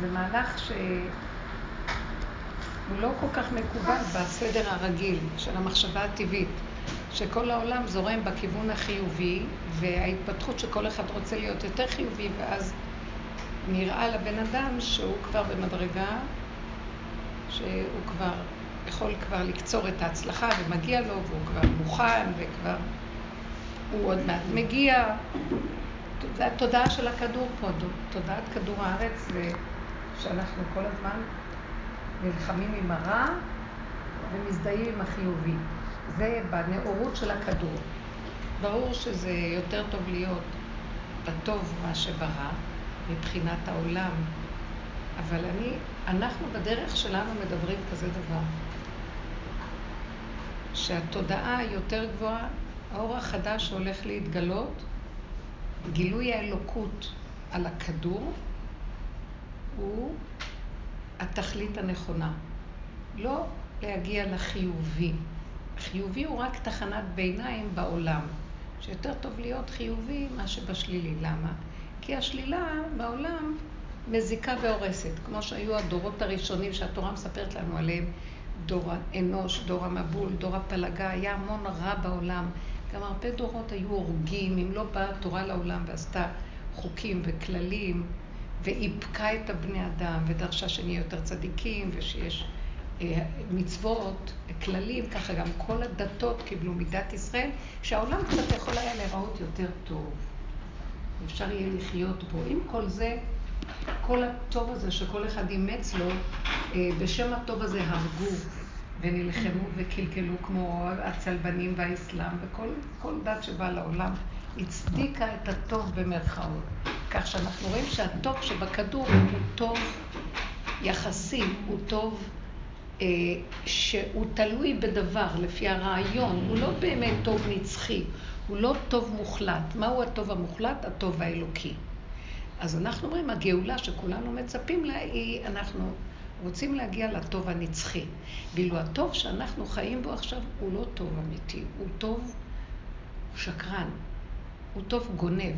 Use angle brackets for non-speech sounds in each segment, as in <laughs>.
זה מהלך שהוא לא כל כך מקובל בסדר הרגיל של המחשבה הטבעית, שכל העולם זורם בכיוון החיובי, וההתפתחות שכל אחד רוצה להיות יותר חיובי, ואז נראה לבן אדם שהוא כבר במדרגה, שהוא כבר יכול כבר לקצור את ההצלחה ומגיע לו, והוא כבר מוכן, וכבר הוא עוד מעט מגיע. זה התודעה של הכדור פה, תודעת כדור הארץ, ושאנחנו כל הזמן נלחמים עם הרע ומזדהים עם החיובי. זה בנאורות של הכדור. ברור שזה יותר טוב להיות בטוב מאשר ברע, מבחינת העולם. אבל אני, אנחנו בדרך שלנו מדברים כזה דבר. שהתודעה יותר גבוהה, האור החדש שהולך להתגלות, גילוי האלוקות על הכדור, הוא התכלית הנכונה. לא להגיע לחיובי. חיובי הוא רק תחנת ביניים בעולם, שיותר טוב להיות חיובי מאשר בשלילי. למה? כי השלילה בעולם מזיקה והורסת, כמו שהיו הדורות הראשונים שהתורה מספרת לנו עליהם, דור האנוש, דור המבול, דור הפלגה, היה המון רע בעולם. גם הרבה דורות היו הורגים, אם לא באה התורה לעולם ועשתה חוקים וכללים, ואיפקה את הבני אדם, ודרשה שנהיה יותר צדיקים, ושיש אה, מצוות, כללים, ככה גם כל הדתות קיבלו מידת ישראל, שהעולם קצת יכול היה להיראות יותר טוב. אפשר יהיה לחיות בו. עם כל זה, כל הטוב הזה שכל אחד אימץ לו, אה, בשם הטוב הזה הרגו ונלחמו וקלקלו כמו הצלבנים והאסלאם וכל דת שבאה לעולם הצדיקה את הטוב במרכאות. כך שאנחנו רואים שהטוב שבכדור הוא טוב יחסי, הוא טוב אה, שהוא תלוי בדבר, לפי הרעיון, הוא לא באמת טוב נצחי, הוא לא טוב מוחלט. מהו הטוב המוחלט? הטוב האלוקי. אז אנחנו אומרים, הגאולה שכולנו מצפים לה היא, אנחנו רוצים להגיע לטוב הנצחי. ואילו הטוב שאנחנו חיים בו עכשיו הוא לא טוב אמיתי, הוא טוב שקרן, הוא טוב גונב,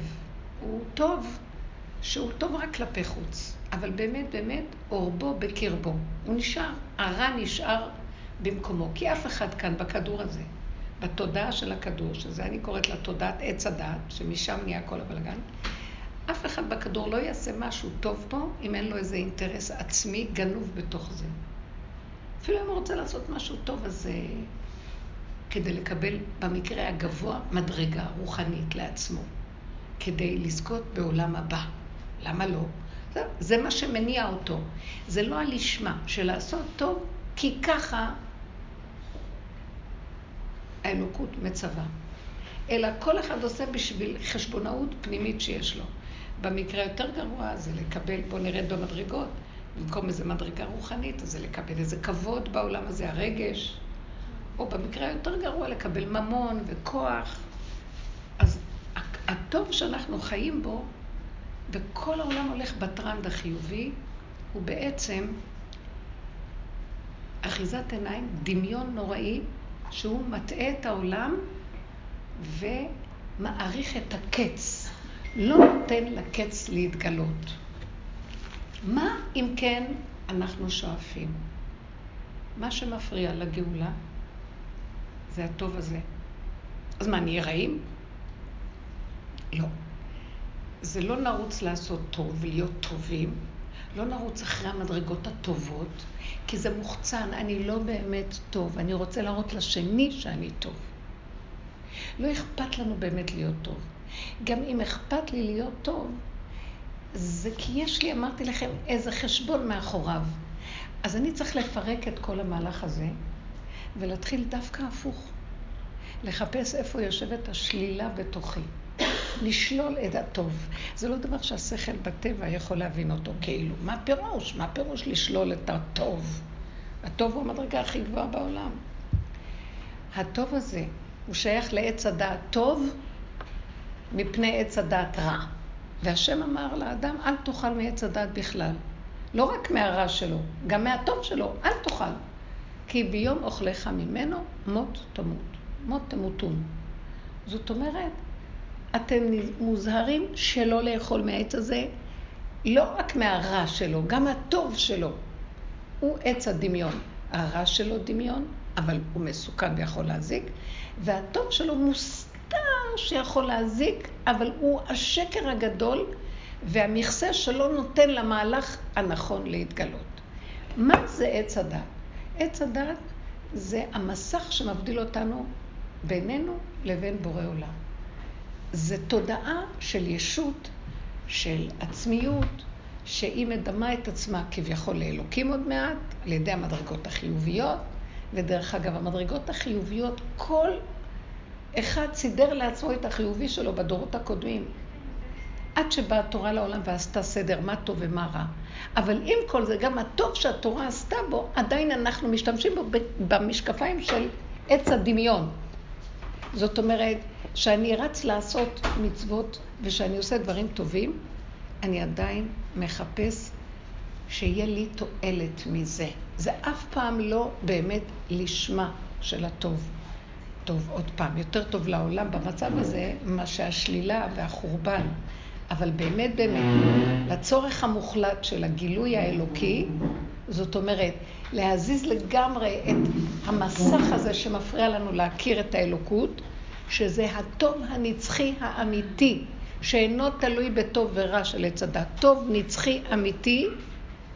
הוא טוב שהוא טוב רק כלפי חוץ, אבל באמת באמת אורבו בקרבו, הוא נשאר, הרע נשאר במקומו, כי אף אחד כאן בכדור הזה, בתודעה של הכדור, שזה אני קוראת לה תודעת עץ הדעת, שמשם נהיה כל הבלגן, אף אחד בכדור לא יעשה משהו טוב פה, אם אין לו איזה אינטרס עצמי גנוב בתוך זה. אפילו אם הוא רוצה לעשות משהו טוב, אז אה, כדי לקבל במקרה הגבוה מדרגה רוחנית לעצמו, כדי לזכות בעולם הבא. למה לא? זה, זה מה שמניע אותו. זה לא הלשמה של לעשות טוב, כי ככה האלוקות מצווה. אלא כל אחד עושה בשביל חשבונאות פנימית שיש לו. במקרה יותר גרוע זה לקבל, בואו נרד במדרגות, במקום איזה מדרגה רוחנית, אז זה לקבל איזה כבוד בעולם הזה, הרגש, או במקרה היותר גרוע לקבל ממון וכוח. אז הטוב שאנחנו חיים בו, וכל העולם הולך בטרנד החיובי, הוא בעצם אחיזת עיניים, דמיון נוראי, שהוא מטעה את העולם ומעריך את הקץ. לא נותן לקץ להתגלות. מה אם כן אנחנו שואפים? מה שמפריע לגאולה זה הטוב הזה. אז מה, נהיה רעים? לא. זה לא נרוץ לעשות טוב ולהיות טובים, לא נרוץ אחרי המדרגות הטובות, כי זה מוחצן, אני לא באמת טוב, אני רוצה להראות לשני שאני טוב. לא אכפת לנו באמת להיות טוב. גם אם אכפת לי להיות טוב, זה כי יש לי, אמרתי לכם, איזה חשבון מאחוריו. אז אני צריך לפרק את כל המהלך הזה ולהתחיל דווקא הפוך. לחפש איפה יושבת השלילה בתוכי. לשלול את הטוב. זה לא דבר שהשכל בטבע יכול להבין אותו כאילו. מה פירוש? מה פירוש לשלול את הטוב? הטוב הוא המדרגה הכי גבוהה בעולם. הטוב הזה, הוא שייך לעץ הדעת טוב מפני עץ הדעת רע. והשם אמר לאדם, אל תאכל מעץ הדעת בכלל. לא רק מהרע שלו, גם מהטוב שלו, אל תאכל. כי ביום אוכליך ממנו, מות תמות. מות תמותון. זאת אומרת, אתם מוזהרים שלא לאכול מהעץ הזה, לא רק מהרע שלו, גם הטוב שלו. הוא עץ הדמיון. הרע שלו דמיון, אבל הוא מסוכן ויכול להזיק, והטוב שלו מוסתר שיכול להזיק, אבל הוא השקר הגדול, והמכסה שלו נותן למהלך הנכון להתגלות. מה זה עץ הדת? עץ הדת זה המסך שמבדיל אותנו בינינו לבין בורא עולם. זה תודעה של ישות, של עצמיות, שהיא מדמה את עצמה כביכול לאלוקים עוד מעט, על ידי המדרגות החיוביות, ודרך אגב, המדרגות החיוביות, כל אחד סידר לעצמו את החיובי שלו בדורות הקודמים. עד שבאה התורה לעולם ועשתה סדר, מה טוב ומה רע. אבל עם כל זה, גם הטוב שהתורה עשתה בו, עדיין אנחנו משתמשים בו במשקפיים של עץ הדמיון. זאת אומרת, שאני רץ לעשות מצוות ושאני עושה דברים טובים, אני עדיין מחפש שיהיה לי תועלת מזה. זה אף פעם לא באמת לשמה של הטוב. טוב, עוד פעם, יותר טוב לעולם במצב הזה, מה שהשלילה והחורבן. אבל באמת באמת, לצורך המוחלט של הגילוי האלוקי, זאת אומרת, להזיז לגמרי את המסך הזה שמפריע לנו להכיר את האלוקות, שזה הטוב הנצחי האמיתי, שאינו תלוי בטוב ורע של עץ הדת. טוב נצחי אמיתי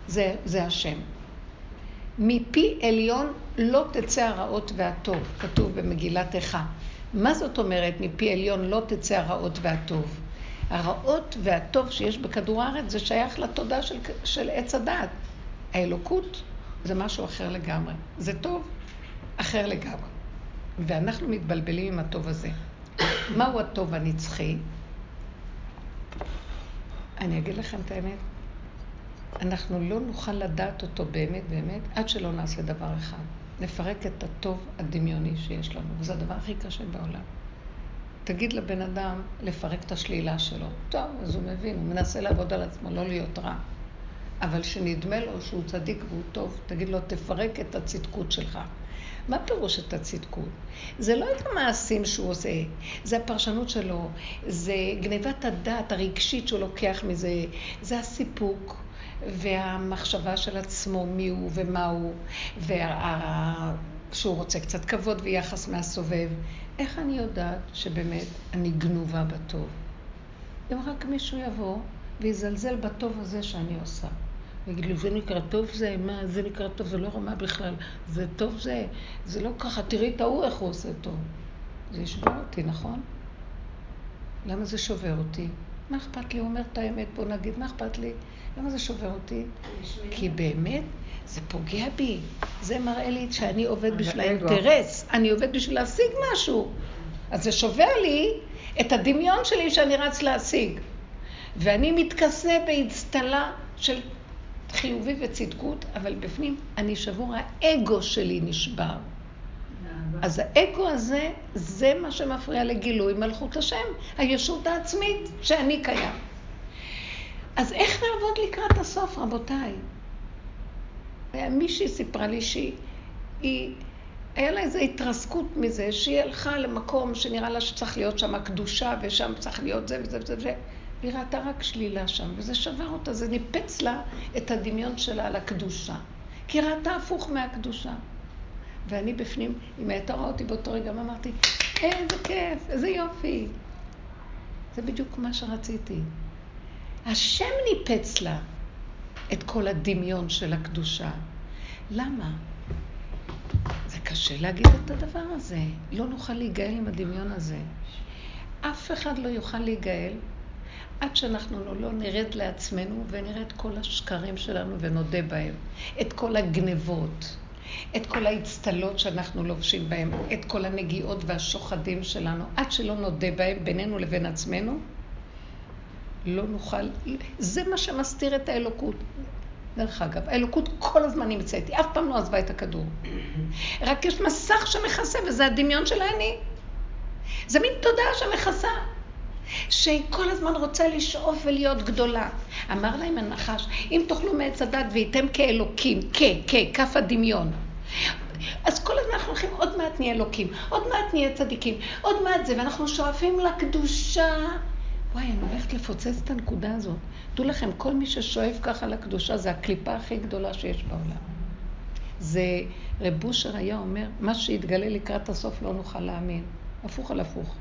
זה, זה השם. מפי עליון לא תצא הרעות והטוב, כתוב במגילת איכה. מה זאת אומרת מפי עליון לא תצא הרעות והטוב? הרעות והטוב שיש בכדור הארץ זה שייך לתודעה של, של עץ הדעת. האלוקות זה משהו אחר לגמרי. זה טוב אחר לגמרי. ואנחנו מתבלבלים עם הטוב הזה. מהו הטוב הנצחי? אני אגיד לכם את האמת, אנחנו לא נוכל לדעת אותו באמת באמת עד שלא נעשה דבר אחד. נפרק את הטוב הדמיוני שיש לנו, וזה הדבר הכי קשה בעולם. תגיד לבן אדם לפרק את השלילה שלו. טוב, אז הוא מבין, הוא מנסה לעבוד על עצמו, לא להיות רע. אבל שנדמה לו שהוא צדיק והוא טוב, תגיד לו, תפרק את הצדקות שלך. מה פירוש את הצדקות? זה לא את המעשים שהוא עושה, זה הפרשנות שלו, זה גניבת הדעת הרגשית שהוא לוקח מזה, זה הסיפוק והמחשבה של עצמו, מי הוא ומה הוא, וה... שהוא רוצה קצת כבוד ויחס מהסובב. איך אני יודעת שבאמת אני גנובה בטוב? אם רק מישהו יבוא ויזלזל בטוב הזה שאני עושה. ויגיד לי, זה נקרא טוב זה, מה, זה נקרא טוב, זה לא רמה בכלל, זה טוב זה, זה לא ככה, תראי את ההוא איך הוא עושה טוב. זה ישבור אותי, נכון? למה זה שובר אותי? מה אכפת לי? הוא אומר את האמת, בוא נגיד, מה אכפת לי? למה זה שובר אותי? כי באמת זה פוגע בי. זה מראה לי שאני עובד בשביל האינטרס, אני עובד בשביל להשיג משהו. אז זה שובר לי את הדמיון שלי שאני רץ להשיג. ואני מתכסה באצטלה של חיובי וצדקות, אבל בפנים אני שבור, האגו שלי נשבר. אז האגו הזה, זה מה שמפריע לגילוי מלכות השם, הישות העצמית שאני קיים. אז איך נעבוד לקראת הסוף, רבותיי? מישהי סיפרה לי שהיא, היא, היה לה איזו התרסקות מזה, שהיא הלכה למקום שנראה לה שצריך להיות שם קדושה, ושם צריך להיות זה וזה וזה, והיא ראתה רק שלילה שם, וזה שבר אותה, זה ניפץ לה את הדמיון שלה על הקדושה. כי היא ראתה הפוך מהקדושה. ואני בפנים, אם הייתה רואה אותי באותו רגע, אמרתי, איזה כיף, איזה יופי. זה בדיוק מה שרציתי. השם ניפץ לה את כל הדמיון של הקדושה. למה? זה קשה להגיד את הדבר הזה. לא נוכל להיגאל עם הדמיון הזה. אף אחד לא יוכל להיגאל עד שאנחנו לא, לא נרד לעצמנו ונראה את כל השקרים שלנו ונודה בהם. את כל הגנבות, את כל האצטלות שאנחנו לובשים בהם, את כל הנגיעות והשוחדים שלנו, עד שלא נודה בהם בינינו לבין עצמנו, לא נוכל, זה מה שמסתיר את האלוקות. דרך אגב, האלוקות כל הזמן נמצאת, היא אף פעם לא עזבה את הכדור. רק יש מסך שמכסה, וזה הדמיון של האני. זה מין תודעה שמכסה, שהיא כל הזמן רוצה לשאוף ולהיות גדולה. אמר להם הנחש, אם תאכלו מעץ הדת וייתם כאלוקים, כ, כ, כף הדמיון. אז כל הזמן אנחנו הולכים, עוד מעט נהיה אלוקים, עוד מעט נהיה צדיקים, עוד מעט זה, ואנחנו שואפים לקדושה. וואי, אני הולכת לפוצץ את הנקודה הזאת. דעו לכם, כל מי ששואף ככה לקדושה זה הקליפה הכי גדולה שיש בעולם. זה רב בושר היה אומר, מה שיתגלה לקראת הסוף לא נוכל להאמין. הפוך על הפוך.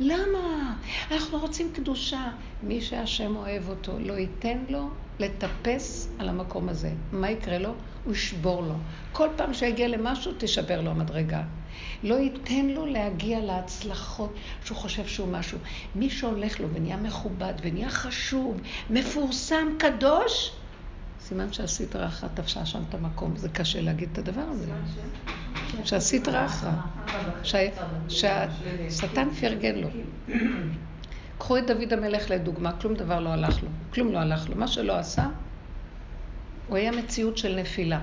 למה? אנחנו רוצים קדושה. מי שהשם אוהב אותו, לא ייתן לו לטפס על המקום הזה. מה יקרה לו? הוא ישבור לו. כל פעם שיגיע למשהו, תשבר לו המדרגה. לא ייתן לו להגיע להצלחות שהוא חושב שהוא משהו. מי שהולך לו ונהיה מכובד ונהיה חשוב, מפורסם, קדוש, סימן שהסטרא אחרא תפסה שם את המקום. זה קשה להגיד את הדבר הזה. שהסטרא אחרא, שהשטן פרגן לו. קחו את דוד המלך לדוגמה, כלום דבר לא הלך לו. כלום לא הלך לו. מה שלא עשה, הוא היה מציאות של נפילה.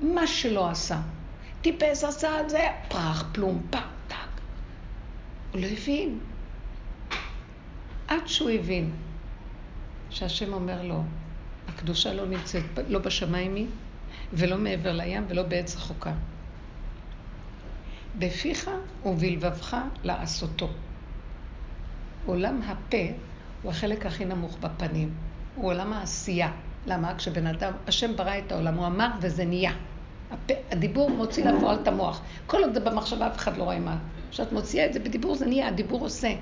מה שלא עשה. טיפס, עשה את זה, פרח, פלום, פק, טק. הוא לא הבין. עד שהוא הבין שהשם אומר לו, הקדושה לא נמצאת, לא בשמיים היא, ולא מעבר לים, ולא בעץ החוקה. בפיך ובלבבך לעשותו. עולם הפה הוא החלק הכי נמוך בפנים, הוא עולם העשייה. למה? כשבן אדם, השם ברא את העולם, הוא אמר וזה נהיה. הדיבור מוציא לפועל את המוח. כל עוד זה במחשבה אף אחד לא רואה מה. כשאת מוציאה את זה בדיבור זה נהיה, הדיבור עושה.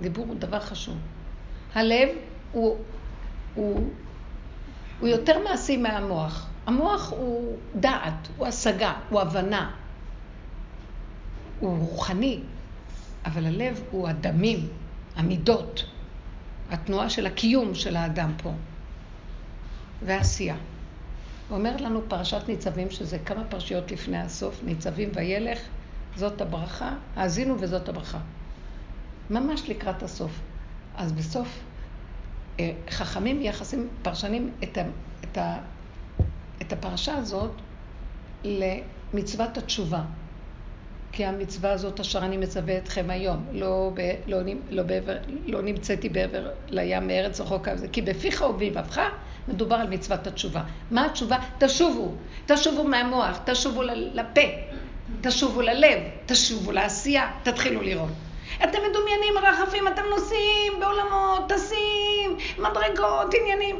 דיבור הוא דבר חשוב. הלב הוא, הוא, הוא יותר מעשי מהמוח. המוח הוא דעת, הוא השגה, הוא הבנה, הוא רוחני, אבל הלב הוא הדמים, המידות, התנועה של הקיום של האדם פה, והעשייה. אומרת לנו פרשת ניצבים, שזה כמה פרשיות לפני הסוף, ניצבים וילך, זאת הברכה, האזינו וזאת הברכה. ממש לקראת הסוף. אז בסוף, אה, חכמים מייחסים, פרשנים, את, ה, את, ה, את הפרשה הזאת למצוות התשובה. כי המצווה הזאת אשר אני מצווה אתכם היום, לא, ב, לא, לא, בעבר, לא נמצאתי בעבר לים מארץ רחוק הזה, כי בפיך ובלבבך מדובר על מצוות התשובה. מה התשובה? תשובו, תשובו מהמוח, תשובו לפה, תשובו ללב, תשובו לעשייה, תתחילו לראות. אתם מדומיינים רחפים, אתם נוסעים בעולמות, טסים, מדרגות, עניינים.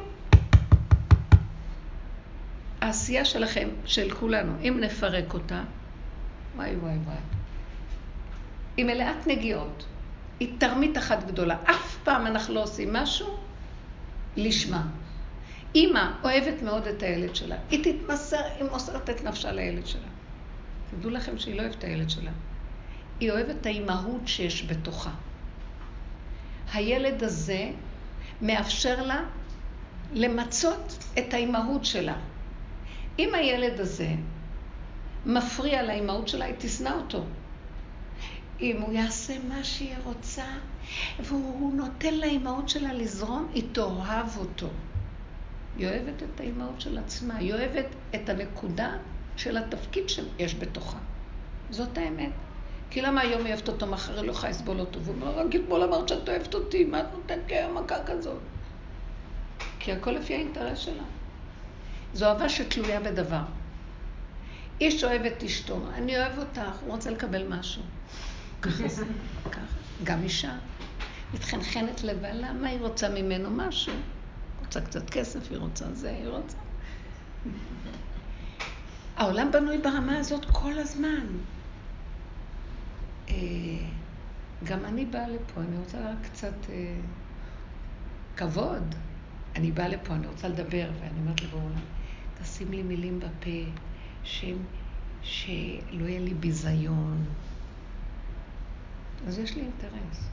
העשייה שלכם, של כולנו, אם נפרק אותה, וואי וואי וואי. היא מלאת נגיעות. היא תרמית אחת גדולה. אף פעם אנחנו לא עושים משהו לשמה. אימא אוהבת מאוד את הילד שלה. היא תתמסר, היא מוסרת את נפשה לילד שלה. תדעו לכם שהיא לא אוהבת את הילד שלה. היא אוהבת את האימהות שיש בתוכה. הילד הזה מאפשר לה למצות את האימהות שלה. אם הילד הזה מפריע לאימהות שלה, היא תשנא אותו. אם הוא יעשה מה שהיא רוצה, והוא נותן לאימהות שלה לזרום, היא תאהב אותו. היא אוהבת את האימהות של עצמה, היא אוהבת את הנקודה של התפקיד שיש בתוכה. זאת האמת. כי למה היום היא אוהבת אותו, מחר היא לא יכולה לסבול אותו? והוא אומר, רק אתמול אמרת שאת אוהבת אותי, מה את נותנת לי היום מכה כזאת? כי הכל לפי האינטרס שלה. זו אהבה שתלויה בדבר. איש אוהב את אשתו, אני אוהב אותך, הוא רוצה לקבל משהו. ככה זה, ככה. גם אישה מתחנחנת לבעלה, מה היא רוצה ממנו? משהו. רוצה קצת כסף, היא רוצה זה, היא רוצה. העולם בנוי ברמה הזאת כל הזמן. אה, גם אני באה לפה, אני רוצה רק קצת אה, כבוד. אני באה לפה, אני רוצה לדבר, ואני אומרת עולם, תשים לי מילים בפה, שהם, שלא יהיה לי ביזיון. אז יש לי אינטרס.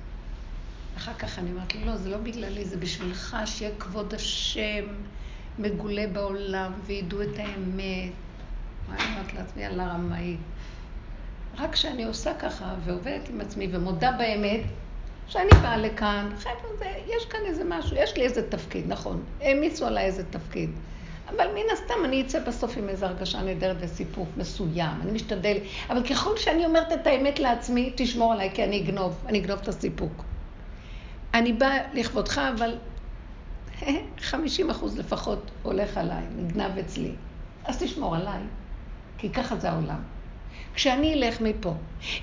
אחר כך אני אומרת לו, לא, זה לא בגללי, זה בשבילך, שיהיה כבוד השם מגולה בעולם וידעו את האמת. מה אני אומרת לעצמי על הרמאית? רק כשאני עושה ככה ועובדת עם עצמי ומודה באמת, שאני באה לכאן, חבר'ה, יש כאן איזה משהו, יש לי איזה תפקיד, נכון, העמיסו עליי איזה תפקיד. אבל מן הסתם אני אצא בסוף עם איזו הרגשה נהדרת וסיפוק מסוים, אני משתדל, אבל ככל שאני אומרת את האמת לעצמי, תשמור עליי, כי אני אגנוב, אני אגנוב את הסיפוק. אני באה לכבודך, אבל <laughs> 50 אחוז לפחות הולך עליי, נגנב אצלי. אז תשמור עליי, כי ככה זה העולם. כשאני אלך מפה,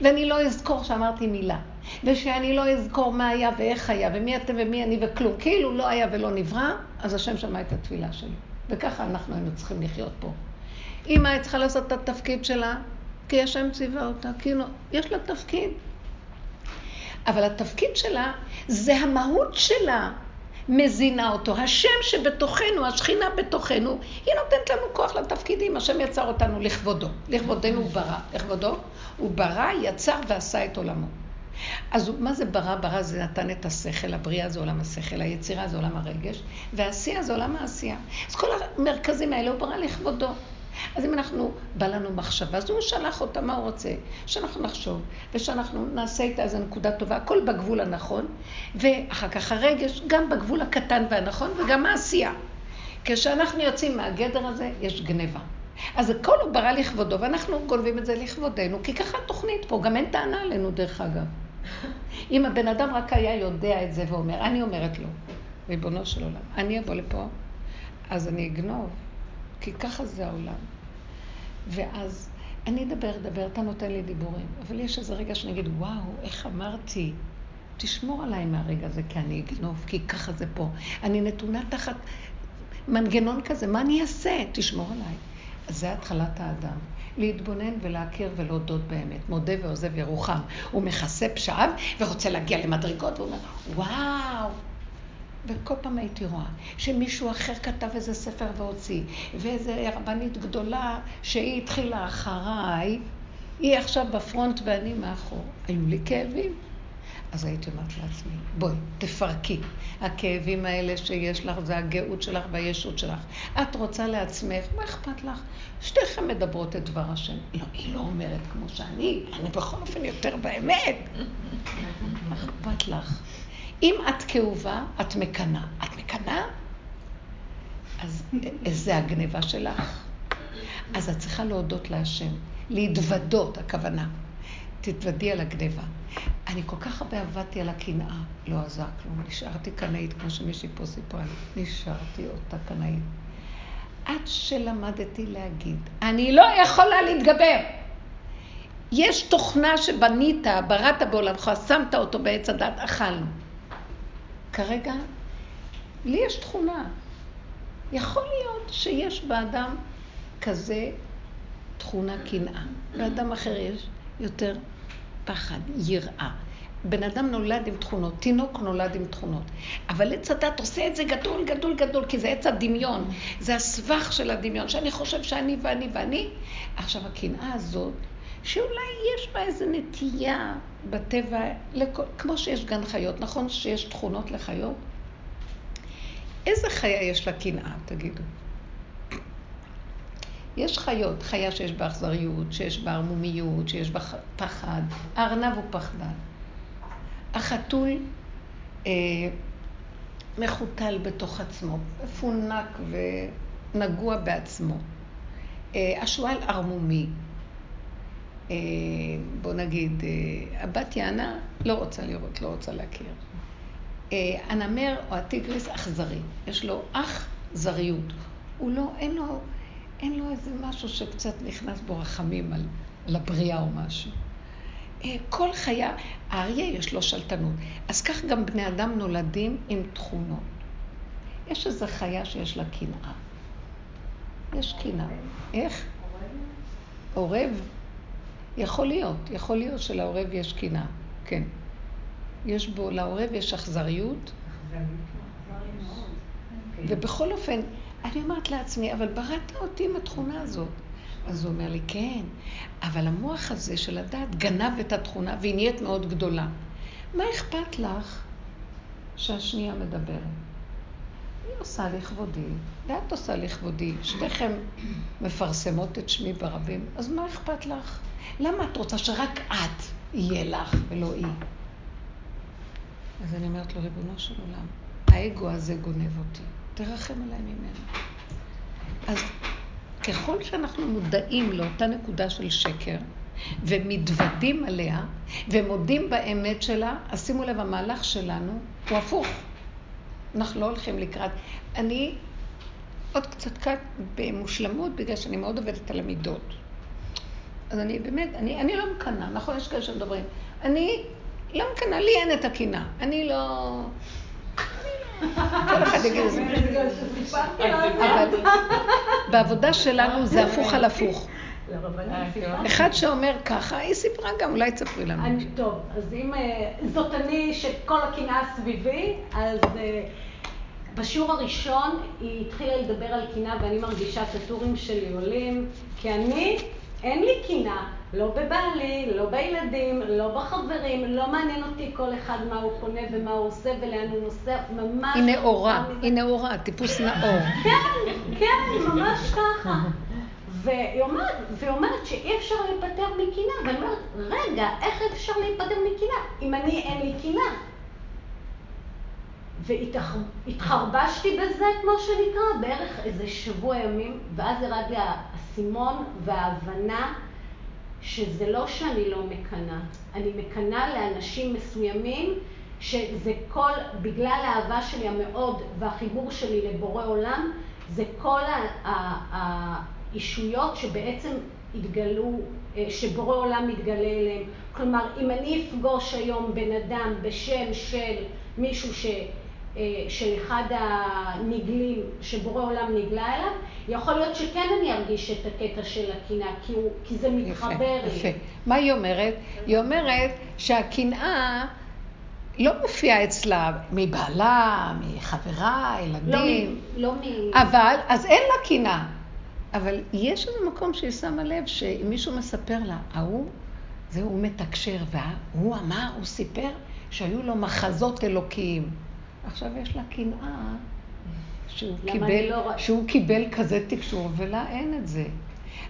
ואני לא אזכור שאמרתי מילה, ושאני לא אזכור מה היה ואיך היה, ומי אתם ומי אני וכלום, כאילו לא היה ולא נברא, אז השם שמע את התפילה שלי. וככה אנחנו היינו צריכים לחיות פה. אמא צריכה לעשות את התפקיד שלה, כי השם ציווה אותה, כאילו, יש לה תפקיד. אבל התפקיד שלה זה המהות שלה מזינה אותו. השם שבתוכנו, השכינה בתוכנו, היא נותנת לנו כוח לתפקידים. השם יצר אותנו לכבודו. לכבודנו הוא ברא. לכבודו הוא ברא, יצר ועשה את עולמו. אז מה זה ברא? ברא זה נתן את השכל, הבריאה זה עולם השכל, היצירה זה עולם הרגש, והעשייה זה עולם העשייה. אז כל המרכזים האלה הוא ברא לכבודו. אז אם אנחנו, בא לנו מחשבה, אז הוא שלח אותה, מה הוא רוצה? שאנחנו נחשוב, ושאנחנו נעשה איתה איזו נקודה טובה, הכל בגבול הנכון, ואחר כך הרגש, גם בגבול הקטן והנכון, וגם העשייה. כשאנחנו יוצאים מהגדר הזה, יש גניבה. אז הכל הוא ברא לכבודו, ואנחנו גונבים את זה לכבודנו, כי ככה התוכנית פה, גם אין טענה עלינו דרך אגב. אם הבן אדם רק היה יודע את זה ואומר, אני אומרת לו, ריבונו של עולם, אני אבוא לפה, אז אני אגנוב, כי ככה זה העולם. ואז אני אדבר, אדבר, אתה נותן לי דיבורים, אבל יש איזה רגע שאני אגיד, וואו, איך אמרתי, תשמור עליי מהרגע הזה, כי אני אגנוב, כי ככה זה פה. אני נתונה תחת מנגנון כזה, מה אני אעשה? תשמור עליי. אז זה התחלת האדם. להתבונן ולהכיר ולהודות באמת. מודה ועוזב ירוחם. הוא מכסה פשעיו ורוצה להגיע למדרגות, והוא אומר, וואו, וכל פעם הייתי רואה שמישהו אחר כתב איזה ספר והוציא, ואיזה רבנית גדולה שהיא התחילה אחריי, היא עכשיו בפרונט ואני מאחור. היו לי כאבים. אז הייתי אומרת לעצמי, בואי, תפרקי. הכאבים האלה שיש לך, זה הגאות שלך והישות שלך. את רוצה לעצמך, מה אכפת לך? שתיכן מדברות את דבר השם. לא, היא לא אומרת כמו שאני, אני בכל אופן יותר באמת. מה אכפת לך? אם את כאובה, את מקנאה. את מקנאה? אז זה הגניבה שלך. אז את צריכה להודות להשם. להתוודות, הכוונה. תתוודי על הגניבה. אני כל כך הרבה עבדתי על הקנאה, לא עזר כלום. נשארתי קנאית, כמו שמישהי פה סיפרה לי. נשארתי אותה קנאית. עד שלמדתי להגיד, אני לא יכולה להתגבר. יש תוכנה שבנית, בראת בעולמך, שמת אותו בעץ הדת, אכלנו. כרגע, לי יש תכונה. יכול להיות שיש באדם כזה תכונה קנאה, באדם אחר יש יותר פחד, יראה. בן אדם נולד עם תכונות, תינוק נולד עם תכונות. אבל עץ הדת עושה את זה גדול, גדול, גדול, כי זה עץ הדמיון. זה הסבך של הדמיון, שאני חושב שאני ואני ואני. עכשיו, הקנאה הזאת, שאולי יש בה איזו נטייה בטבע, לכל, כמו שיש גן חיות, נכון שיש תכונות לחיות? איזה חיה יש לה קנאה, תגידו? יש חיות, חיה שיש בה אכזריות, שיש בה ערמומיות, שיש בה פחד. הארנב הוא פחדן. החתול אה, מחותל בתוך עצמו, מפונק ונגוע בעצמו. אה, השועל ערמומי. אה, בוא נגיד, אה, הבת יענה לא רוצה לראות, לא רוצה להכיר. אה, הנמר או הטיגריס אכזרי, יש לו אכזריות. הוא לא, אין לו... אין לו איזה משהו שקצת נכנס בו רחמים על, על הבריאה או משהו. כל חיה, האריה יש לו שלטנות. אז כך גם בני אדם נולדים עם תכונות. יש איזו חיה שיש לה קנאה. יש קנאה. איך? עורב? יכול להיות, יכול להיות שלעורב יש קנאה, כן. יש בו, לעורב יש אכזריות. ובכל אופן, אני אומרת לעצמי, אבל בראת אותי עם התכונה הזאת. אז הוא אומר לי, כן, אבל המוח הזה של הדת גנב את התכונה והיא נהיית מאוד גדולה. מה אכפת לך שהשנייה מדברת? היא עושה לכבודי, ואת עושה לכבודי. שתיכם מפרסמות את שמי ברבים, אז מה אכפת לך? למה את רוצה שרק את יהיה לך ולא היא? אז אני אומרת לו, ריבונו של עולם, האגו הזה גונב אותי. תרחם עליי ממנו. אז ככל שאנחנו מודעים לאותה נקודה של שקר, ומתוודים עליה, ומודים באמת שלה, אז שימו לב, המהלך שלנו הוא הפוך. אנחנו לא הולכים לקראת. אני עוד קצת קצת במושלמות, בגלל שאני מאוד עובדת על המידות. אז אני באמת, אני, אני לא מקנאה, נכון? יש כאלה שמדברים. אני לא מקנאה, לי אין את הקינה. אני לא... כל אחד יגיד את זה. אבל בעבודה שלנו זה הפוך על הפוך. אחד שאומר ככה, היא סיפרה גם, אולי תספרי לנו. טוב, אז אם אה, זאת אני שכל הקנאה סביבי, אז אה, בשיעור הראשון היא התחילה לדבר על קנאה ואני מרגישה את הטורים שלי עולים, כי אני, אין לי קנאה. לא בבעלי, לא בילדים, לא בחברים, לא מעניין אותי כל אחד מה הוא קונה ומה הוא עושה ולאן הוא נוסע, ממש... היא נאורה, היא נאורה, טיפוס נאור. כן, כן, ממש ככה. והיא אומרת, והיא אומרת שאי אפשר להיפטר מקנאה, ואני אומרת, רגע, איך אפשר להיפטר מקנאה אם אני אין לי קנאה? והתחרבשתי בזה, כמו שנקרא, בערך איזה שבוע ימים, ואז ירד לי האסימון וההבנה שזה לא שאני לא מקנאה, אני מקנאה לאנשים מסוימים שזה כל, בגלל האהבה שלי המאוד והחיבור שלי לבורא עולם, זה כל האישויות שבעצם התגלו, אה, שבורא עולם מתגלה אליהם. כלומר, אם אני אפגוש היום בן אדם בשם של מישהו ש... אה, של אחד הנגלים שבורא עולם נגלה אליו, יכול להיות שכן אני ארגיש את הקטע של הקנאה, כי, כי זה מתחבר לי. יפה. מה היא אומרת? היא אומרת שהקנאה לא מופיעה אצלה מבעלה, מחברה, ילדים. לא מ... לא. אבל, אז אין לה קנאה. אבל יש איזה מקום שהיא שמה לב שאם מישהו מספר לה, ההוא, זה הוא מתקשר, והוא אמר, הוא סיפר שהיו לו מחזות אלוקיים. עכשיו יש לה קנאה שהוא, קיבל, לא... שהוא קיבל כזה תקשור, ולה אין את זה.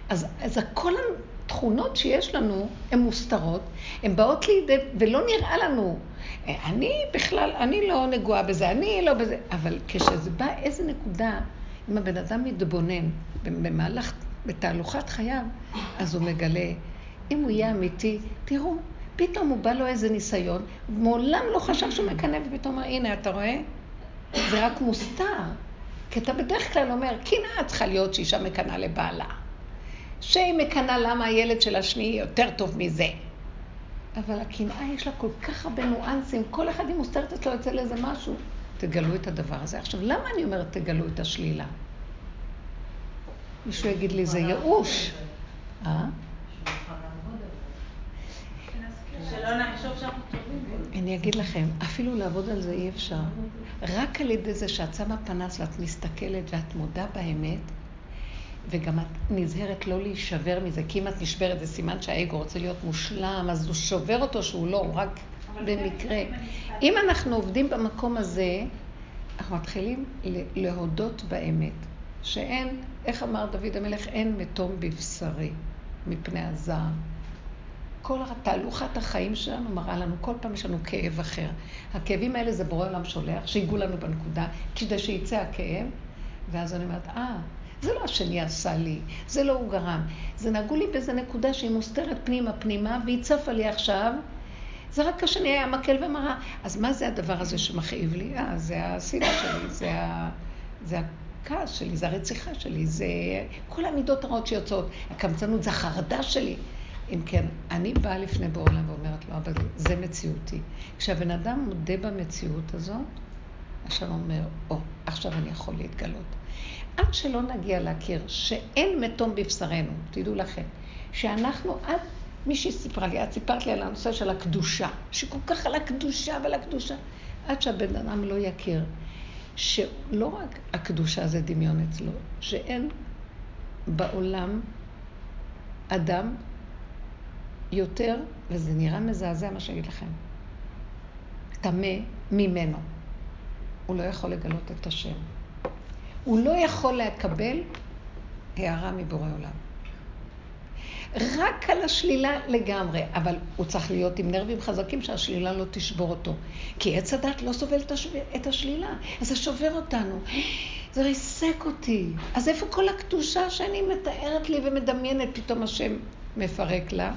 אז, אז כל התכונות שיש לנו, הן מוסתרות, הן באות לידי, ולא נראה לנו. אני בכלל, אני לא נגועה בזה, אני לא בזה, אבל כשזה בא איזה נקודה, אם הבן אדם מתבונן במהלך, בתהלוכת חייו, אז הוא מגלה, אם הוא יהיה אמיתי, תראו, פתאום הוא בא לו איזה ניסיון, מעולם לא חשב שהוא מקנא, ופתאום אומר, הנה, אתה רואה? זה רק מוסתר. כי אתה בדרך כלל אומר, קנאה צריכה להיות שאישה מקנאה לבעלה. שהיא מקנאה למה הילד של השני יותר טוב מזה. אבל הקנאה יש לה כל כך הרבה ניואנסים, כל אחד היא מוסתרת אצלו אצל איזה משהו. תגלו את הדבר הזה. עכשיו, למה אני אומרת תגלו את השלילה? מישהו יגיד לי, זה ייאוש. אה? שלא נחשוב שאנחנו טובים. אני אגיד לכם, אפילו לעבוד על זה אי אפשר. רק על ידי זה שאת שמה פנס ואת מסתכלת ואת מודה באמת, וגם את נזהרת לא להישבר מזה, כי אם את נשברת זה סימן שהאגו רוצה להיות מושלם, אז הוא שובר אותו שהוא לא, הוא רק במקרה. אם אנחנו עובדים במקום הזה, אנחנו מתחילים להודות באמת, שאין, איך אמר דוד המלך, אין מתום בבשרי מפני הזעם. כל תהלוכת החיים שלנו מראה לנו, כל פעם יש לנו כאב אחר. הכאבים האלה זה בורא עולם שולח, שיגעו לנו בנקודה, כדי שיצא הכאב, ואז אני אומרת, אה, זה לא השני עשה לי, זה לא הוא גרם. זה נגעו לי באיזה נקודה שהיא מוסתרת פנימה פנימה, והיא צפה לי עכשיו. זה רק השני היה מקל ומראה. אז מה זה הדבר הזה שמכאיב לי? אה, זה השנאה שלי, זה, ה... זה הכעס שלי, זה הרציחה שלי, זה כל המידות הרעות שיוצאות. הקמצנות זה החרדה שלי. אם כן, אני באה לפני בעולם ואומרת לו, אבל זה מציאותי. כשהבן אדם מודה במציאות הזאת, עכשיו אומר, או, oh, עכשיו אני יכול להתגלות. עד שלא נגיע להכיר שאין מתום בבשרנו, תדעו לכם, שאנחנו, עד מישהי סיפרה לי, את סיפרת לי על הנושא של הקדושה, שכל כך על הקדושה ועל הקדושה, עד שהבן אדם לא יכיר שלא רק הקדושה זה דמיון אצלו, שאין בעולם אדם יותר, וזה נראה מזעזע מה שאני אגיד לכם, טמא ממנו. הוא לא יכול לגלות את השם. הוא לא יכול לקבל הערה מבורא עולם. רק על השלילה לגמרי, אבל הוא צריך להיות עם נרבים חזקים שהשלילה לא תשבור אותו. כי עץ הדת לא סובל את השלילה, אז זה שובר אותנו. זה ריסק אותי. אז איפה כל הקדושה שאני מתארת לי ומדמיינת, פתאום השם מפרק לה?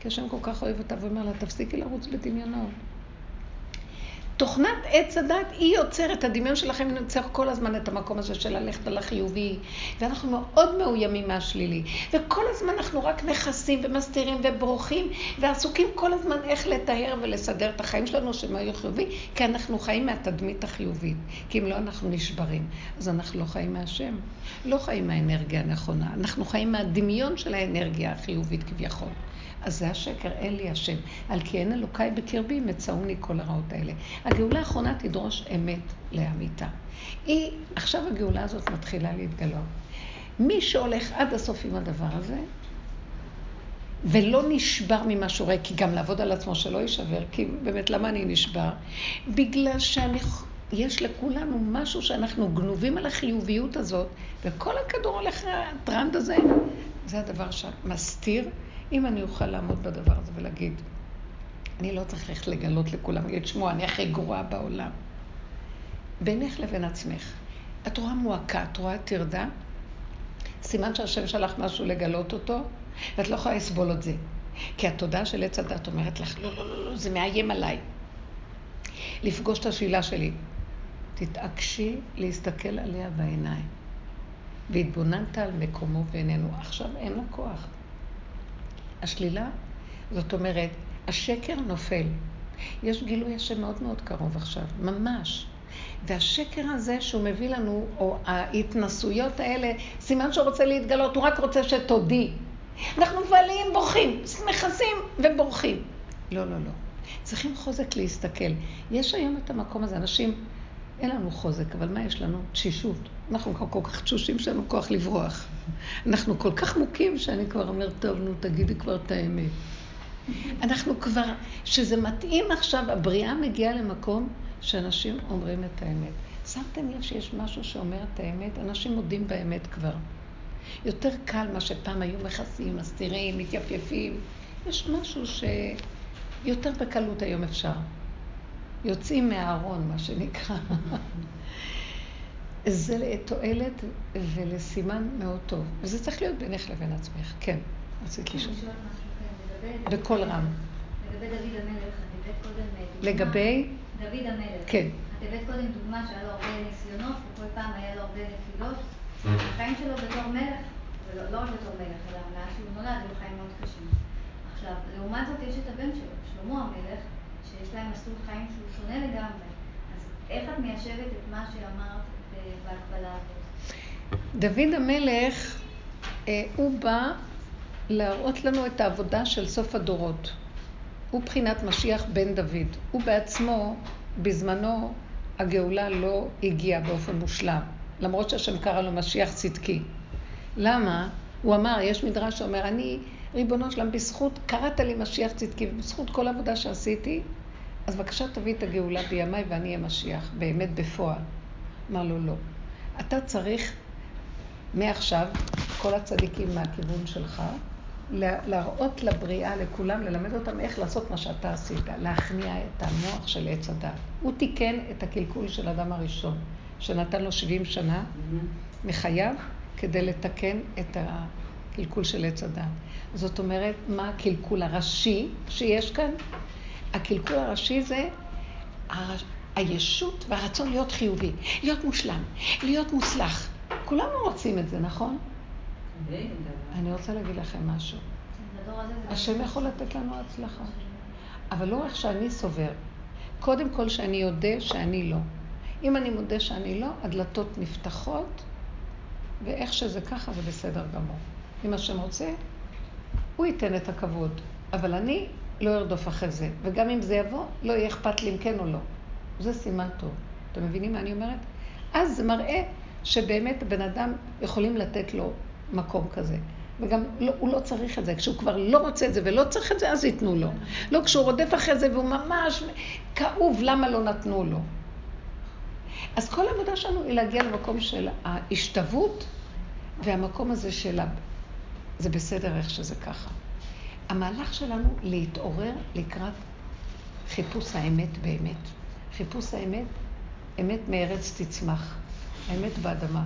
כי השם כל כך אוהב אותה ואומר לה, תפסיקי לרוץ בדמיונות. תוכנת עץ הדת, היא יוצרת, הדמיון שלכם יוצר כל הזמן את המקום הזה של ללכת על החיובי, ואנחנו מאוד מאוימים מהשלילי. וכל הזמן אנחנו רק מכסים ומסתירים ובורחים, ועסוקים כל הזמן איך לטהר ולסדר את החיים שלנו שהם היו חיובי, כי אנחנו חיים מהתדמית החיובית. כי אם לא, אנחנו נשברים. אז אנחנו לא חיים מהשם, לא חיים מהאנרגיה הנכונה, אנחנו חיים מהדמיון של האנרגיה החיובית כביכול. אז זה השקר, אין לי השם. על כי אין אלוקיי בקרבי, מצאוני כל הרעות האלה. הגאולה האחרונה תדרוש אמת לאמיתה. היא, עכשיו הגאולה הזאת מתחילה להתגלות. מי שהולך עד הסוף עם הדבר הזה, ולא נשבר ממה שהוא רואה, כי גם לעבוד על עצמו שלא יישבר, כי באמת, למה אני נשבר? בגלל שיש לכולנו משהו שאנחנו גנובים על החיוביות הזאת, וכל הכדור הולך לטרנד הזה. זה הדבר שמסתיר אם אני אוכל לעמוד בדבר הזה ולהגיד, אני לא צריך ללכת לגלות לכולם, להגיד, שמוע, אני הכי גרועה בעולם. בינך לבין עצמך. את רואה מועקה, את רואה טרדה, סימן שהשם שלח משהו לגלות אותו, ואת לא יכולה לסבול את זה. כי התודעה של עץ הדת אומרת לך, לא, לא, לא, לא, זה מאיים עליי. לפגוש את השלילה שלי. תתעקשי להסתכל עליה בעיניים. והתבוננת על מקומו ואיננו. עכשיו אין לה כוח. השלילה, זאת אומרת, השקר נופל. יש גילוי השם מאוד מאוד קרוב עכשיו, ממש. והשקר הזה שהוא מביא לנו, או ההתנסויות האלה, סימן שהוא רוצה להתגלות, הוא רק רוצה שתודי. אנחנו מבלים, בורחים, מכסים ובורחים. לא, לא, לא. צריכים חוזק להסתכל. יש היום את המקום הזה, אנשים, אין לנו חוזק, אבל מה יש לנו? תשישות. אנחנו כבר כל כך תשושים שאין לנו כוח לברוח. אנחנו כל כך מוכים שאני כבר אומר, טוב, נו, תגידי כבר את האמת. אנחנו כבר, שזה מתאים עכשיו, הבריאה מגיעה למקום שאנשים אומרים את האמת. שמתם לב שיש משהו שאומר את האמת? אנשים מודים באמת כבר. יותר קל מה שפעם היו מכסים, מסתירים, מתייפייפים. יש משהו שיותר בקלות היום אפשר. יוצאים מהארון, מה שנקרא. זה לתועלת ולסימן מאוד טוב. וזה צריך להיות בינך לבין עצמך. כן, רצית לשאול. כן, בקול רם. לגבי דוד המלך, את הבאת קודם אה, דוגמה. לגבי? דוד המלך. כן. את הבאת קודם דוגמה שהיה לו הרבה ניסיונות, וכל פעם היה לו הרבה נפילות. החיים שלו בתור מלך, ולא לא רק בתור מלך, אלא מאז שהוא נולד, היו חיים מאוד קשים. עכשיו, לעומת זאת יש את הבן שלו, שלמה המלך, שיש להם מסלול חיים שהוא שונה לגמרי. אז איך את מיישבת את מה שאמרת דוד המלך, אה, הוא בא להראות לנו את העבודה של סוף הדורות. הוא בחינת משיח בן דוד. הוא בעצמו, בזמנו, הגאולה לא הגיעה באופן מושלם, למרות שהשם קרא לו משיח צדקי. למה? הוא אמר, יש מדרש שאומר, אני, ריבונו שלם, בזכות, קראת לי משיח צדקי, ובזכות כל העבודה שעשיתי, אז בבקשה תביא את הגאולה בימיי ואני אהיה משיח, באמת בפועל. אמר לו, לא. אתה צריך מעכשיו, כל הצדיקים מהכיוון שלך, להראות לבריאה, לכולם, ללמד אותם איך לעשות מה שאתה עשית, להכניע את המוח של עץ הדת. הוא תיקן את הקלקול של אדם הראשון, שנתן לו 70 שנה מחייו כדי לתקן את הקלקול של עץ הדת. זאת אומרת, מה הקלקול הראשי שיש כאן? הקלקול הראשי זה הישות והרצון להיות חיובי, להיות מושלם, להיות מוצלח. כולנו רוצים את זה, נכון? אני רוצה להגיד לכם משהו. השם יכול לתת לנו הצלחה. אבל לא איך שאני סובר. קודם כל שאני אודה שאני לא. אם אני מודה שאני לא, הדלתות נפתחות, ואיך שזה ככה זה בסדר גמור. אם השם רוצה, הוא ייתן את הכבוד. אבל אני לא ארדוף אחרי זה. וגם אם זה יבוא, לא יהיה אכפת לי אם כן או לא. זה סימן טוב. אתם מבינים מה אני אומרת? אז זה מראה שבאמת בן אדם יכולים לתת לו מקום כזה. וגם לא, הוא לא צריך את זה. כשהוא כבר לא רוצה את זה ולא צריך את זה, אז ייתנו לו. לא כשהוא רודף אחרי זה והוא ממש כאוב, למה לא נתנו לו? אז כל העבודה שלנו היא להגיע למקום של ההשתוות והמקום הזה של ה... זה בסדר איך שזה ככה. המהלך שלנו להתעורר לקראת חיפוש האמת באמת. חיפוש האמת, אמת מארץ תצמח. האמת באדמה.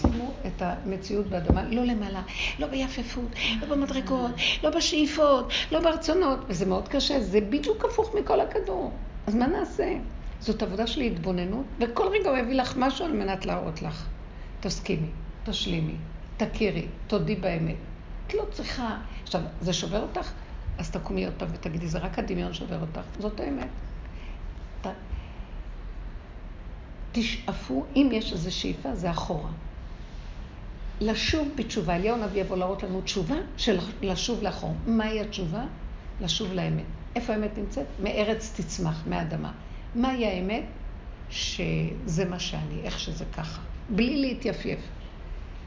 שימו את המציאות באדמה, לא למעלה, לא ביפפות, לא במדרגות, לא בשאיפות, לא ברצונות, וזה מאוד קשה, זה בדיוק הפוך מכל הכדור. אז מה נעשה? זאת עבודה של התבוננות, וכל רגע הוא יביא לך משהו על מנת להראות לך. תסכימי, תשלימי, תכירי, תודי באמת. את לא צריכה... עכשיו, זה שובר אותך? אז תקומי עוד פעם ותגידי, זה רק הדמיון שובר אותך. זאת האמת. ת... תשאפו, אם יש איזו שאיפה, זה אחורה. לשוב בתשובה. אליהו הנביא יבוא להראות לנו תשובה של לשוב לאחור. מהי התשובה? לשוב לאמת. איפה האמת נמצאת? מארץ תצמח, מהאדמה. מהי האמת? שזה מה שאני, איך שזה ככה. בלי להתייפייף.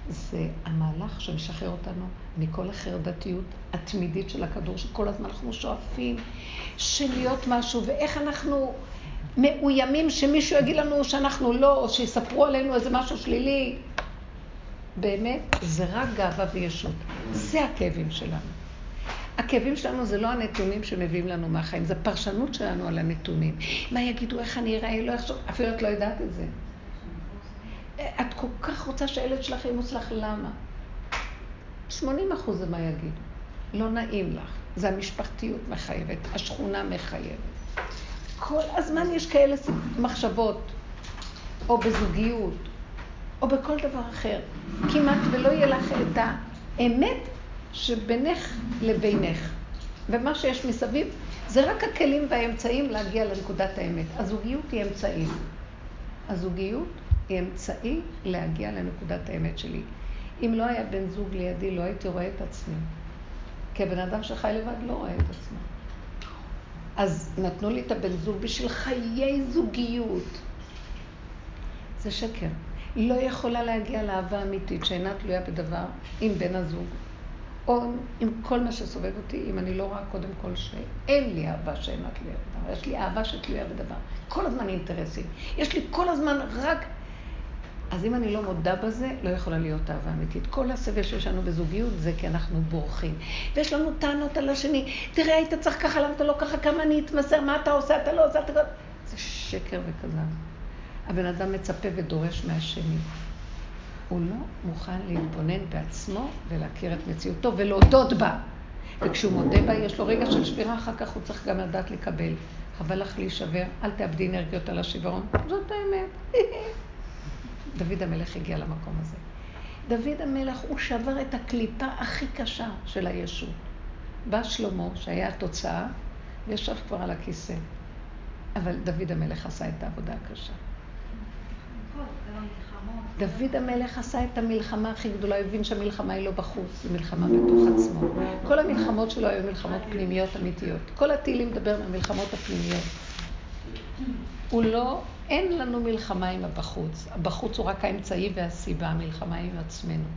זה המהלך שמשחרר אותנו מכל החרדתיות התמידית של הכדור, שכל הזמן אנחנו שואפים של להיות משהו, ואיך אנחנו מאוימים שמישהו יגיד לנו שאנחנו לא, או שיספרו עלינו איזה משהו שלילי. באמת, זה רק גאווה וישות. זה הכאבים שלנו. הכאבים שלנו זה לא הנתונים שמביאים לנו מהחיים, זה פרשנות שלנו על הנתונים. מה יגידו, איך אני אראה, לא יחשוב, אפילו את לא יודעת את זה. את כל כך רוצה שהילד שלך יהיה מוצלח, למה? 80 אחוז זה מה יגידו. לא נעים לך. זה המשפחתיות מחייבת, השכונה מחייבת. כל הזמן יש כאלה מחשבות, או בזוגיות, או בכל דבר אחר. כמעט ולא יהיה לך את האמת שבינך לבינך. ומה שיש מסביב, זה רק הכלים והאמצעים להגיע לנקודת האמת. הזוגיות היא אמצעי. הזוגיות היא אמצעי להגיע לנקודת האמת שלי. אם לא היה בן זוג לידי, לא הייתי רואה את עצמי. כי הבן אדם שחי לבד לא רואה את עצמו. אז נתנו לי את הבן זוג בשביל חיי זוגיות. זה שקר. לא יכולה להגיע לאהבה אמיתית שאינה תלויה בדבר עם בן הזוג, או עם כל מה שסובב אותי, אם אני לא רואה קודם כל שאין לי אהבה שאינה תלויה בדבר. יש לי אהבה שתלויה בדבר. כל הזמן אינטרסים. יש לי כל הזמן רק... אז אם אני לא מודה בזה, לא יכולה להיות אהבה אמיתית. כל הסבל שיש לנו בזוגיות זה כי אנחנו בורחים. ויש לנו טענות על השני, תראה, היית צריך ככה, למה אתה לא ככה, כמה אני אתמסר, מה אתה עושה, אתה לא עושה, אתה... זה שקר וכזב. הבן אדם מצפה ודורש מהשני. הוא לא מוכן להתבונן בעצמו ולהכיר את מציאותו ולהודות בה. וכשהוא מודה בה, יש לו רגע של שבירה, אחר כך הוא צריך גם לדעת לקבל. חבל לך להישבר, אל תאבדי אנרגיות על השברון. זאת האמת. <laughs> דוד המלך הגיע למקום הזה. דוד המלך, הוא שבר את הקליפה הכי קשה של הישות. בא שלמה, שהיה התוצאה, וישב כבר על הכיסא. אבל דוד המלך עשה את העבודה הקשה. דוד המלך עשה את המלחמה הכי גדולה, הבין שהמלחמה היא לא בחוץ, היא מלחמה בתוך עצמו. כל המלחמות שלו היו מלחמות פנימיות אמיתיות. כל התהילים מדבר מהמלחמות הפנימיות. הוא לא, אין לנו מלחמה עם הבחוץ. הבחוץ הוא רק האמצעי והסיבה, המלחמה עם עצמנו.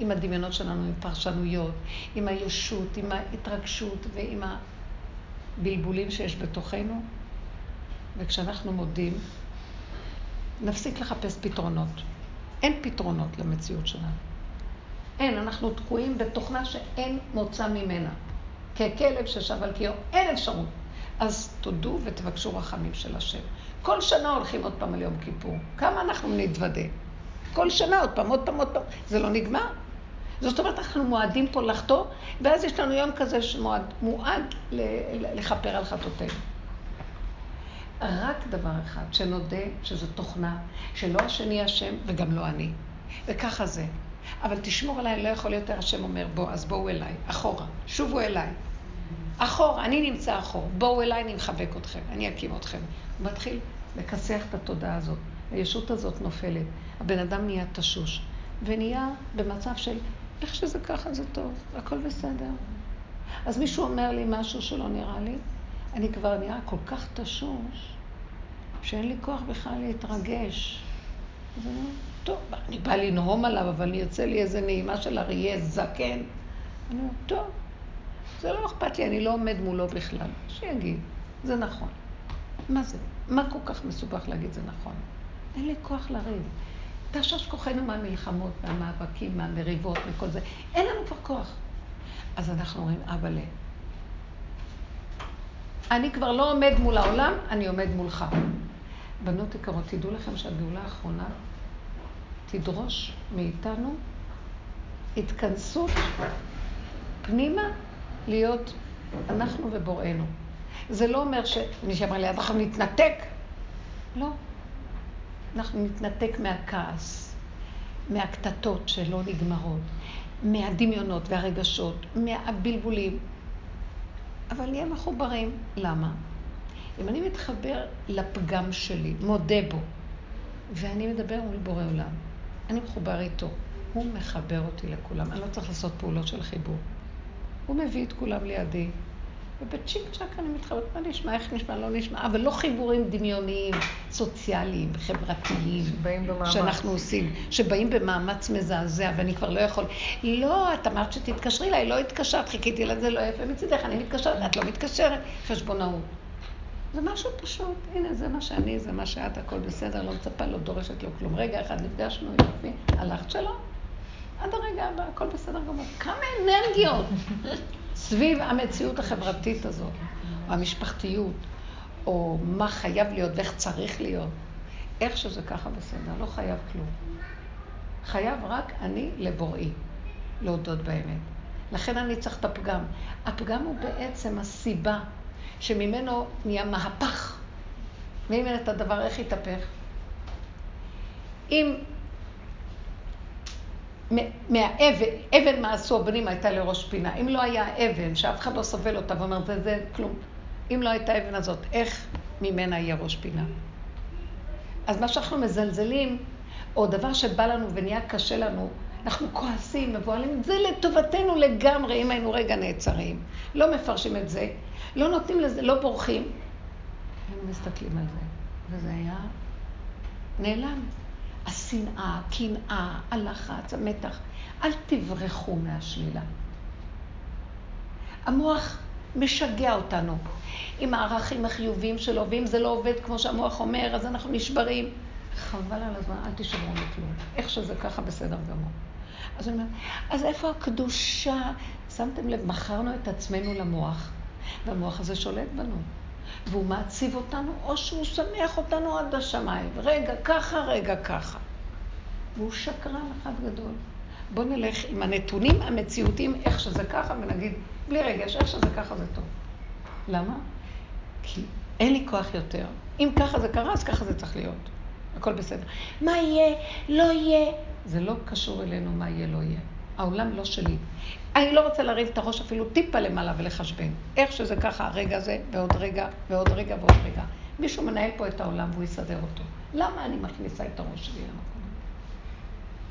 עם הדמיונות שלנו, עם פרשנויות, עם הישות, עם ההתרגשות ועם הבלבולים שיש בתוכנו. וכשאנחנו מודים, נפסיק לחפש פתרונות. אין פתרונות למציאות שלנו. אין, אנחנו תקועים בתוכנה שאין מוצא ממנה. ככלב ששב על קיור, אין אפשרות. אז תודו ותבקשו רחמים של השם. כל שנה הולכים עוד פעם על יום כיפור. כמה אנחנו נתוודה? כל שנה עוד פעם, עוד פעם, עוד פעם. זה לא נגמר. זאת אומרת, אנחנו מועדים פה לחטוא, ואז יש לנו יום כזה שמועד לכפר על חטאותינו. רק דבר אחד, שנודה שזו תוכנה, שלא השני אשם וגם לא אני. וככה זה. אבל תשמור עליי, לא יכול יותר, השם אומר, בוא, אז בואו אליי, אחורה, שובו אליי. אחורה, אני נמצא אחור, בואו אליי, אני מחבק אתכם, אני אקים אתכם. הוא מתחיל לכסח את התודעה הזאת. הישות הזאת נופלת. הבן אדם נהיה תשוש, ונהיה במצב של, איך שזה ככה זה טוב, הכל בסדר. אז מישהו אומר לי משהו שלא נראה לי, אני כבר נראה כל כך תשוש, שאין לי כוח בכלל להתרגש. אומרת, טוב, אני באה לנהום עליו, אבל יוצא לי איזה נעימה של אריה זקן. אני אומרת, טוב, זה לא אכפת לי, אני לא עומד מולו בכלל. שיגיד, זה נכון. מה זה? מה כל כך מסובך להגיד זה נכון? אין לי כוח לריב. תשש כוחנו מהמלחמות, מהמאבקים, מהמריבות, מכל זה. אין לנו כבר כוח. אז אנחנו אומרים, אבא ל... אני כבר לא עומד מול העולם, אני עומד מולך. בנות יקרות, תדעו לכם שהגאולה האחרונה תדרוש מאיתנו התכנסות פנימה להיות אנחנו ובוראנו. זה לא אומר ש... מי שאמר לי, אנחנו נתנתק. לא. אנחנו נתנתק מהכעס, מהקטטות שלא נגמרות, מהדמיונות והרגשות, מהבלבולים. אבל נהיה מחוברים. למה? אם אני מתחבר לפגם שלי, מודה בו, ואני מדבר מול בורא עולם, אני מחובר איתו, הוא מחבר אותי לכולם. אני לא צריך לעשות פעולות של חיבור. הוא מביא את כולם לידי, ובצ'יק צ'אק אני מתחברת, מה נשמע, איך נשמע, לא נשמע, אבל לא חיבורים דמיוניים, סוציאליים, חברתיים, שבאים במאמץ. שאנחנו עושים, שבאים במאמץ מזעזע, ואני כבר לא יכול. לא, את אמרת שתתקשרי אליי, לא התקשרת, חיכיתי לזה, לא יפה מצידך, אני מתקשרת, את לא מתקשרת, חשבונאות. זה משהו פשוט, הנה, זה מה שאני, זה מה שאת, הכל בסדר, לא מצפה, לא דורשת לו כלום. רגע אחד נפגשנו, יופי, הלכת שלום. עד הרגע הבא, הכל בסדר גמור. כמה אנרגיות סביב המציאות החברתית הזאת, או המשפחתיות, או מה חייב להיות ואיך צריך להיות. איך שזה ככה בסדר, לא חייב כלום. חייב רק אני לבוראי, להודות באמת. לכן אני צריך את הפגם. הפגם הוא בעצם הסיבה שממנו נהיה מהפך. ואם אין את הדבר, איך יתהפך? אם מהאבן, אבן מעשו הבנים הייתה לראש פינה. אם לא היה אבן, שאף אחד לא סובל אותה ואומר, זה, זה כלום. אם לא הייתה אבן הזאת, איך ממנה יהיה ראש פינה? אז מה שאנחנו מזלזלים, או דבר שבא לנו ונהיה קשה לנו, אנחנו כועסים, מבוהלים, זה לטובתנו לגמרי, אם היינו רגע נעצרים. לא מפרשים את זה, לא נותנים לזה, לא בורחים. היינו מסתכלים על זה, וזה היה נעלם. השנאה, הקנאה, הלחץ, המתח. אל תברחו מהשלילה. המוח משגע אותנו עם הערכים החיוביים שלו, ואם זה לא עובד כמו שהמוח אומר, אז אנחנו נשברים. חבל על הזמן, אל תשברו מכלום. איך שזה ככה, בסדר גמור. אז אני אומרת, אז איפה הקדושה? שמתם לב, מכרנו את עצמנו למוח, והמוח הזה שולט בנו. והוא מעציב אותנו, או שהוא שמח אותנו עד השמיים. רגע ככה, רגע ככה. והוא שקרן אחד גדול. בואו נלך עם הנתונים המציאותיים, איך שזה ככה, ונגיד, בלי רגש, איך שזה ככה זה טוב. למה? כי אין לי כוח יותר. אם ככה זה קרה, אז ככה זה צריך להיות. הכל בסדר. מה יהיה? לא יהיה. זה לא קשור אלינו מה יהיה, לא יהיה. העולם לא שלי. אני לא רוצה להרים את הראש אפילו טיפה למעלה ולחשבן. איך שזה ככה, הרגע הזה, ועוד רגע, ועוד רגע, ועוד רגע. מישהו מנהל פה את העולם והוא יסדר אותו. למה אני מכניסה את הראש שלי למקום?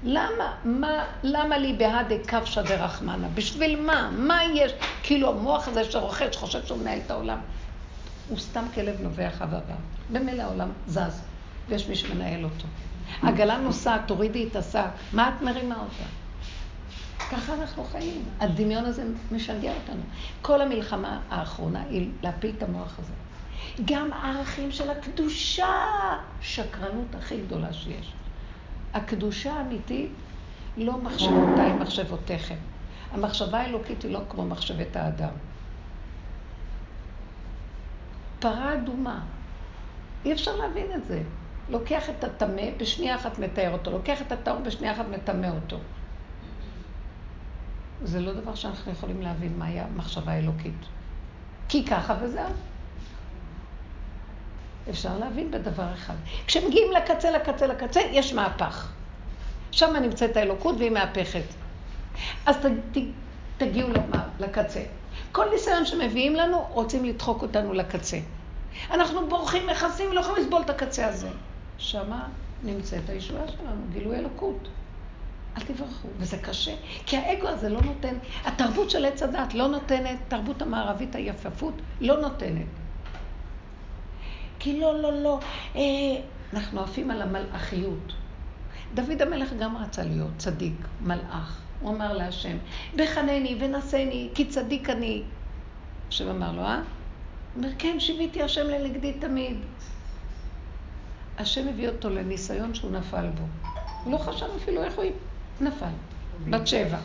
למה? מה, למה לי בהדה קפשא דרחמנא? בשביל מה? מה יש? כאילו המוח הזה שרוחש, חושב שהוא מנהל את העולם, הוא סתם כלב נובח הבבה. במילא העולם זז, ויש מי שמנהל אותו. עגלה נוסעת, תורידי את השק, מה את מרימה אותה? ככה אנחנו חיים. הדמיון הזה משגע אותנו. כל המלחמה האחרונה היא להפיל את המוח הזה. גם הערכים של הקדושה, שקרנות הכי גדולה שיש. הקדושה האמיתית, לא מחשבותיי מחשבותיכם. המחשבה האלוקית היא לא כמו מחשבת האדם. פרה אדומה, אי אפשר להבין את זה. לוקח את הטמא, בשנייה אחת מתאר אותו, לוקח את הטהור, בשנייה אחת מטמא אותו. זה לא דבר שאנחנו יכולים להבין מהי המחשבה האלוקית. כי ככה וזהו. אפשר להבין בדבר אחד. כשמגיעים לקצה, לקצה, לקצה, יש מהפך. שם נמצאת האלוקות והיא מהפכת. אז ת, ת, תגיעו לקצה. כל ניסיון שמביאים לנו, רוצים לדחוק אותנו לקצה. אנחנו בורחים, מכסים, לא יכולים לסבול את הקצה הזה. שמה נמצאת הישועה שלנו, גילוי אלוקות. אל תברחו, וזה קשה, כי האגו הזה לא נותן, התרבות של עץ הדת לא נותנת, תרבות המערבית היפפות לא נותנת. כי לא, לא, לא, אה, אנחנו עפים על המלאכיות. דוד המלך גם רצה להיות צדיק, מלאך. הוא אמר להשם, בחנני ונשני, כי צדיק אני. השם אמר לו, אה? הוא אומר, כן, שיוויתי השם לנגדי תמיד. השם הביא אותו לניסיון שהוא נפל בו. הוא לא חשב אפילו איך הוא נפל. בת שבע.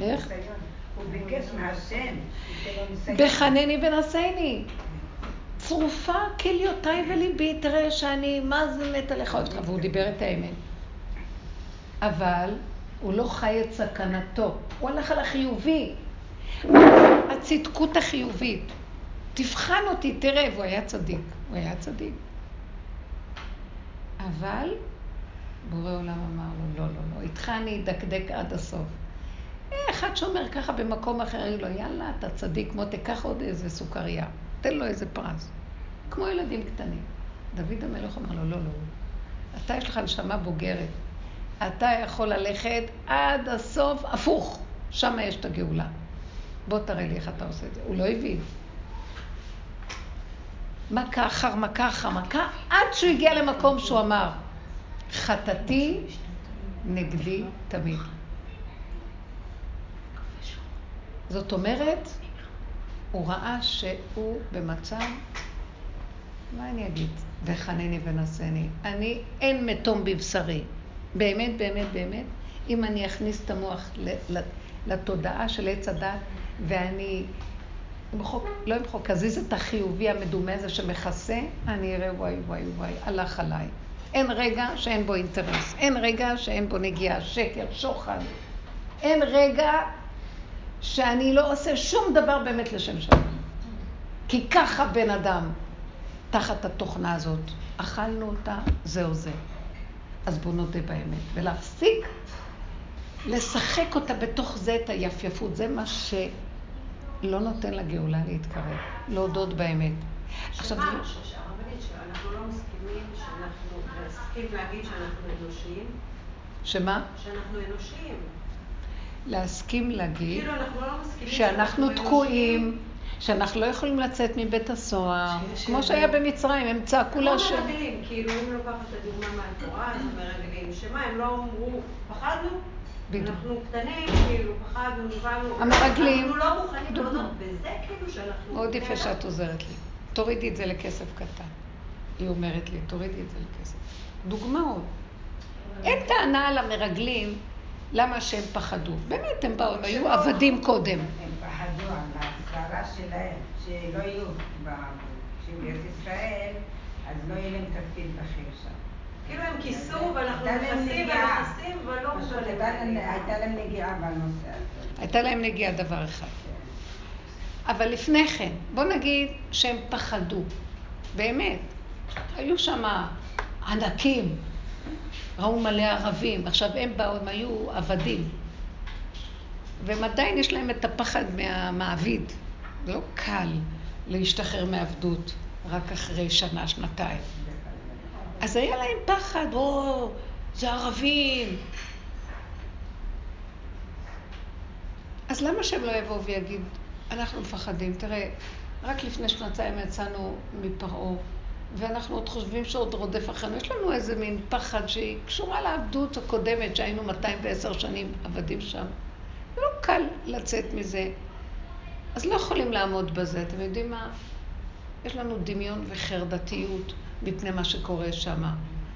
איך? הוא ביקש מהשם. בחנני ונשני. צרופה כליותיי וליבי, תראה שאני, מה זה מת עליך אותך, והוא דיבר את האמת. אבל הוא לא חי את סכנתו, הוא הלך על החיובי. הצדקות החיובית. תבחן אותי, תראה, והוא היה צדיק, הוא היה צדיק. אבל בורא עולם אמר לו, לא, לא, לא, איתך אני אדקדק עד הסוף. אחד שאומר ככה במקום אחר, יגיד לו, יאללה, אתה צדיק, מותק, קח עוד איזה סוכריה, תן לו איזה פרס. כמו ילדים קטנים. דוד המלך אמר לו, לא, לא, אתה יש לך נשמה בוגרת. אתה יכול ללכת עד הסוף הפוך, שם יש את הגאולה. בוא תראה לי איך אתה עושה את זה. הוא לא הבין. מכה אחר מכה אחר מכה, עד שהוא הגיע למקום שהוא אמר, חטאתי נגדי תמיד. זאת אומרת, הוא ראה שהוא במצב, מה אני אגיד? וחנני ונשני. אני, אין מתום בבשרי. באמת, באמת, באמת, אם אני אכניס את המוח לתודעה של עץ הדת, ואני אמחוק, לא אמחוק, אזיז את החיובי המדומה הזה שמכסה, אני אראה וואי וואי וואי, הלך עליי. אין רגע שאין בו אינטרס, אין רגע שאין בו נגיעה, שקר, שוחד. אין רגע שאני לא עושה שום דבר באמת לשם שלום. כי ככה בן אדם, תחת התוכנה הזאת, אכלנו אותה, זהו זה. אז בואו נודה באמת. ולהפסיק לשחק אותה בתוך זה את היפייפות. זה מה שלא נותן לגאולה להתקרב. להודות באמת. עכשיו... שמה, הרבנית, שאנחנו לא מסכימים, שאנחנו, להסכים להגיד שאנחנו אנושיים. שמה? שאנחנו אנושיים. להסכים להגיד כאילו אנחנו לא מסכימים שאנחנו תקועים, שאנחנו לא יכולים לצאת מבית הסוהר, כמו שהיה במצרים, הם צעקו להשם. כמו מרגלים, כאילו אם לוקחת את הדוגמה מהתורה, אז המרגלים, שמה, הם לא אמרו, פחדנו? אנחנו קטנים, כאילו, פחדנו, נבהלנו. המרגלים. אנחנו לא מוכנים להודות בזה, כאילו שאנחנו... מאוד יפה שאת עוזרת לי. תורידי את זה לכסף קטן. היא אומרת לי, תורידי את זה לכסף. דוגמאות. אין טענה על המרגלים למה שהם פחדו? באמת, הם באו, הם היו עבדים קודם. הם פחדו על ההסברה שלהם, שלא יהיו בארץ ישראל, אז לא יהיה להם תפקיד בכיר שם. כאילו הם כיסו ואנחנו נכנסים ונכנסים ולא משנה. הייתה להם נגיעה בנושא הזה. הייתה להם נגיעה דבר אחד. כן. אבל לפני כן, בוא נגיד שהם פחדו. באמת. היו שם ענקים, ראו מלא ערבים, עכשיו הם באו, הם היו עבדים. והם עדיין יש להם את הפחד מהמעביד. זה לא קל להשתחרר מעבדות רק אחרי שנה, שנתיים. אז היה להם פחד, או, זה ערבים. אז למה שהם לא יבואו ויגיד, אנחנו מפחדים? תראה, רק לפני שנתיים יצאנו מפרעה. ואנחנו עוד חושבים שעוד רודף אחרינו. יש לנו איזה מין פחד שהיא קשורה לעבדות הקודמת, שהיינו 210 שנים עבדים שם. לא קל לצאת מזה. אז לא יכולים לעמוד בזה. אתם יודעים מה? יש לנו דמיון וחרדתיות מפני מה שקורה שם.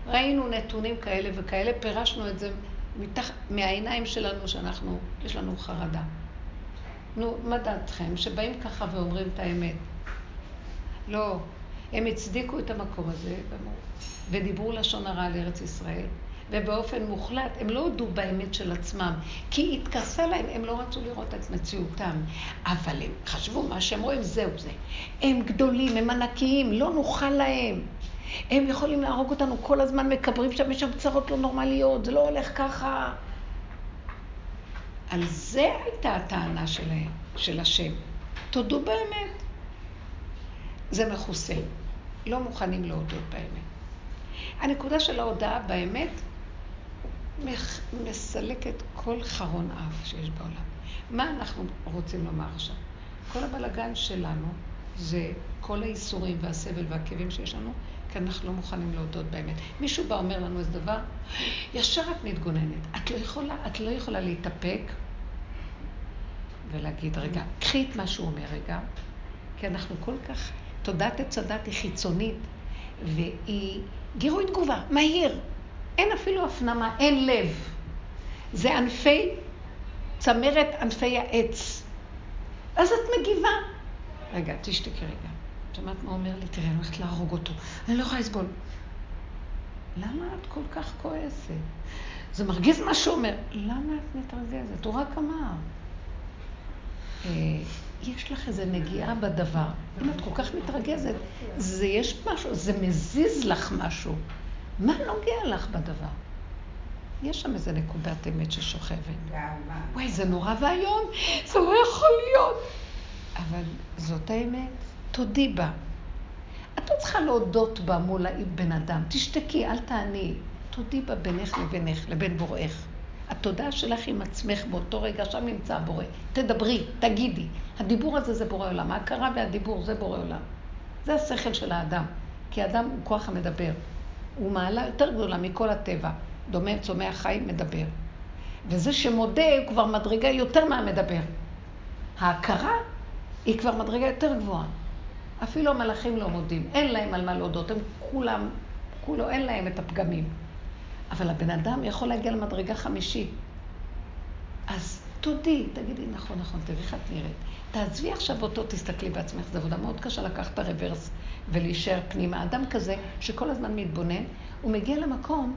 ראינו נתונים כאלה וכאלה, פירשנו את זה מתח... מהעיניים שלנו שאנחנו, יש לנו חרדה. נו, מה דעתכם? שבאים ככה ואומרים את האמת. לא, הם הצדיקו את המקום הזה ודיברו לשון הרע על ארץ ישראל, ובאופן מוחלט הם לא הודו באמת של עצמם, כי התכסה להם, הם לא רצו לראות את מציאותם, אבל הם חשבו מה שהם רואים זהו זה. הם גדולים, הם ענקיים, לא נוכל להם. הם יכולים להרוג אותנו כל הזמן, מקברים שם, יש שם צרות לא נורמליות, זה לא הולך ככה. על זה הייתה הטענה שלהם, של השם. תודו באמת. זה מכוסה. לא מוכנים להודות באמת. הנקודה של ההודעה באמת מסלקת כל חרון אף שיש בעולם. מה אנחנו רוצים לומר עכשיו? כל הבלגן שלנו זה כל האיסורים והסבל והכאבים שיש לנו, כי אנחנו לא מוכנים להודות באמת. מישהו בא אומר לנו איזה דבר, ישר את מתגוננת. את לא יכולה, את לא יכולה להתאפק ולהגיד, רגע, קחי את מה שהוא אומר רגע, כי אנחנו כל כך תודעת עץ הדת היא חיצונית, והיא גירוי תגובה, מהיר. אין אפילו הפנמה, אין לב. זה ענפי, צמרת ענפי העץ. אז את מגיבה. רגע, תשתקי רגע. שמעת מה אומר לי? תראה, אני הולכת להרוג אותו. אני לא יכולה לסבול. למה את כל כך כועסת? זה מרגיז מה שאומר. למה את מתרגזת? הוא רק אמר. יש לך איזו נגיעה בדבר. אם את כל כך מתרגזת, זה יש משהו, זה מזיז לך משהו. מה נוגע לך בדבר? יש שם איזה נקודת אמת ששוכבת. וואי, זה נורא ואיום, זה לא יכול להיות. אבל זאת האמת, תודי בה. את לא צריכה להודות בה מול בן אדם. תשתקי, אל תעני. תודי בה בינך לבינך, לבין בוראך. התודעה שלך עם עצמך באותו רגע, שם נמצא הבורא. תדברי, תגידי. הדיבור הזה זה בורא עולם. ההכרה והדיבור זה בורא עולם. זה השכל של האדם. כי האדם הוא כוח המדבר. הוא מעלה יותר גדולה מכל הטבע. דומה, צומח, חי, מדבר. וזה שמודה הוא כבר מדרגה יותר מהמדבר. ההכרה היא כבר מדרגה יותר גבוהה. אפילו המלאכים לא מודים, אין להם על מה להודות, הם כולם, כולו, אין להם את הפגמים. אבל הבן אדם יכול להגיע למדרגה חמישית. אז תודי, תגידי, נכון, נכון, תראי איך את נראית. תעזבי עכשיו אותו, תסתכלי בעצמך, זו עבודה מאוד קשה לקחת את הרוורס ולהישאר פנימה. אדם כזה, שכל הזמן מתבונן, הוא מגיע למקום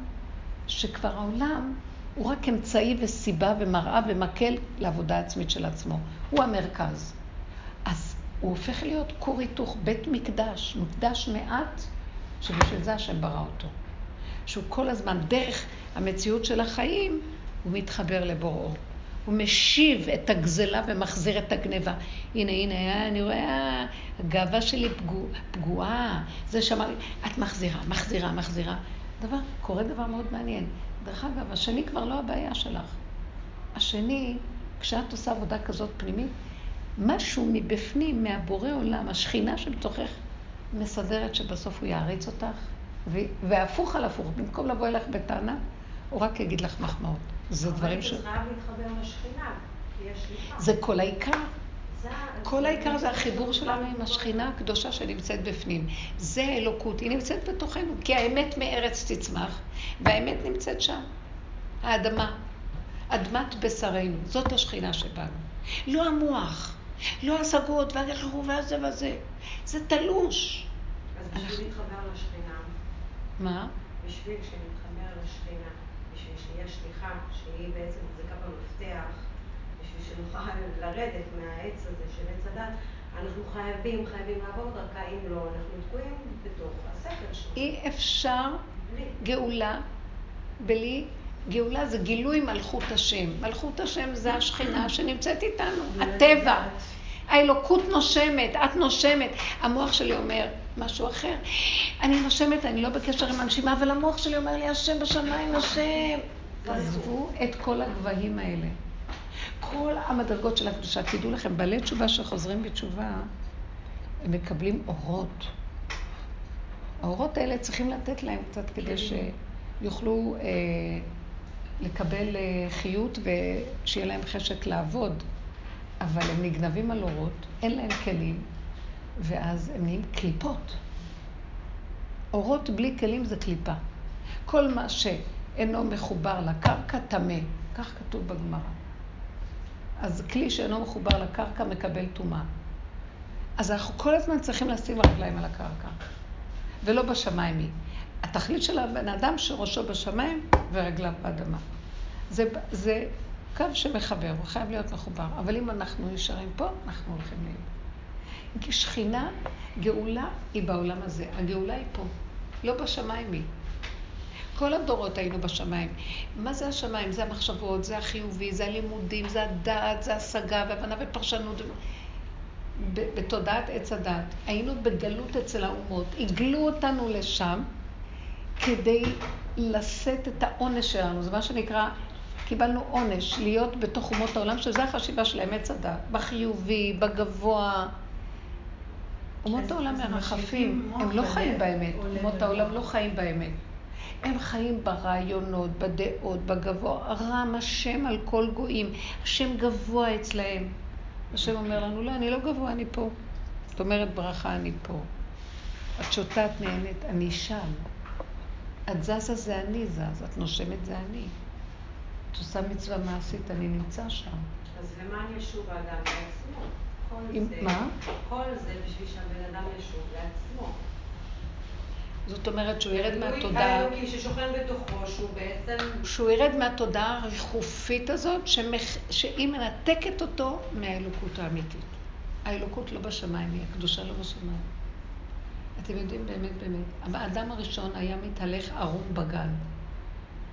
שכבר העולם הוא רק אמצעי וסיבה ומראה ומקל לעבודה עצמית של עצמו. הוא המרכז. אז הוא הופך להיות כור היתוך, בית מקדש, מקדש מעט, שבשביל זה השם ברא אותו. שהוא כל הזמן, דרך המציאות של החיים, הוא מתחבר לבוראו. הוא משיב את הגזלה ומחזיר את הגניבה. הנה, הנה, אני רואה, הגאווה שלי פגוע, פגועה, זה שאמר לי, את מחזירה, מחזירה, מחזירה. דבר, קורה דבר מאוד מעניין. דרך אגב, השני כבר לא הבעיה שלך. השני, כשאת עושה עבודה כזאת פנימית, משהו מבפנים, מהבורא עולם, השכינה שבתוכך, מסדרת שבסוף הוא יעריץ אותך, והפוך על הפוך, במקום לבוא אליך בטענה, הוא רק יגיד לך מחמאות. זה דברים ש... אבל זה חייב להתחבר לשכינה, כי יש שליחה. זה כל העיקר. כל העיקר זה החיבור שלנו עם השכינה הקדושה שנמצאת בפנים. זה האלוקות, היא נמצאת בתוכנו, כי האמת מארץ תצמח, והאמת נמצאת שם. האדמה, אדמת בשרנו, זאת השכינה שבנו. לא המוח, לא השגות והגחרו והזה וזה. זה תלוש. אז בשביל להתחבר לשכינה. מה? בשביל שנתחבר לשכינה, בשביל שיהיה שליחה, שהיא בעצם מחזיקה במפתח, בשביל שנוכל לרדת מהעץ הזה של עץ הדת, אנחנו חייבים, חייבים לעבור דרכה, אם לא, אנחנו תקועים בתוך השכל שלנו. אי אפשר גאולה בלי, גאולה זה גילוי מלכות השם. מלכות השם זה השכינה שנמצאת איתנו, הטבע. האלוקות נושמת, את נושמת. המוח שלי אומר משהו אחר. אני נושמת, אני לא בקשר עם הנשימה, אבל המוח שלי אומר לי, השם בשמיים, השם. עזבו את כל הגבהים האלה. כל המדרגות של הקדושה, תדעו לכם, בעלי תשובה שחוזרים בתשובה, הם מקבלים אורות. האורות האלה צריכים לתת להם קצת כדי שיוכלו אה, לקבל אה, חיות ושיהיה להם חשק לעבוד. אבל הם נגנבים על אורות, אין להם כלים, ואז הם נהיים קליפות. אורות בלי כלים זה קליפה. כל מה שאינו מחובר לקרקע, טמא. כך כתוב בגמרא. אז כלי שאינו מחובר לקרקע מקבל טומאה. אז אנחנו כל הזמן צריכים לשים רגליים על הקרקע, ולא בשמיים היא. התכלית של הבן אדם שראשו בשמיים ורגליו באדמה. זה, זה קו שמחבר, הוא חייב להיות מחובר. אבל אם אנחנו נשארים פה, אנחנו הולכים לאיבוד. כי שכינה, גאולה היא בעולם הזה. הגאולה היא פה, לא בשמיים היא. כל הדורות היינו בשמיים. מה זה השמיים? זה המחשבות, זה החיובי, זה הלימודים, זה הדעת, זה השגה והבנה ופרשנות. בתודעת עץ הדת. היינו בגלות אצל האומות, הגלו אותנו לשם כדי לשאת את העונש שלנו. זה מה שנקרא, קיבלנו עונש, להיות בתוך אומות העולם, שזה החשיבה שלהם, עץ הדת. בחיובי, בגבוה. אומות העולם מרחפים, הם לא חיים באמת. אומות העולם לא חיים באמת. הם חיים ברעיונות, בדעות, בגבוה. רם השם על כל גויים. השם גבוה אצלהם. השם אומר לנו, לא, אני לא גבוה, אני פה. זאת אומרת, ברכה, אני פה. את שותה, את נהנית, אני שם. את זזה, זה אני זז, את נושמת, זה אני. את עושה מצווה מעשית, אני נמצא שם. אז למען ישוב האדם לעצמו. כל זה, מה? כל זה בשביל שהבן אדם ישוב לעצמו. זאת אומרת שהוא ירד מהתודעה... האלוקי ששוכן בתוכו, שהוא בעצם... שהוא ירד מהתודעה הריחופית הזאת, שמח... שהיא מנתקת אותו מהאלוקות האמיתית. האלוקות לא בשמיים, היא הקדושה לא בשמיים. אתם יודעים באמת באמת, האדם הראשון היה מתהלך ערום בגן,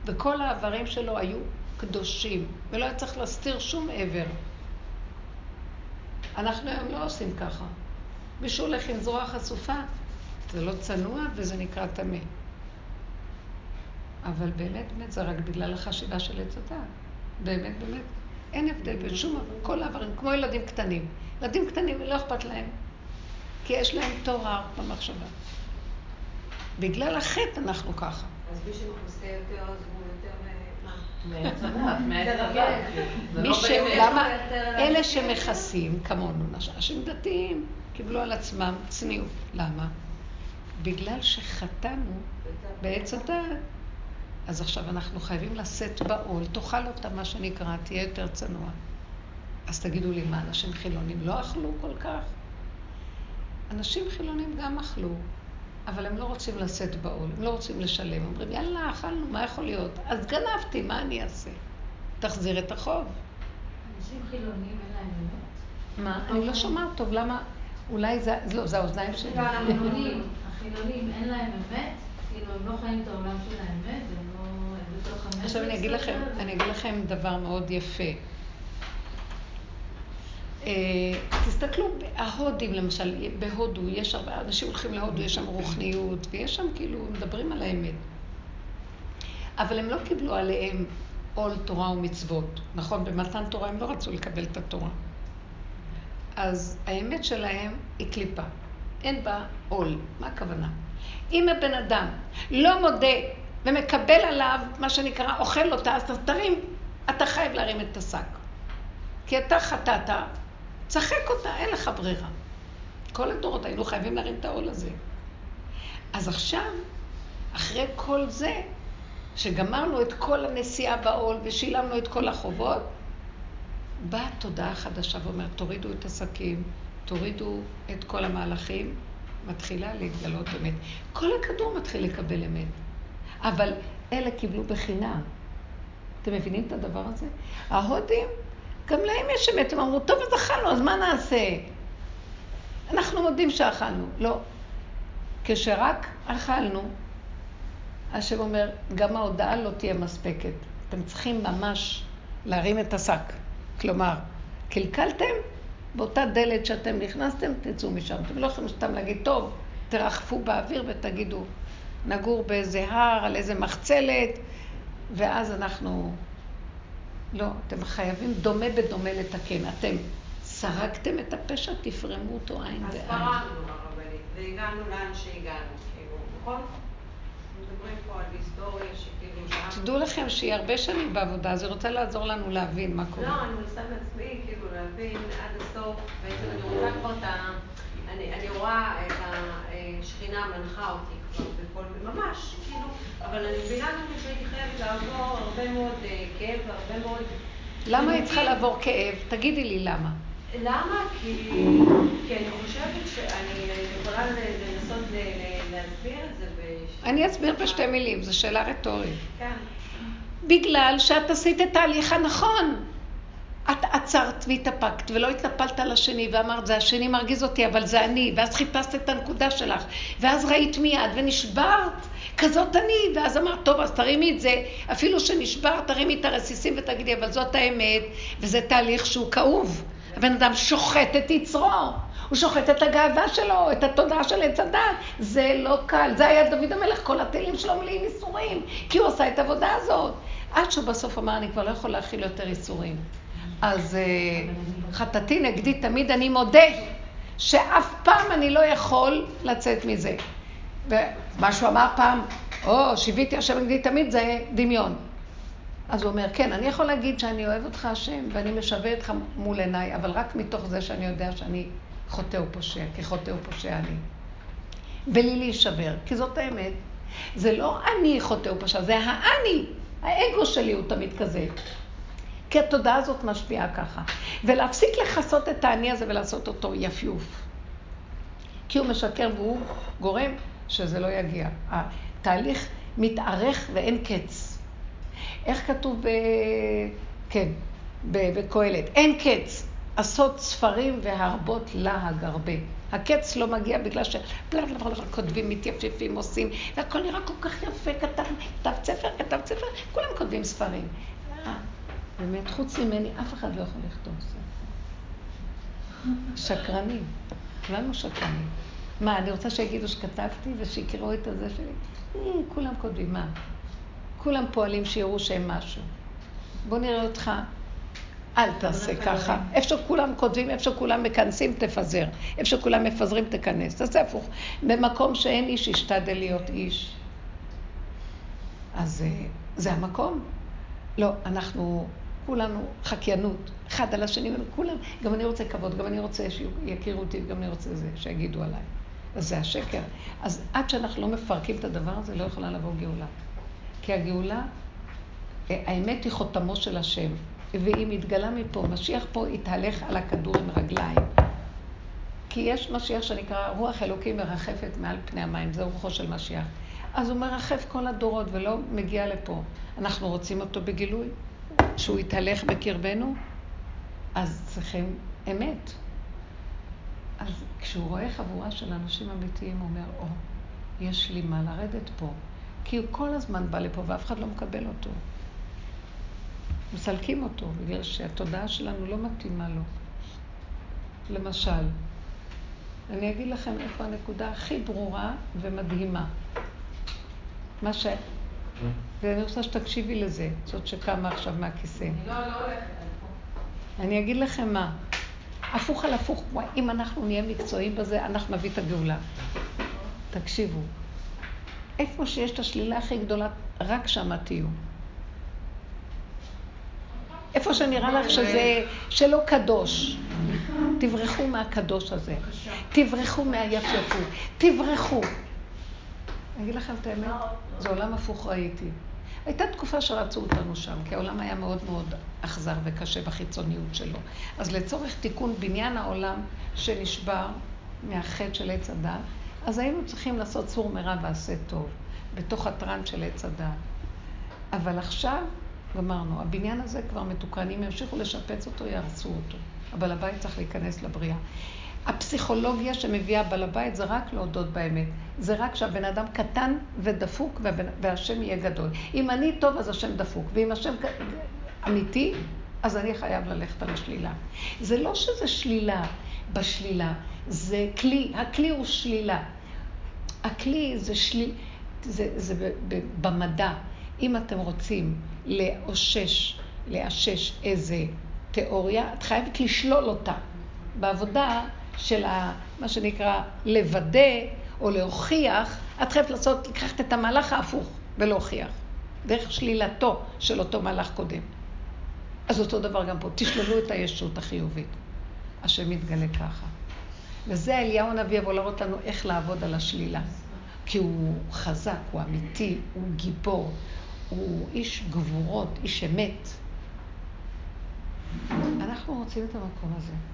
וכל האיברים שלו היו קדושים, ולא היה צריך להסתיר שום עבר. אנחנו היום לא עושים ככה. מישהו הולך עם זרוע חשופה, זה לא צנוע וזה נקרא טמא. אבל באמת, באמת, זה רק בגלל החשיבה של עץ הדת. באמת, באמת, אין הבדל בין שום, כל האיברים, כמו ילדים קטנים. ילדים קטנים, לא אכפת להם, כי יש להם תואר במחשבה. בגלל החטא אנחנו ככה. אז מי שמכוסה יותר, אז הוא. למה? אלה שמכסים כמונו, אנשים דתיים, קיבלו על עצמם צניעות. למה? בגלל שחטאנו בעץ הדת, אז עכשיו אנחנו חייבים לשאת בעול, תאכל אותה, מה שנקרא, תהיה יותר צנוע. אז תגידו לי, מה, אנשים חילונים לא אכלו כל כך? אנשים חילונים גם אכלו, אבל הם לא רוצים לשאת בעול, הם לא רוצים לשלם. אומרים, יאללה, אכלנו, מה יכול להיות? אז גנבתי, מה אני אעשה? תחזיר את החוב. אנשים חילונים אין להם אמת? מה? אני לא שומעת טוב, למה? אולי זה, לא, זה האוזניים שלי. החילונים, החילונים אין להם אמת? כאילו, הם לא חיים את העולם של האמת, הם לא... עכשיו אני אגיד לכם, אני אגיד לכם דבר מאוד יפה. אה, תסתכלו, ההודים למשל, בהודו, יש הרבה, אנשים הולכים להודו, יש שם רוחניות, ויש שם כאילו, מדברים על האמת. אבל הם לא קיבלו עליהם עול תורה ומצוות. נכון, במתן תורה הם לא רצו לקבל את התורה. אז האמת שלהם היא קליפה. אין בה עול. מה הכוונה? אם הבן אדם לא מודה ומקבל עליו, מה שנקרא, אוכל אותה, אז תרים, אתה חייב להרים את השק. כי אתה חטאת, צחק אותה, אין לך ברירה. כל הדורות היינו חייבים להרים את העול הזה. אז עכשיו, אחרי כל זה, שגמרנו את כל הנסיעה בעול ושילמנו את כל החובות, באה תודעה חדשה ואומרת, תורידו את השקים, תורידו את כל המהלכים, מתחילה להתגלות אמת. כל הכדור מתחיל לקבל אמת. אבל אלה קיבלו בחינם. אתם מבינים את הדבר הזה? ההודים גם להם יש אמת, הם אמרו, טוב, אז אכלנו, אז מה נעשה? אנחנו מודים שאכלנו. לא. כשרק אכלנו, השם אומר, גם ההודעה לא תהיה מספקת. אתם צריכים ממש להרים את השק. כלומר, קלקלתם, באותה דלת שאתם נכנסתם, תצאו משם. אתם לא יכולים סתם להגיד, טוב, תרחפו באוויר ותגידו, נגור באיזה הר, על איזה מחצלת, ואז אנחנו לא, אתם חייבים דומה בדומה לתקן. אתם סרקתם את הפשע, תפרמו אותו עין בעין. אז פרמנו, הרבנית, והגענו לאן שהגענו, כאילו, נכון? תדעו לכם שהיא הרבה שנים בעבודה, אז היא רוצה לעזור לנו להבין מה קורה. לא, אני מנסה לעצמי, כאילו, להבין עד הסוף, בעצם אני רוצה כבר את ה... אני רואה את השכינה מנחה אותי בכל... ממש, כאילו, אבל אני מבינה גם שהייתי חייבת לעבור הרבה מאוד אה, כאב והרבה מאוד... למה היא צריכה לעבור כאב? תגידי לי למה. למה? כי, כי אני חושבת שאני יכולה לנסות להסביר את זה בשתי... אני אסביר בשתי מילים, זו שאלה רטורית. כן. בגלל שאת עשית את ההליך הנכון. את עצרת והתאפקת ולא התנפלת על השני ואמרת זה השני מרגיז אותי אבל זה אני ואז חיפשת את הנקודה שלך ואז ראית מיד ונשברת כזאת אני ואז אמרת טוב אז תרימי את זה אפילו שנשברת תרימי את הרסיסים ותגידי אבל זאת האמת וזה תהליך שהוא כאוב הבן אדם שוחט את יצרו הוא שוחט את הגאווה שלו, את התודעה של עץ הדת. זה לא קל. זה היה דוד המלך, כל התהילים שלו מלאים ייסורים, כי הוא עשה את העבודה הזאת. עד שהוא בסוף אמר, אני כבר לא יכול להכיל יותר ייסורים. אז אה, חטאתי נגדי תמיד, אני מודה שאף פעם אני לא יכול לצאת מזה. ומה שהוא אמר פעם, או, שיוויתי השם נגדי תמיד, זה דמיון. אז הוא אומר, כן, אני יכול להגיד שאני אוהב אותך השם, ואני משווה אותך מול עיניי, אבל רק מתוך זה שאני יודע שאני חוטא ופושע, כי חוטא ופושע אני. בלי להישבר, כי זאת האמת. זה לא אני חוטא ופושע, זה האני. האגו שלי הוא תמיד כזה. כי התודעה הזאת משפיעה ככה. ולהפסיק לכסות את האני הזה ולעשות אותו יפיוף. כי הוא משקר והוא גורם שזה לא יגיע. התהליך מתארך ואין קץ. איך כתוב ב... כן, בקהלת? אין קץ. עשות ספרים והרבות להג הרבה. הקץ לא מגיע בגלל ש... כותבים, מתייפפים, עושים, והכל נראה כל כך יפה, כתב, כתב ספר, כתב ספר, כולם כותבים ספרים. באמת, חוץ ממני, אף אחד לא יכול לכתוב ספר. שקרנים, כולנו שקרנים. מה, אני רוצה שיגידו שכתבתי ושיקראו את הזה שלי? אה, כולם כותבים, מה? כולם פועלים שיראו שהם משהו. בוא נראה אותך, אל תעשה ככה. איפה שכולם כותבים, איפה שכולם מכנסים, תפזר. איפה שכולם מפזרים, תכנס. תעשה הפוך. במקום שאין איש, ישתדל להיות איש. אז אה, זה המקום. לא, אנחנו כולנו חקיינות, אחד על השני, כולם, גם אני רוצה כבוד, גם אני רוצה שיכירו אותי, גם אני רוצה זה, שיגידו עליי. אז זה השקר. אז עד שאנחנו לא מפרקים את הדבר הזה, לא יכולה לבוא גאולה. כי הגאולה, אה, האמת היא חותמו של השם, והיא מתגלה מפה. משיח פה יתהלך על הכדור עם רגליים. כי יש משיח שנקרא רוח אלוקים מרחפת מעל פני המים, זה רוחו של משיח. אז הוא מרחף כל הדורות ולא מגיע לפה. אנחנו רוצים אותו בגילוי, שהוא יתהלך בקרבנו, אז צריכים אמת. אז כשהוא רואה חבורה של אנשים אמיתיים, הוא אומר, או, oh, יש לי מה לרדת פה. כי הוא כל הזמן בא לפה ואף אחד לא מקבל אותו. מסלקים אותו, בגלל שהתודעה שלנו לא מתאימה לו. למשל, אני אגיד לכם איפה הנקודה הכי ברורה ומדהימה. מה ש... ואני רוצה שתקשיבי לזה, זאת שקמה עכשיו מהכיסא. אני לא, לא הולכת, אני אגיד לכם מה, הפוך על הפוך, אם אנחנו נהיה מקצועיים בזה, אנחנו נביא את הגאולה. תקשיבו, איפה שיש את השלילה הכי גדולה, רק שמה תהיו. איפה שנראה לך שזה, שלא קדוש, תברחו מהקדוש הזה. תברחו מהיפייפות. תברחו. אני אגיד לכם את האמת, זה עולם הפוך ראיתי. הייתה תקופה שרצו אותנו שם, כי העולם היה מאוד מאוד אכזר וקשה בחיצוניות שלו. אז לצורך תיקון בניין העולם שנשבר מהחטא של עץ הדת, אז היינו צריכים לעשות סור מרע ועשה טוב, בתוך הטראנט של עץ הדת. אבל עכשיו גמרנו. הבניין הזה כבר מתוקן. אם ימשיכו לשפץ אותו, יהרסו אותו. הבעל הבית צריך להיכנס לבריאה. הפסיכולוגיה שמביאה בעל הבית זה רק להודות באמת. זה רק שהבן אדם קטן ודפוק והשם יהיה גדול. אם אני טוב, אז השם דפוק. ואם השם אמיתי, אז אני חייב ללכת על השלילה. זה לא שזה שלילה בשלילה, זה כלי. הכלי הוא שלילה. הכלי זה שלילה, זה, זה במדע. אם אתם רוצים לאושש, לאשש איזה תיאוריה, את חייבת לשלול אותה. בעבודה של ה, מה שנקרא לוודא או להוכיח, את חייבת לעשות, לקחת את המהלך ההפוך ולהוכיח. דרך שלילתו של אותו מהלך קודם. אז אותו דבר גם פה, תשללו את הישות החיובית. השם מתגלה ככה. וזה אליהו הנביא יבוא להראות לנו איך לעבוד על השלילה. כי הוא חזק, הוא אמיתי, הוא גיבור, הוא איש גבורות, איש אמת. אנחנו רוצים את המקום הזה.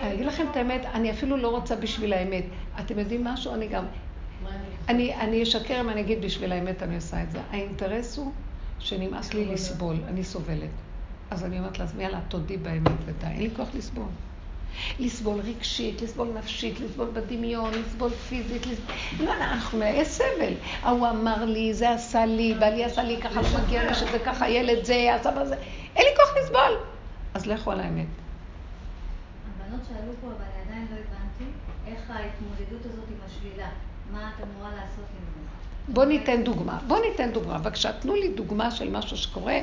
אני אגיד לכם את האמת, אני אפילו לא רוצה בשביל האמת. אתם יודעים משהו? אני גם... אני, אני אשקר אם אני אגיד בשביל האמת אני עושה את זה. האינטרס הוא שנמאס לי לסבול, אני סובלת. אז אני אומרת לעצמי, יאללה, תודי באמת ודי, אין לי כוח לסבול. לסבול רגשית, לסבול נפשית, לסבול בדמיון, לסבול פיזית, לסבול... לא, אנחנו יש סבל. ההוא אמר לי, זה עשה לי, בעלי עשה לי, ככה לא מגיע לי שזה ככה, ילד זה, עשה בזה. אין לי כוח לסבול. אז לכו על האמת. הבנות שאלו פה, אבל אני עדיין לא הבנתי, איך ההתמודדות הזאת עם השלילה. מה את אמורה לעשות עם זה? בואו ניתן דוגמה. בואו ניתן דוגמה. בבקשה, תנו לי דוגמה של משהו שקורה,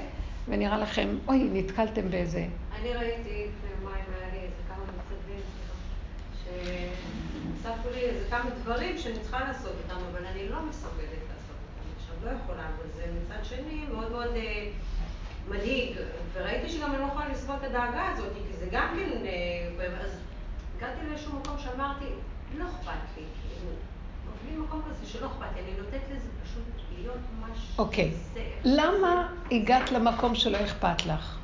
ונראה לכם, אוי, נתקלתם באיזה... אני ראיתי לפני יומיים, היה לי איזה כמה מצבים, שהוספו לי איזה כמה דברים שאני צריכה לעשות אותם, אבל אני לא מסוגלת לעשות אותם עכשיו, לא יכולה, אבל זה מצד שני מאוד מאוד אה, מדאיג, וראיתי שגם אני לא יכולה לסבול את הדאגה הזאת, כי זה גם כן, אה, אז הגעתי לאיזשהו מקום שאמרתי, לא אכפת לי, כאילו, בלי מקום כזה שלא אכפת לי, אני נותנת לזה פשוט להיות ממש... אוקיי. למה הגעת למקום שלא אכפת לך?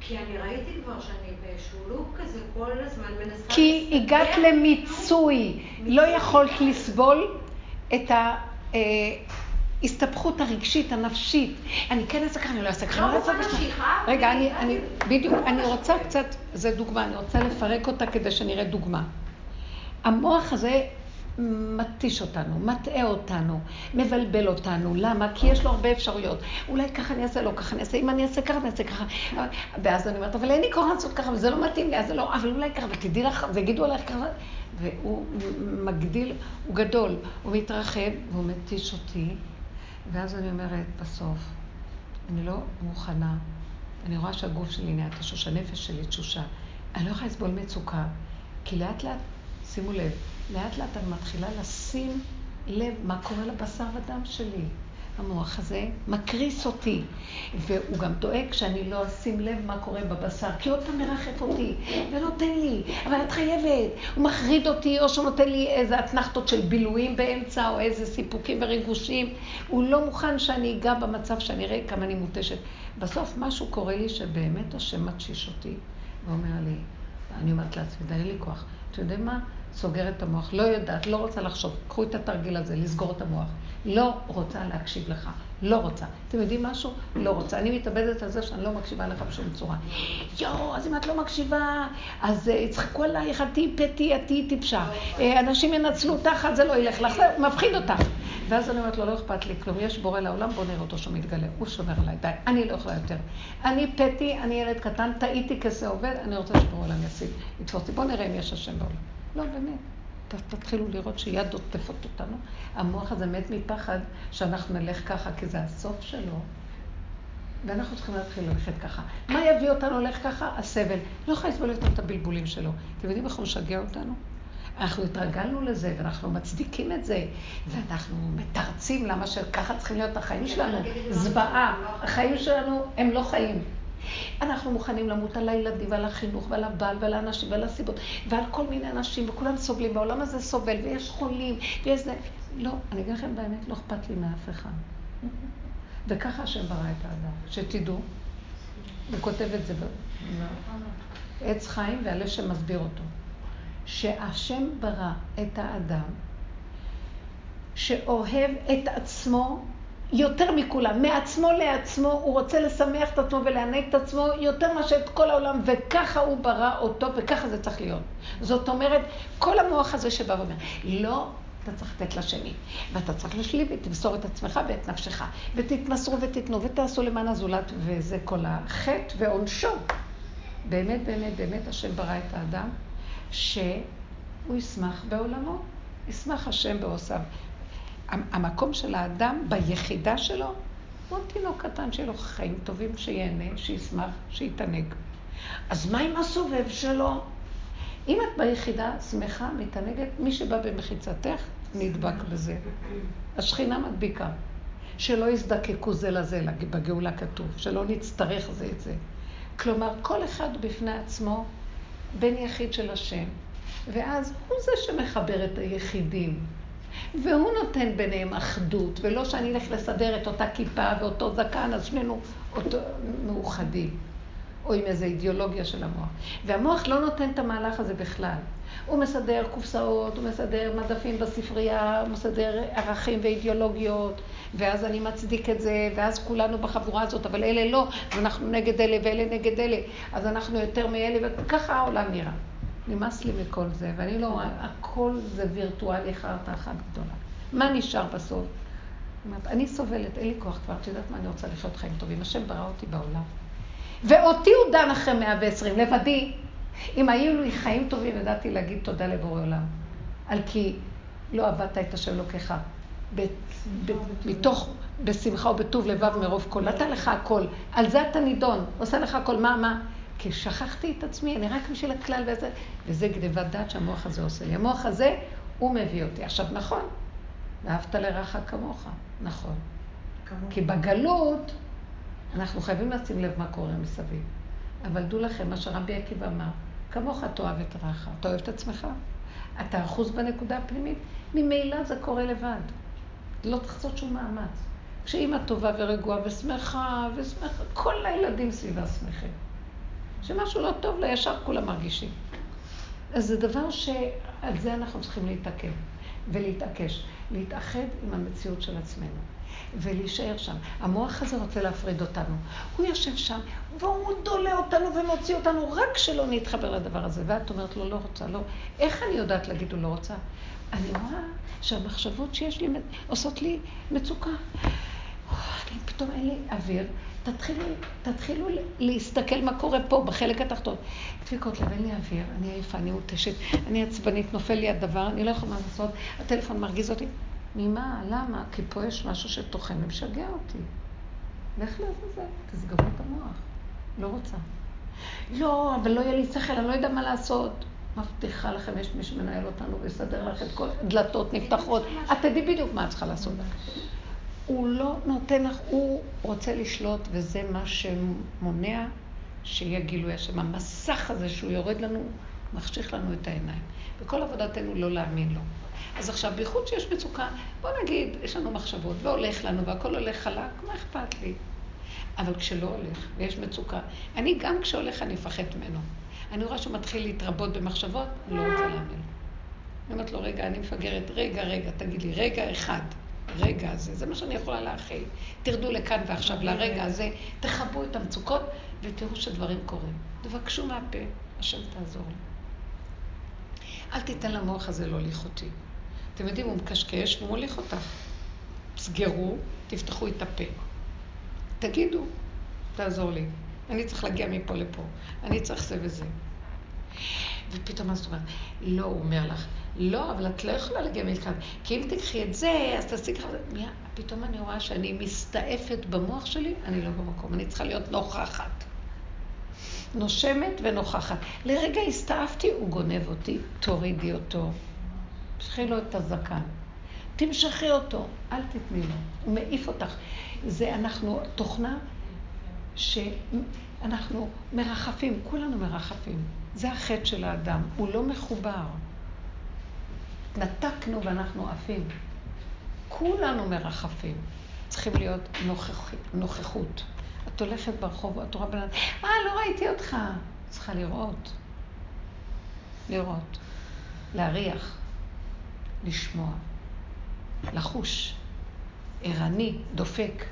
כי אני ראיתי כבר שאני באיזשהו לופ כזה כל הזמן מנסה... כי הגעת למיצוי, לא יכולת לסבול את ההסתבכות הרגשית, הנפשית. אני כן אעשה ככה, אני לא אעשה ככה, אני לא אעשה ככה. רגע, אני, בדיוק, אני רוצה קצת, זו דוגמה, אני רוצה לפרק אותה כדי שנראה דוגמה. המוח הזה מתיש אותנו, מטעה אותנו, מבלבל אותנו. למה? כי יש לו הרבה אפשרויות. אולי ככה אני אעשה, לא ככה אני אעשה, אם אני אעשה ככה, אני אעשה ככה. ואז אני אומרת, אבל אין לי כוח לעשות ככה, וזה לא מתאים לי, אז זה לא, אבל אולי ככה, ותדעי לך, ויגידו עליך ככה. והוא מגדיל, הוא גדול, הוא מתרחב, והוא מתיש אותי. ואז אני אומרת, בסוף, אני לא מוכנה. אני רואה שהגוף שלי נהיה תשוש, הנפש שלי תשושה. אני לא יכולה לסבול מצוקה, כי לאט לאט, שימו לב, לאט לאט אני מתחילה לשים לב מה קורה לבשר ודם שלי. המוח הזה מקריס אותי, והוא גם דואג שאני לא אשים לב מה קורה בבשר, כי עוד פעם מרחף אותי, ונותן לי, אבל את חייבת. הוא מחריד אותי, או שהוא נותן לי איזה אתנחתות של בילויים באמצע, או איזה סיפוקים וריגושים. הוא לא מוכן שאני אגע במצב שאני אראה כמה אני מותשת. בסוף משהו קורה לי שבאמת השם מתשיש אותי, ואומר לי, אני אומרת לעצמי, די לי כוח. אתם יודעים מה? סוגרת את המוח, לא יודעת, לא רוצה לחשוב. קחו את התרגיל הזה, לסגור את המוח. לא רוצה להקשיב לך, לא רוצה. אתם יודעים משהו? לא רוצה. אני מתאבדת על זה שאני לא מקשיבה לך בשום צורה. יואו, אז אם את לא מקשיבה, אז אה, יצחקו עלייך, את תהיי פתי, את טיפשה. אה, אנשים ינצלו אותך, זה לא ילך לך, זה מפחיד אותך. ואז אני אומרת לו, לא אכפת לי כלום, יש בורא לעולם, בוא נראה אותו שהוא מתגלה. הוא שומר עליי, די, אני לא יכולה יותר. אני פתי, אני ילד קטן, טעיתי כזה עובד, אני רוצה שבורא עולם יסיג, יתפוס אותי. בוא נראה אם יש השם בעולם. לא, באמת. תתחילו לראות שיד עוטפת אותנו. המוח הזה מת מפחד שאנחנו נלך ככה, כי זה הסוף שלו. ואנחנו צריכים להתחיל ללכת ככה. מה יביא אותנו ללכת ככה? הסבל. לא יכולה לסבול יותר את הבלבולים שלו. אתם יודעים איך הוא משגע אותנו? אנחנו התרגלנו לזה, ואנחנו מצדיקים את זה, ואנחנו מתרצים למה שככה צריכים להיות החיים שלנו. זוועה. החיים שלנו הם לא חיים. אנחנו מוכנים למות על הילדים ועל החינוך ועל הבעל ועל האנשים ועל הסיבות ועל כל מיני אנשים וכולם סובלים, והעולם הזה סובל ויש חולים ויש זה. לא, אני אגיד לכם באמת, לא אכפת לי מאף אחד. וככה השם ברא את האדם, שתדעו, הוא כותב את זה בעץ חיים והלב שמסביר אותו, שהשם ברא את האדם שאוהב את עצמו יותר מכולם, מעצמו לעצמו, הוא רוצה לשמח את עצמו ולענג את עצמו יותר מאשר את כל העולם, וככה הוא ברא אותו, וככה זה צריך להיות. זאת אומרת, כל המוח הזה שבא ואומר, לא, אתה צריך לתת לשני, ואתה צריך לשלי ותמסור את עצמך ואת נפשך, ותתמסרו ותיתנו ותעשו למען הזולת, וזה כל החטא ועונשו. באמת, באמת, באמת השם ברא את האדם, שהוא ישמח בעולמו, ישמח השם בעושיו. המקום של האדם ביחידה שלו, הוא תינוק קטן שיהיה לו חיים טובים, שיהנה, שישמח, שיתענג. אז מה עם הסובב שלו? אם את ביחידה שמחה, מתענגת, מי שבא במחיצתך נדבק בזה. השכינה מדביקה. שלא יזדקקו זה לזה, בגאולה כתוב, שלא נצטרך זה את זה. כלומר, כל אחד בפני עצמו בן יחיד של השם, ואז הוא זה שמחבר את היחידים. והוא נותן ביניהם אחדות, ולא שאני אלך לסדר את אותה כיפה ואותו זקן, אז שנינו אותו, מאוחדים. או עם איזו אידיאולוגיה של המוח. והמוח לא נותן את המהלך הזה בכלל. הוא מסדר קופסאות, הוא מסדר מדפים בספרייה, הוא מסדר ערכים ואידיאולוגיות, ואז אני מצדיק את זה, ואז כולנו בחבורה הזאת, אבל אלה לא, ואנחנו נגד אלה ואלה נגד אלה, אז אנחנו יותר מאלה, וככה העולם נראה. נמאס לי מכל זה, ואני לא רואה, הכל זה וירטואלי חרטה אחת גדולה. מה נשאר בסוף? אני סובלת, אין לי כוח כבר, את יודעת מה, אני רוצה לחיות חיים טובים. השם ברא אותי בעולם. ואותי הוא דן אחרי 120, לבדי. אם היו לי חיים טובים, ידעתי להגיד תודה לבורא עולם. על כי לא עבדת את השם אלוקיך. מתוך, בשמחה ובטוב לבב מרוב כל. נתן לך הכל. על זה אתה נידון. עושה לך הכל. מה, מה? כי שכחתי את עצמי, אני רק בשביל הכלל וזה, וזה גניבת דעת שהמוח הזה עושה לי. המוח הזה, הוא מביא אותי. עכשיו, נכון, ואהבת לרעך כמוך, נכון. כמוך. כי בגלות, אנחנו חייבים לשים לב מה קורה מסביב. אבל דעו לכם, מה שרבי עקיבא אמר, כמוך תאהב את רעך. אתה אוהב את עצמך? אתה אחוז בנקודה הפנימית? ממילא זה קורה לבד. לא צריך לעשות שום מאמץ. כשאימא טובה ורגועה ושמחה, ושמחה, כל הילדים סביבה שמחים. שמשהו לא טוב לה, ישר כולם מרגישים. אז זה דבר שעל זה אנחנו צריכים להתעכב ולהתעקש, להתאחד עם המציאות של עצמנו. ולהישאר שם. המוח הזה רוצה להפריד אותנו. הוא יושב שם, והוא דולה אותנו ומוציא אותנו, רק שלא נתחבר לדבר הזה. ואת אומרת לו, לא רוצה, לא. איך אני יודעת להגיד הוא לא רוצה? אני רואה שהמחשבות שיש לי עושות לי מצוקה. אני פתאום אין לי אוויר. תתחילו, תתחילו להסתכל מה קורה פה, בחלק התחתון. דפיקות לב, אין לי אוויר, אני עייפה, אני מותשת, אני עצבנית, נופל לי הדבר, אני לא יכולה לעשות, הטלפון מרגיז אותי. ממה? למה? כי פה יש משהו שטוחן ומשגע אותי. לך לעזאזל, תסגרו את המוח. לא רוצה. לא, אבל לא יהיה לי שכל, אני לא יודע מה לעשות. מבטיחה לכם, יש מי שמנהל אותנו ויסדר לך את כל הדלתות נפתחות. את תדעי בדיוק מה את צריכה לעשות. הוא לא נותן לך, הוא רוצה לשלוט, וזה מה שמונע שיהיה גילוי השם. המסך הזה שהוא יורד לנו, מחשיך לנו את העיניים. וכל עבודתנו לא להאמין לו. אז עכשיו, בייחוד שיש מצוקה, בוא נגיד, יש לנו מחשבות, והולך לנו, והכל הולך חלק, מה אכפת לי? אבל כשלא הולך, ויש מצוקה, אני גם כשהולך אני אפחד ממנו. אני רואה שהוא מתחיל להתרבות במחשבות, אני לא רוצה להאמין. אני אומרת לו, רגע, אני מפגרת, רגע, רגע, תגיד לי, רגע אחד. הרגע הזה, זה מה שאני יכולה להכיל. תרדו לכאן ועכשיו, לרגע הזה, תכבו את המצוקות ותראו שדברים קורים. תבקשו מהפה, השם תעזור לי. אל תיתן למוח הזה להוליך אותי. אתם יודעים, הוא מקשקש והוא מוליך אותך. סגרו, תפתחו את הפה. תגידו, תעזור לי. אני צריך להגיע מפה לפה. אני צריך זה וזה. ופתאום מה זאת אומרת? לא, הוא אומר לך, לא, אבל את לא יכולה להגיע מכאן, כי אם תקחי את זה, אז תעשי ככה. פתאום אני רואה שאני מסתעפת במוח שלי, אני לא במקום, אני צריכה להיות נוכחת. נושמת ונוכחת. לרגע הסתעפתי, הוא גונב אותי, תורידי אותו. תמשכי לו את הזקן. תמשכי אותו, אל תתני לו. הוא מעיף אותך. זה אנחנו, תוכנה שאנחנו מרחפים, כולנו מרחפים. זה החטא של האדם, הוא לא מחובר. נתקנו ואנחנו עפים. כולנו מרחפים. צריכים להיות נוכח, נוכחות. את הולכת ברחוב, את רואה בן אדם, אה, לא ראיתי אותך. צריכה לראות. לראות. להריח. לשמוע. לחוש. ערני, דופק.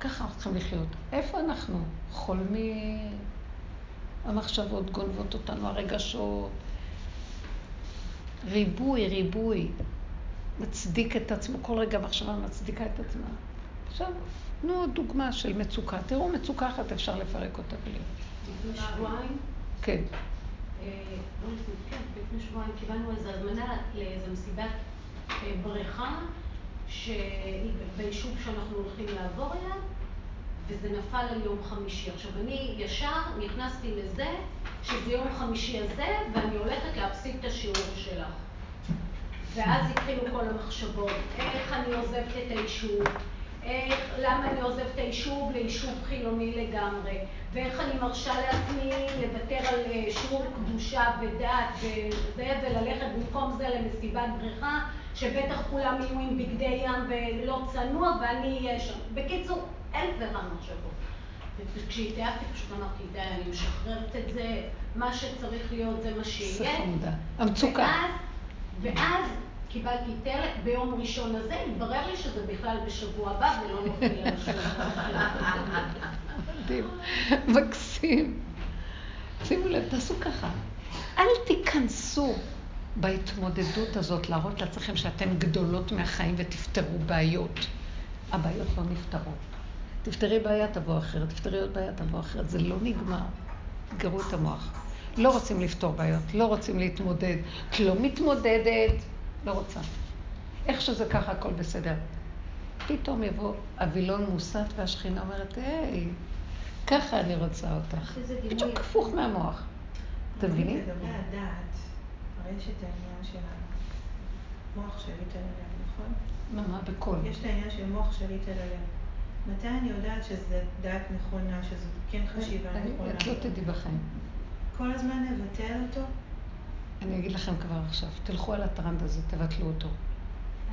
ככה אנחנו צריכים לחיות. איפה אנחנו? חולמים. המחשבות גונבות אותנו, הרגשות. ריבוי, ריבוי. מצדיק את עצמו, כל רגע מחשבה מצדיקה את עצמה. עכשיו, תנו עוד דוגמה של מצוקה. תראו, מצוקה אחת אפשר לפרק אותה בלי. לפני שבועיים? כן. אה, לא כן, לפני שבועיים קיבלנו איזו הזמנה לאיזו מסיבת אה, בריכה ביישוב שאנחנו הולכים לעבור אליו, וזה נפל על יום חמישי. עכשיו, אני ישר נכנסתי לזה, שזה יום חמישי הזה, ואני הולכת להפסיק את השיעור שלך. ואז התחילו כל המחשבות, איך אני עוזבת את היישוב, איך, למה אני עוזבת את היישוב ליישוב חילוני לגמרי, ואיך אני מרשה לעצמי לוותר על אה, שיעור קדושה ודת וזה, וללכת במקום זה למסיבת בריכה, שבטח כולם יהיו עם בגדי ים ולא צנוע, ואני אהיה שם. בקיצור, אלף ואחת מחשבות. וכשהתייעצתי פשוט אמרתי, די, אני משחררת את זה, מה שצריך להיות זה מה שיהיה. המצוקה. ואז, ואז קיבלתי טלק ביום ראשון הזה, התברר לי שזה בכלל בשבוע הבא ולא נופל על. מדהים, מקסים. שימו לב, תעשו ככה. אל תיכנסו בהתמודדות הזאת להראות לעצמכם שאתן גדולות מהחיים ותפתרו בעיות. הבעיות לא נפתרות. תפתרי בעיה, תבוא אחרת, תפתרי עוד בעיה, תבוא אחרת. זה לא נגמר. תגרו את המוח. לא רוצים לפתור בעיות, לא רוצים להתמודד. את לא מתמודדת, לא רוצה. איך שזה ככה, הכל בסדר. פתאום יבוא אבילון מוסת והשכינה אומרת, היי, ככה אני רוצה אותך. בדיוק הפוך מהמוח. אתם מבינים? לגבי הדעת, הרי יש את העניין של המוח שליט על הלב, נכון? מה, מה, בקול? יש את העניין של מוח שליט על הלב. מתי אני יודעת שזו דעת נכונה, שזו כן חשיבה נכונה? את לא תדעי בחיים. כל הזמן נבטל אותו? אני אגיד לכם כבר עכשיו, תלכו על הטרנד הזה, תבטלו אותו.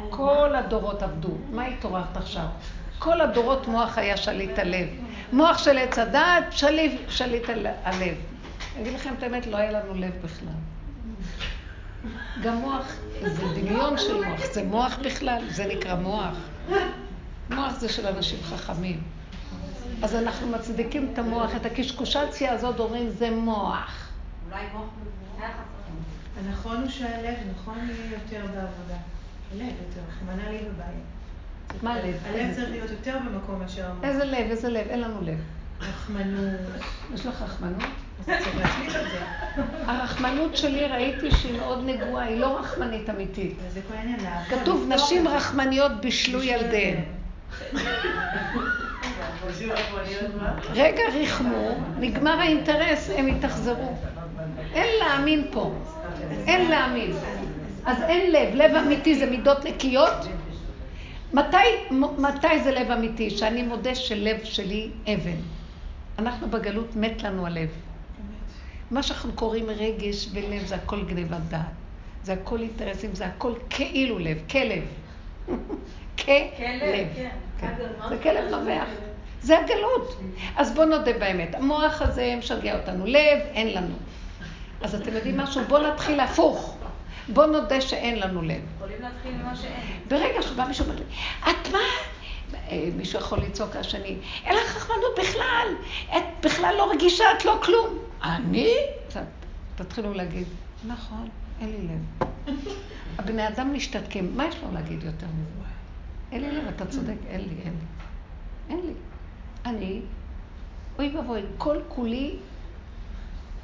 כל הדורות עבדו. מה התעוררת עכשיו? כל הדורות מוח היה שליט הלב. מוח של עץ הדעת, שליט הלב. אני אגיד לכם את האמת, לא היה לנו לב בכלל. גם מוח, זה דמיון של מוח, זה מוח בכלל, זה נקרא מוח. מוח זה של אנשים חכמים. אז אנחנו מצדיקים את המוח, את הקשקושציה הזאת אומרים זה מוח. אולי מוח. הנכון הוא שהלב נכון יהיה יותר בעבודה. הלב יותר, רחמנא לי בבית. מה הלב? הלב צריך להיות יותר במקום מאשר המוח. איזה לב, איזה לב? אין לנו לב. רחמנות. יש לך רחמנות? הרחמנות שלי ראיתי שהיא מאוד נגועה, היא לא רחמנית אמיתית. כתוב, לפתור נשים זה. רחמניות בישלו ילדיהן. רגע ריחמו, נגמר האינטרס, הם יתאכזרו. אין להאמין פה. אין להאמין. אז אין לב. לב אמיתי זה מידות נקיות. מתי, מתי זה לב אמיתי? שאני מודה שלב שלי אבן. אנחנו בגלות מת לנו הלב. מה שאנחנו קוראים רגש ולב זה הכל גניבת דעת. זה הכל אינטרסים, זה הכל כאילו לב, כלב. <laughs> כלב. כן. זה כלב נובח. זה הגלות. אז בואו נודה באמת. המוח הזה משגע אותנו. לב, אין לנו. אז אתם יודעים משהו? בואו נתחיל הפוך. בואו נודה שאין לנו לב. יכולים להתחיל ממה שאין. ברגע שבא מישהו ואומר לי, את מה? אה, מישהו יכול לצעוק לשני, אין לך רחמנות בכלל, את בכלל לא רגישה, את לא כלום. אני? תתחילו להגיד, נכון, אין לי לב. <laughs> הבני אדם משתתקים, מה יש לו להגיד יותר מזה? אין לי לב, אתה צודק, אין לי, אין לי. אין לי. אני, אוי ואבוי, כל כולי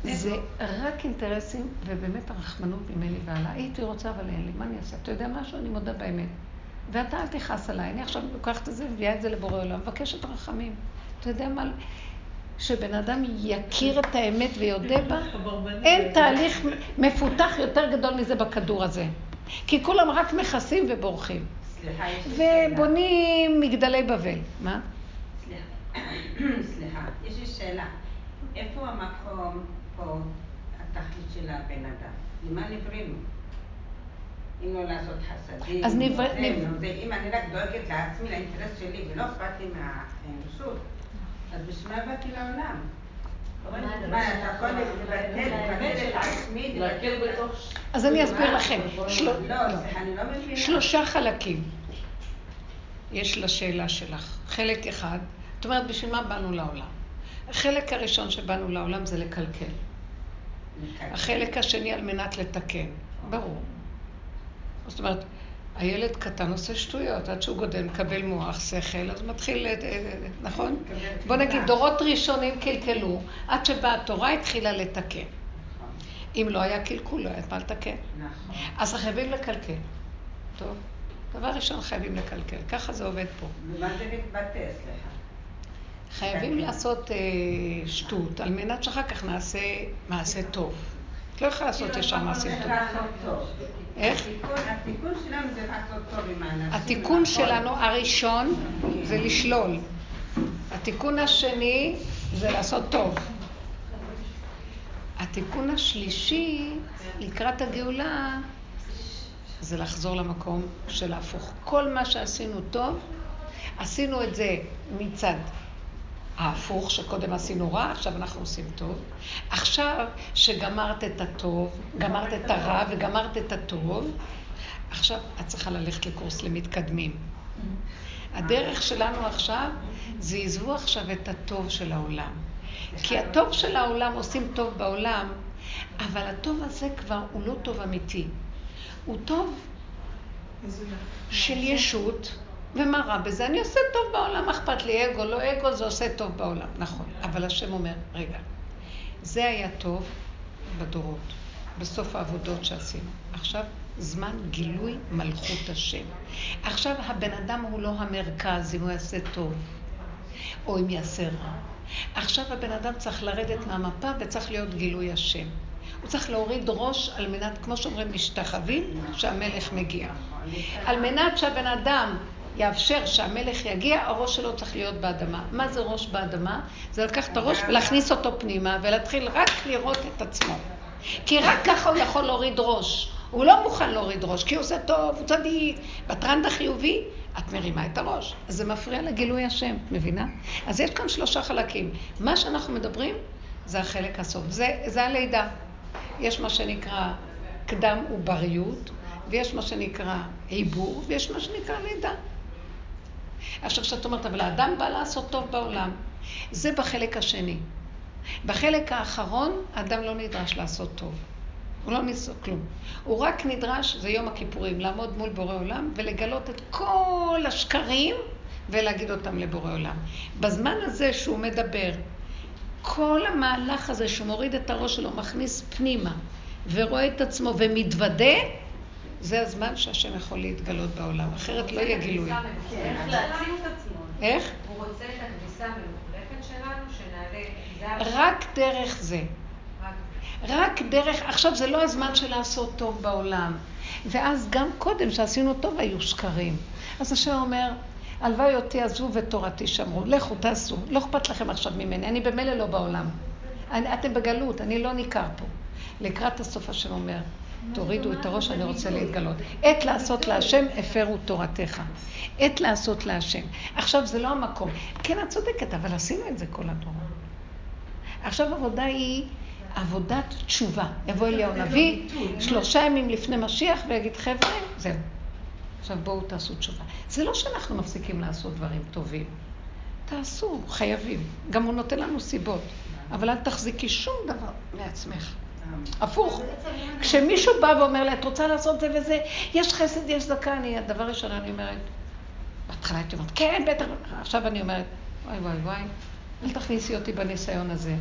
זה רק אינטרסים, ובאמת הרחמנות ממני והלאה. הייתי רוצה, אבל אין לי, מה אני אעשה? אתה יודע משהו? אני מודה באמת. ואתה אל תכעס עליי, אני עכשיו לוקחת את זה, מביאה את זה לבורא עולם, מבקשת רחמים. אתה יודע מה? שבן אדם יכיר את האמת ויודה בה, אין תהליך מפותח יותר גדול מזה בכדור הזה. כי כולם רק מכסים ובורחים. סליחה, יש לי שאלה. ובונים מגדלי בבל. מה? <clears throat> סליחה, יש לי שאלה. איפה המקום פה, התכלית של הבן אדם? למה נבראנו? אם לא לעשות חסדים, אז נברא- אם אני רק דואגת לעצמי, לאינטרס שלי, ולא אכפת לי מהאנושות, אז בשביל מה באתי לעולם? אז אני אסביר לכם. לא, לא. לא. שלושה חלקים יש לשאלה שלך. חלק אחד, את אומרת, בשביל מה באנו לעולם? החלק הראשון שבאנו לעולם זה לקלקל. החלק השני על מנת לתקן. ברור. זאת אומרת, הילד קטן עושה שטויות, עד שהוא גודל, מקבל מוח, שכל, אז מתחיל, אה, אה, נכון? בוא נגיד, דורות ראשונים קלקלו, עד שבאה התורה התחילה לתקן. אם לא היה קלקול, לא היה מה לתקן. נכון. אז חייבים לקלקל. טוב? דבר ראשון, חייבים לקלקל. ככה זה עובד פה. ומה זה מתבטא, סליחה? חייבים לעשות אה, שטות, על מנת שאחר כך נעשה מעשה טוב. את לא יכולה לעשות ישר מעשים טובים. איך? התיקון- שלנו זה לעשות טוב עם האנשים. התיקון. שלנו הראשון זה לשלול. התיקון השני זה לעשות טוב. התיקון השלישי לקראת הגאולה זה לחזור למקום של ההפוך. כל מה שעשינו טוב, עשינו את זה מצד ההפוך, שקודם עשינו רע, עכשיו אנחנו עושים טוב. עכשיו שגמרת את הטוב, גמרת את הרע וגמרת את הטוב, עכשיו את צריכה ללכת לקורס למתקדמים. הדרך שלנו עכשיו זה עזבו עכשיו את הטוב של העולם. כי הטוב של העולם עושים טוב בעולם, אבל הטוב הזה כבר הוא לא טוב אמיתי. הוא טוב של ישות, ומה רע בזה? אני עושה טוב בעולם, אכפת לי אגו, לא אגו, זה עושה טוב בעולם. נכון, אבל השם אומר, רגע, זה היה טוב בדורות, בסוף העבודות שעשינו. עכשיו, זמן גילוי מלכות השם. עכשיו, הבן אדם הוא לא המרכז, אם הוא יעשה טוב, או אם יעשה רע. עכשיו הבן אדם צריך לרדת מהמפה וצריך להיות גילוי השם. הוא צריך להוריד ראש על מנת, כמו שאומרים, משתחווים, שהמלך מגיע. על מנת שהבן אדם יאפשר שהמלך יגיע, הראש שלו צריך להיות באדמה. מה זה ראש באדמה? זה לקחת את הראש ולהכניס אותו פנימה ולהתחיל רק לראות את עצמו. כי רק ככה הוא יכול להוריד ראש. הוא לא מוכן להוריד ראש, כי הוא עושה טוב, הוא צדיק. בטרנד החיובי, את מרימה את הראש. אז זה מפריע לגילוי השם, את מבינה? אז יש כאן שלושה חלקים. מה שאנחנו מדברים זה החלק הסוף. זה, זה הלידה. יש מה שנקרא קדם עובריות, ויש מה שנקרא עיבור, ויש מה שנקרא לידה. עכשיו, כשאת אומרת, אבל האדם בא לעשות טוב בעולם. זה בחלק השני. בחלק האחרון, האדם לא נדרש לעשות טוב. הוא לא נעשה כלום. הוא רק נדרש, זה יום הכיפורים, לעמוד מול בורא עולם ולגלות את כל השקרים ולהגיד אותם לבורא עולם. בזמן הזה שהוא מדבר, כל המהלך הזה שהוא מוריד את הראש שלו, מכניס פנימה ורואה את עצמו ומתוודה, זה הזמן שהשם יכול להתגלות בעולם, אחרת לא יהיה גילוי. איך להציל את עצמו. איך? הוא רוצה את הכביסה המלוכלכת שלנו, שנעלה... רק דרך זה. רק דרך, עכשיו זה לא הזמן של לעשות טוב בעולם. ואז גם קודם שעשינו טוב היו שקרים. אז השם אומר, הלוואי אותי עזבו ותורתי שמרו, לכו תעשו, לא אכפת לכם עכשיו ממני, אני במילא לא בעולם. אני, אתם בגלות, אני לא ניכר פה. לקראת הסוף השם אומר, תורידו את הראש, אני רוצה להתגלות. עת לעשות להשם, הפרו תורתך. עת לעשות להשם. עכשיו, זה לא המקום. כן, את צודקת, אבל עשינו את זה כל הדור. עכשיו עבודה היא עבודת תשובה. יבוא אליהו נביא שלושה ימים לפני משיח ויגיד, חבר'ה, זהו. עכשיו בואו תעשו תשובה. זה לא שאנחנו מפסיקים לעשות דברים טובים. תעשו, חייבים. גם הוא נותן לנו סיבות. אבל אל תחזיקי שום דבר מעצמך. הפוך. כשמישהו בא ואומר לי, את רוצה לעשות זה וזה, יש חסד, יש צדקה, אני, הדבר ראשון אני אומרת, בהתחלה הייתי אומרת, כן, בטח, עכשיו אני אומרת, וואי וואי וואי, אל תכניסי אותי בניסיון הזה.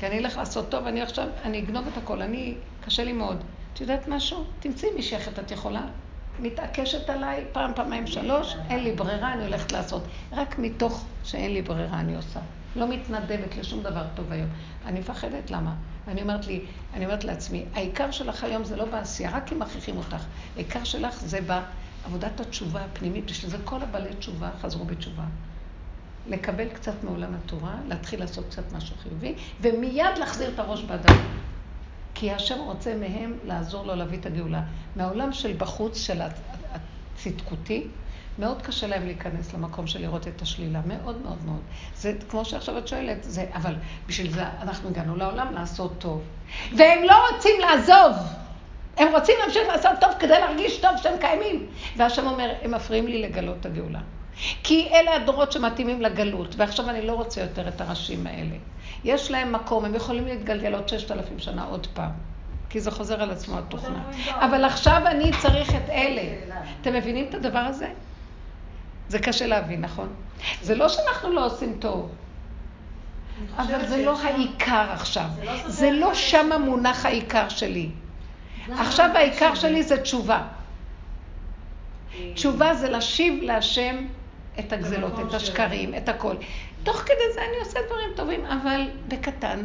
כי אני אלך לעשות טוב, אני עכשיו, אני אגנוב את הכל, אני, קשה לי מאוד. את יודעת משהו? תמצאי מישהי אחרת, את יכולה? מתעקשת עליי פעם, פעמיים, שלוש, אין לי ברירה, אני הולכת לעשות. רק מתוך שאין לי ברירה אני עושה. לא מתנדבת לשום דבר טוב היום. אני מפחדת, למה? אני אומרת לי, אני אומרת לעצמי, העיקר שלך היום זה לא בעשייה, רק אם מכריחים אותך. העיקר שלך זה בעבודת התשובה הפנימית, בשביל זה כל הבעלי תשובה חזרו בתשובה. לקבל קצת מעולם התורה, להתחיל לעשות קצת משהו חיובי, ומיד להחזיר את הראש באדם. כי השם רוצה מהם לעזור לו להביא את הגאולה. מהעולם של בחוץ, של הצדקותי, מאוד קשה להם להיכנס למקום של לראות את השלילה, מאוד מאוד מאוד. זה כמו שעכשיו את שואלת, זה, אבל בשביל זה אנחנו הגענו לעולם לעשות טוב. והם לא רוצים לעזוב, הם רוצים להמשיך לעשות טוב כדי להרגיש טוב שהם קיימים. והשם אומר, הם מפריעים לי לגלות את הגאולה. כי אלה הדורות שמתאימים לגלות, ועכשיו אני לא רוצה יותר את הראשים האלה. יש להם מקום, הם יכולים להתגלגל עוד ששת אלפים שנה עוד פעם. כי זה חוזר על עצמו התוכנה. אבל עכשיו אני צריך את אלה. אתם מבינים את הדבר הזה? זה קשה להבין, נכון? זה לא שאנחנו לא עושים טוב, אבל זה לא העיקר עכשיו. זה לא שם המונח העיקר שלי. עכשיו העיקר שלי זה תשובה. תשובה זה להשיב להשם את הגזלות, את השקרים, את הכל. תוך כדי זה אני עושה דברים טובים, אבל בקטן.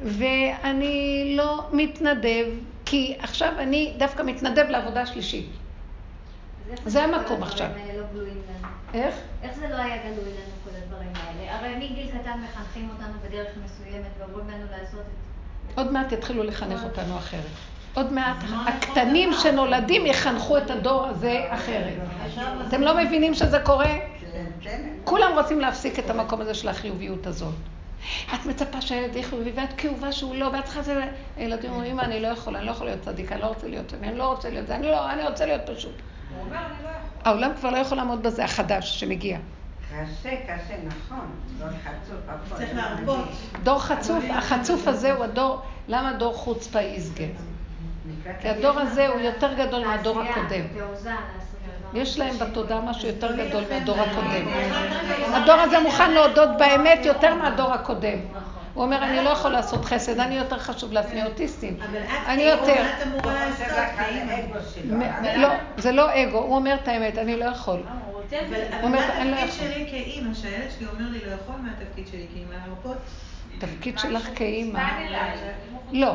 ואני לא מתנדב, כי עכשיו אני דווקא מתנדב לעבודה שלישית. זה המקום עכשיו. לא איך? איך זה לא היה גלוי לנו כל הדברים האלה? הרי מגיל קטן מחנכים אותנו בדרך מסוימת ואומרים לנו לעשות את זה. עוד מעט יתחילו לחנך אותנו אחרת. עוד מעט הקטנים שנולדים יחנכו את הדור הזה אחרת. אתם לא מבינים שזה קורה? כולם רוצים להפסיק את המקום הזה של החיוביות הזאת. את מצפה שהילד יהיה חיובי ואת כאובה שהוא לא, ואת צריכה זה... הילדים אומרים, אמא, אני לא יכול, אני לא יכול להיות צדיקה, אני לא רוצה להיות אני לא רוצה להיות זה, אני לא, אני רוצה להיות פשוט. הוא אומר, אני לא יכול. העולם כבר לא יכול לעמוד בזה, החדש שמגיע. קשה, קשה, נכון. דור חצוף. צריך להרפות. דור חצוף, החצוף הזה הוא הדור, למה דור חוצפה יסגה? כי הדור הזה הוא יותר גדול מהדור הקודם. יש להם בתודעה משהו יותר גדול מהדור הקודם. הדור הזה מוכן להודות באמת יותר מהדור הקודם. הוא אומר, אני לא יכול לעשות חסד, אני יותר חשוב לעצמי אוטיסטים. אני יותר. את אמורה לעשות, כאימא. לא, זה לא אגו, הוא אומר את האמת, אני לא יכול. אבל אבל אומר, מה "אני לא התפקיד יכול". שלי כאימא, שהילד שלי אומר לי לא יכול, מה התפקיד שלי כאימא? להרפות? תפקיד שלך כאימא. לא,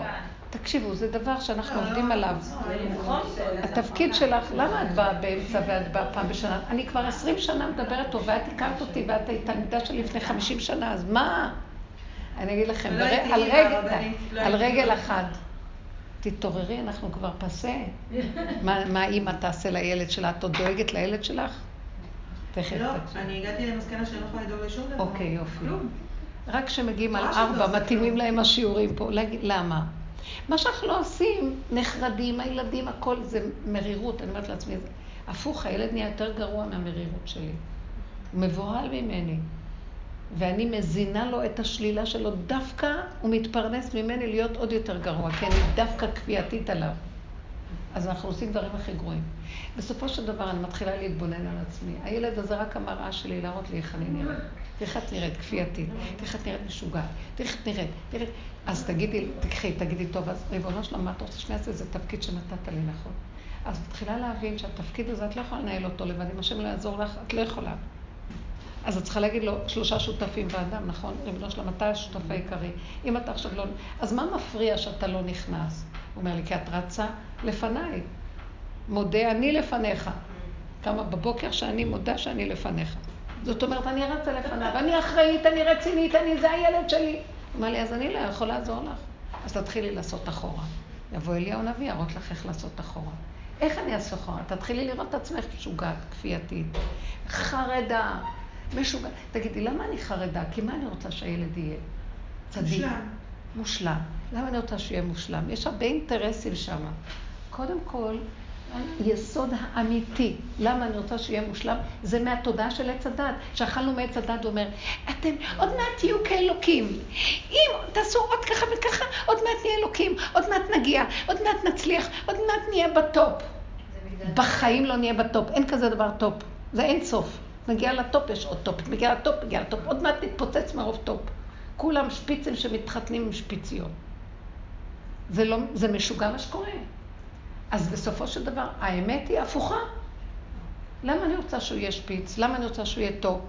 תקשיבו, זה דבר שאנחנו עובדים עליו. נכון. התפקיד שלך, למה את באה באמצע ואת באה פעם בשנה? אני כבר עשרים שנה מדברת טוב, ואת הכרת אותי, ואת היית תלמידה שלי לפני חמישים שנה, אז מה? אני אגיד לכם, לא בר- על אימא, רגל, לא על רגל אימא. אחת. תתעוררי, אנחנו כבר פסה. <laughs> מה מה האימא תעשה לילד שלה? את עוד דואגת לילד שלך? תכף. לא. אני הגעתי למסקנה שאני לא יכולה לדאוג לשום דבר. אוקיי, יופי. רק כשמגיעים על ארבע, מתאימים. להם השיעורים פה. למה? מה שאנחנו לא עושים, נחרדים, הילדים, הכל זה מרירות. אני אומרת לעצמי, הפוך, הילד נהיה יותר גרוע מהמרירות שלי. הוא מבוהל ממני. ואני מזינה לו את השלילה שלו, דווקא הוא מתפרנס ממני להיות עוד יותר גרוע, כי אני דווקא כפייתית עליו. אז אנחנו עושים דברים הכי גרועים. בסופו של דבר אני מתחילה להתבונן על עצמי. הילד הזה רק המראה שלי להראות לי איך אני נראית. איך את נראית, כפייתית. איך את נראית משוגעת. איך את נראית. תראי... אז תגידי, תקחי, תגידי, טוב, אז ריבונו שלמה, מה אתה רוצה שאני אעשה? זה תפקיד שנתת לי, נכון? אז מתחילה להבין שהתפקיד הזה, את לא יכולה לנהל אותו לבד. אם השם לא יעזור לך, את לא יכולה. אז את צריכה להגיד לו, שלושה שותפים באדם, נכון? ריבונו שלמה, אתה השותף העיקרי. אם אתה עכשיו לא... אז מה מפריע שאתה לא נכנס? הוא אומר לי, כי את רצה לפניי. מודה אני לפניך. כמה בבוקר שאני מודה שאני לפניך. זאת אומרת, אני רצה לפניו, אני אחראית, אני רצינית, אני, זה הילד שלי. הוא אמר לי, אז אני לא יכול לעזור לך. אז תתחילי לעשות אחורה. יבוא אליהו נביא, יראות לך איך לעשות אחורה. איך אני אעשה אחורה? תתחילי לראות את עצמך משוגעת, כפייתית, חרדה, משוגעת. תגידי, למה אני חרדה? כי מה אני רוצה שהילד יהיה? צדיק. מושלם. מושלם. למה אני רוצה שיהיה מושלם? יש הרבה אינטרסים שם. קודם כל, היסוד האמיתי, למה אני רוצה שיהיה מושלם, זה מהתודעה של עץ הדת. שאכלנו מעץ הדת, הוא אומר, אתם עוד מעט תהיו כאלוקים. אם תעשו עוד ככה וככה, עוד מעט נהיה אלוקים, עוד מעט נגיע, עוד מעט נצליח, עוד מעט נהיה בטופ. בחיים לא נהיה בטופ, אין כזה דבר טופ. זה אין סוף. נגיע לטופ, יש עוד טופ, נגיע לטופ, נגיע לטופ, עוד מעט נתפוצץ מרוב טופ. כולם שפיצים שמתחתנים עם שפיציות. זה, לא, זה משוגע מה שקורה. אז בסופו של דבר, האמת היא הפוכה. למה אני רוצה שהוא יהיה שפיץ? למה אני רוצה שהוא יהיה טופ?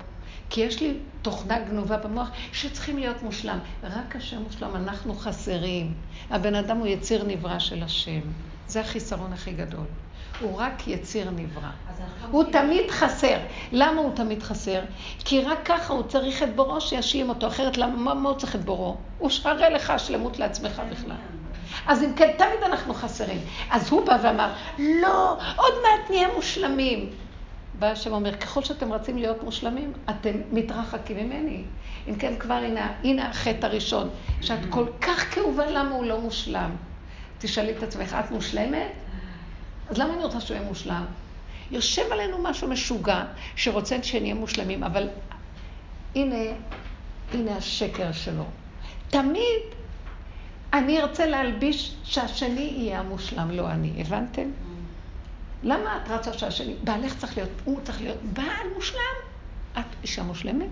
כי יש לי תוכנה גנובה במוח שצריכים להיות מושלם. רק השם מושלם, אנחנו חסרים. הבן אדם הוא יציר נברא של השם. זה החיסרון הכי גדול. הוא רק יציר נברא. הוא תמיד חסר. למה הוא תמיד חסר? כי רק ככה הוא צריך את בוראו שישלים אותו, אחרת למה מה הוא צריך את בוראו? הוא שרר לך שלמות לעצמך בכלל. אז אם כן, תמיד אנחנו חסרים. אז הוא בא ואמר, לא, עוד מעט נהיה מושלמים. בא השם אומר, ככל שאתם רצים להיות מושלמים, אתם מתרחקים ממני. אם כן, כבר הנה, הנה החטא הראשון, שאת כל כך כאובה למה הוא לא מושלם. תשאלי את עצמך, את מושלמת? אז למה אני רוצה שהוא יהיה מושלם? יושב עלינו משהו משוגע שרוצה שנהיה מושלמים, אבל הנה, הנה השקר שלו. תמיד אני ארצה להלביש שהשני יהיה המושלם, לא אני. הבנתם? למה את רצה שהשני... בעלך צריך להיות, הוא צריך להיות בעל מושלם. את אישה מושלמת?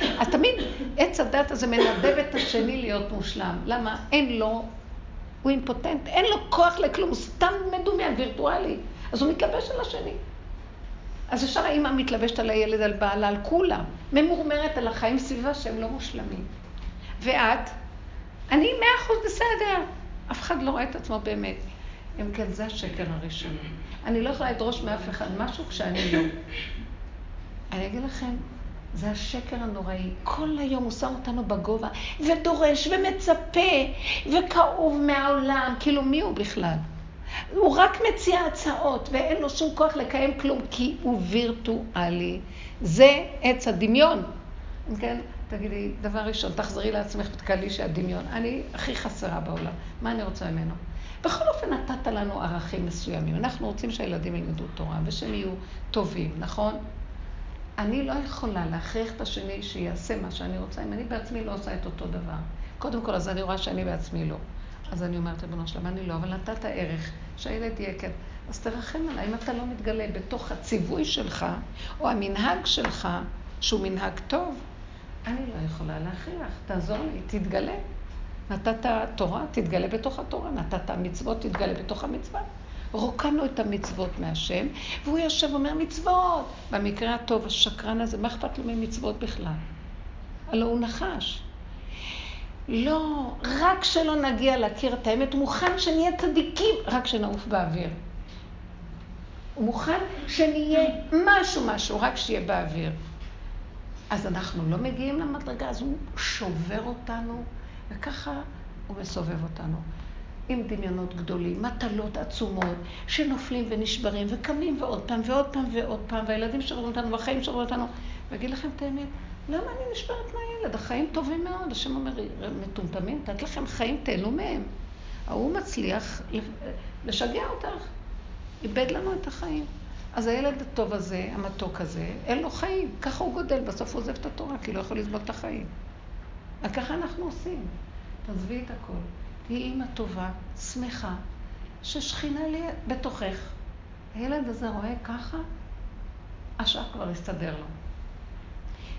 אז תמיד עץ הדת הזה מנדב את השני להיות מושלם. למה? אין לו, הוא אימפוטנט, אין לו כוח לכלום, הוא סתם מדומיין, וירטואלי. אז הוא מתלבש על השני. אז ישר האמא מתלבשת על הילד, על בעלה, על כולם. ממורמרת על החיים סביבה שהם לא מושלמים. ואת? אני מאה אחוז בסדר. אף אחד לא רואה את עצמו באמת. אם כן, זה השקר הראשון. אני לא יכולה לדרוש מאף אחד משהו כשאני לא. אני אגיד לכם, זה השקר הנוראי. כל היום הוא שם אותנו בגובה, ודורש, ומצפה, וכאוב מהעולם. כאילו, מי הוא בכלל? הוא רק מציע הצעות, ואין לו שום כוח לקיים כלום, כי הוא וירטואלי. זה עץ הדמיון. כן? תגידי, דבר ראשון, תחזרי לעצמך ותקלי שהדמיון. אני הכי חסרה בעולם. מה אני רוצה ממנו? בכל אופן נתת לנו ערכים מסוימים. אנחנו רוצים שהילדים ילמדו תורה ושהם יהיו טובים, נכון? אני לא יכולה להכריח את השני שיעשה מה שאני רוצה, אם אני בעצמי לא עושה את אותו דבר. קודם כל, אז אני רואה שאני בעצמי לא. אז אני אומרת, ריבונו שלמה, אני לא, אבל נתת ערך, שהילד יהיה כן. אז תרחם עליי, אם אתה לא מתגלה בתוך הציווי שלך, או המנהג שלך, שהוא מנהג טוב, אני לא יכולה להכריח, תעזור לי, תתגלה. נתת תורה, תתגלה בתוך התורה, נתת מצוות, תתגלה בתוך המצווה. רוקנו את המצוות מהשם, והוא יושב ואומר מצוות. במקרה הטוב, השקרן הזה, מה אכפת לו ממצוות בכלל? הלוא הוא נחש. לא, רק שלא נגיע להכיר את האמת, הוא מוכן שנהיה צדיקים, רק שנעוף באוויר. הוא מוכן שנהיה משהו משהו, רק שיהיה באוויר. אז אנחנו לא מגיעים למדרגה, אז הוא שובר אותנו, וככה הוא מסובב אותנו. עם דמיונות גדולים, מטלות עצומות, שנופלים ונשברים, וקמים ועוד פעם ועוד פעם ועוד פעם, והילדים שברים אותנו, והחיים שברים אותנו. ואגיד לכם את האמת, למה אני נשברת מהילד? החיים טובים מאוד. השם אומר, מטומטמים, נתת לכם חיים, תהנו מהם. ההוא מצליח לשגע אותך. איבד לנו את החיים. אז הילד הטוב הזה, המתוק הזה, אין לו חיים. ככה הוא גודל, בסוף הוא עוזב את התורה, כי לא יכול לסבול את החיים. וככה אנחנו עושים. תעזבי את הכל. תהיי אימא טובה, שמחה, ששכינה לי בתוכך. הילד הזה רואה ככה, השעה כבר הסתדר לו.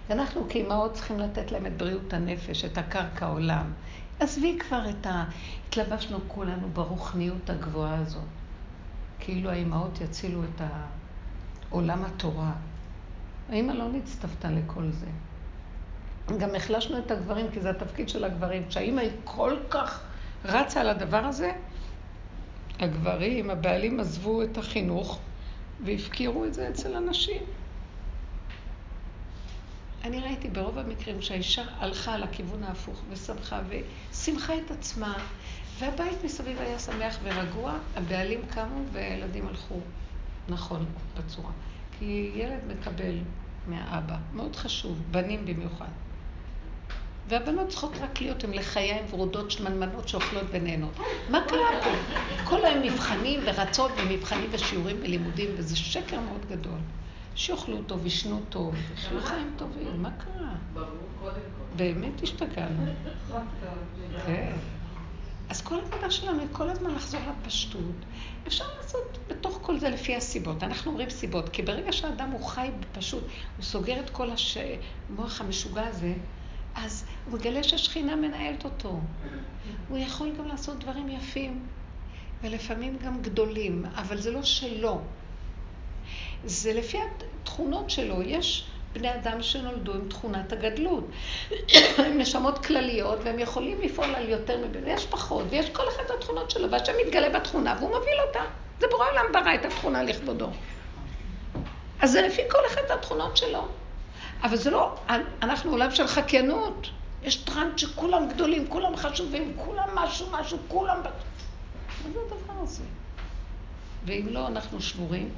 ואנחנו כאימהות צריכים לתת להם את בריאות הנפש, את הקרקע עולם. עזבי כבר את ה... התלבשנו כולנו ברוחניות הגבוהה הזאת. כאילו האימהות יצילו את עולם התורה. האימא לא נצטוותה לכל זה. גם החלשנו את הגברים, כי זה התפקיד של הגברים. כשהאימא היא כל כך רצה על הדבר הזה, הגברים, הבעלים עזבו את החינוך והפקירו את זה אצל הנשים. אני ראיתי ברוב המקרים שהאישה הלכה לכיוון ההפוך ושמחה ושמחה את עצמה, והבית מסביב היה שמח ורגוע, הבעלים קמו והילדים הלכו נכון בצורה. כי ילד מקבל מהאבא, מאוד חשוב, בנים במיוחד. והבנות צריכות רק להיות עם לחיים ורודות שמנמנות שאוכלות ונהנות. מה קרה פה? כל היום מבחנים ורצון ומבחנים ושיעורים ולימודים, וזה שקר מאוד גדול. שיאכלו טוב, ישנו טוב, יחיו חיים טובים, מה קרה? באמת השתגענו. כן. אז כל העבודה שלנו היא כל הזמן לחזור לפשטות. אפשר לעשות בתוך כל זה לפי הסיבות. אנחנו אומרים סיבות, כי ברגע שאדם הוא חי בפשוט, הוא סוגר את כל המוח המשוגע הזה, אז הוא מגלה שהשכינה מנהלת אותו. הוא יכול גם לעשות דברים יפים, ולפעמים גם גדולים, אבל זה לא שלו. זה לפי התכונות שלו. יש בני אדם שנולדו עם תכונת הגדלות. <coughs> הם נשמות כלליות, והם יכולים לפעול על יותר מבן. יש פחות, ויש כל אחד התכונות שלו, והשם מתגלה בתכונה, והוא מוביל אותה. זה בורא עולם ברא את התכונה לכבודו. אז זה לפי כל אחד התכונות שלו. אבל זה לא, אנחנו עולם של חקיינות. יש טראנט שכולם גדולים, כולם חשובים, כולם משהו, משהו, כולם... מה זה הדבר הזה? ואם לא, אנחנו שבורים.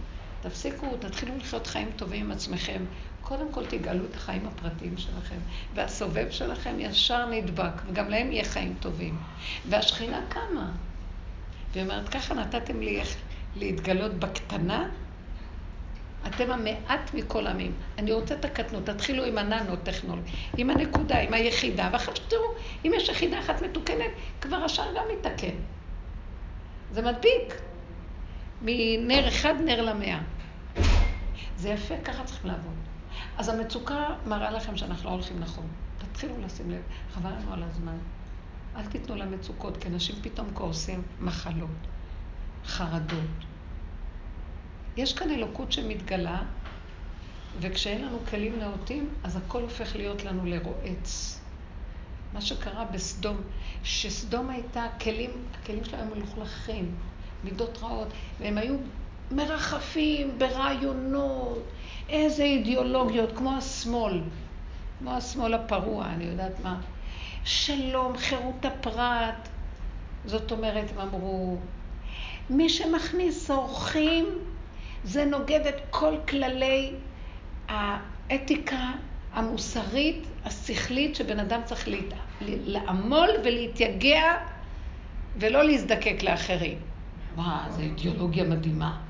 תפסיקו, תתחילו לחיות חיים טובים עם עצמכם. קודם כל תגאלו את החיים הפרטיים שלכם, והסובב שלכם ישר נדבק, וגם להם יהיה חיים טובים. והשכינה קמה. והיא אומרת, ככה נתתם לי איך להתגלות בקטנה, אתם המעט מכל עמים. אני רוצה את הקטנות, תתחילו עם הננו-טכנולוגיה, עם הנקודה, עם היחידה, ואחר כך תראו, אם יש יחידה אחת מתוקנת, כבר השאר גם מתקן. זה מדביק. מנר אחד נר למאה. זה יפה, ככה צריכים לעבוד. אז המצוקה מראה לכם שאנחנו לא הולכים נכון. תתחילו לשים לב, חבל לנו על הזמן. אל תיתנו למצוקות, כי אנשים פתאום כועסים מחלות, חרדות. יש כאן אלוקות שמתגלה, וכשאין לנו כלים נאותים, אז הכל הופך להיות לנו לרועץ. מה שקרה בסדום, שסדום הייתה, כלים, הכלים שלהם מלוכלכים, מידות רעות, והם היו מרחפים ברעיונות, איזה אידיאולוגיות, כמו השמאל, כמו השמאל הפרוע, אני יודעת מה. שלום, חירות הפרט. זאת אומרת, הם אמרו, מי שמכניס אורחים, זה נוגד את כל כללי האתיקה המוסרית, השכלית, שבן אדם צריך לעמול ולהתייגע ולא להזדקק לאחרים. וואו, זו אידיאולוגיה מדהימה.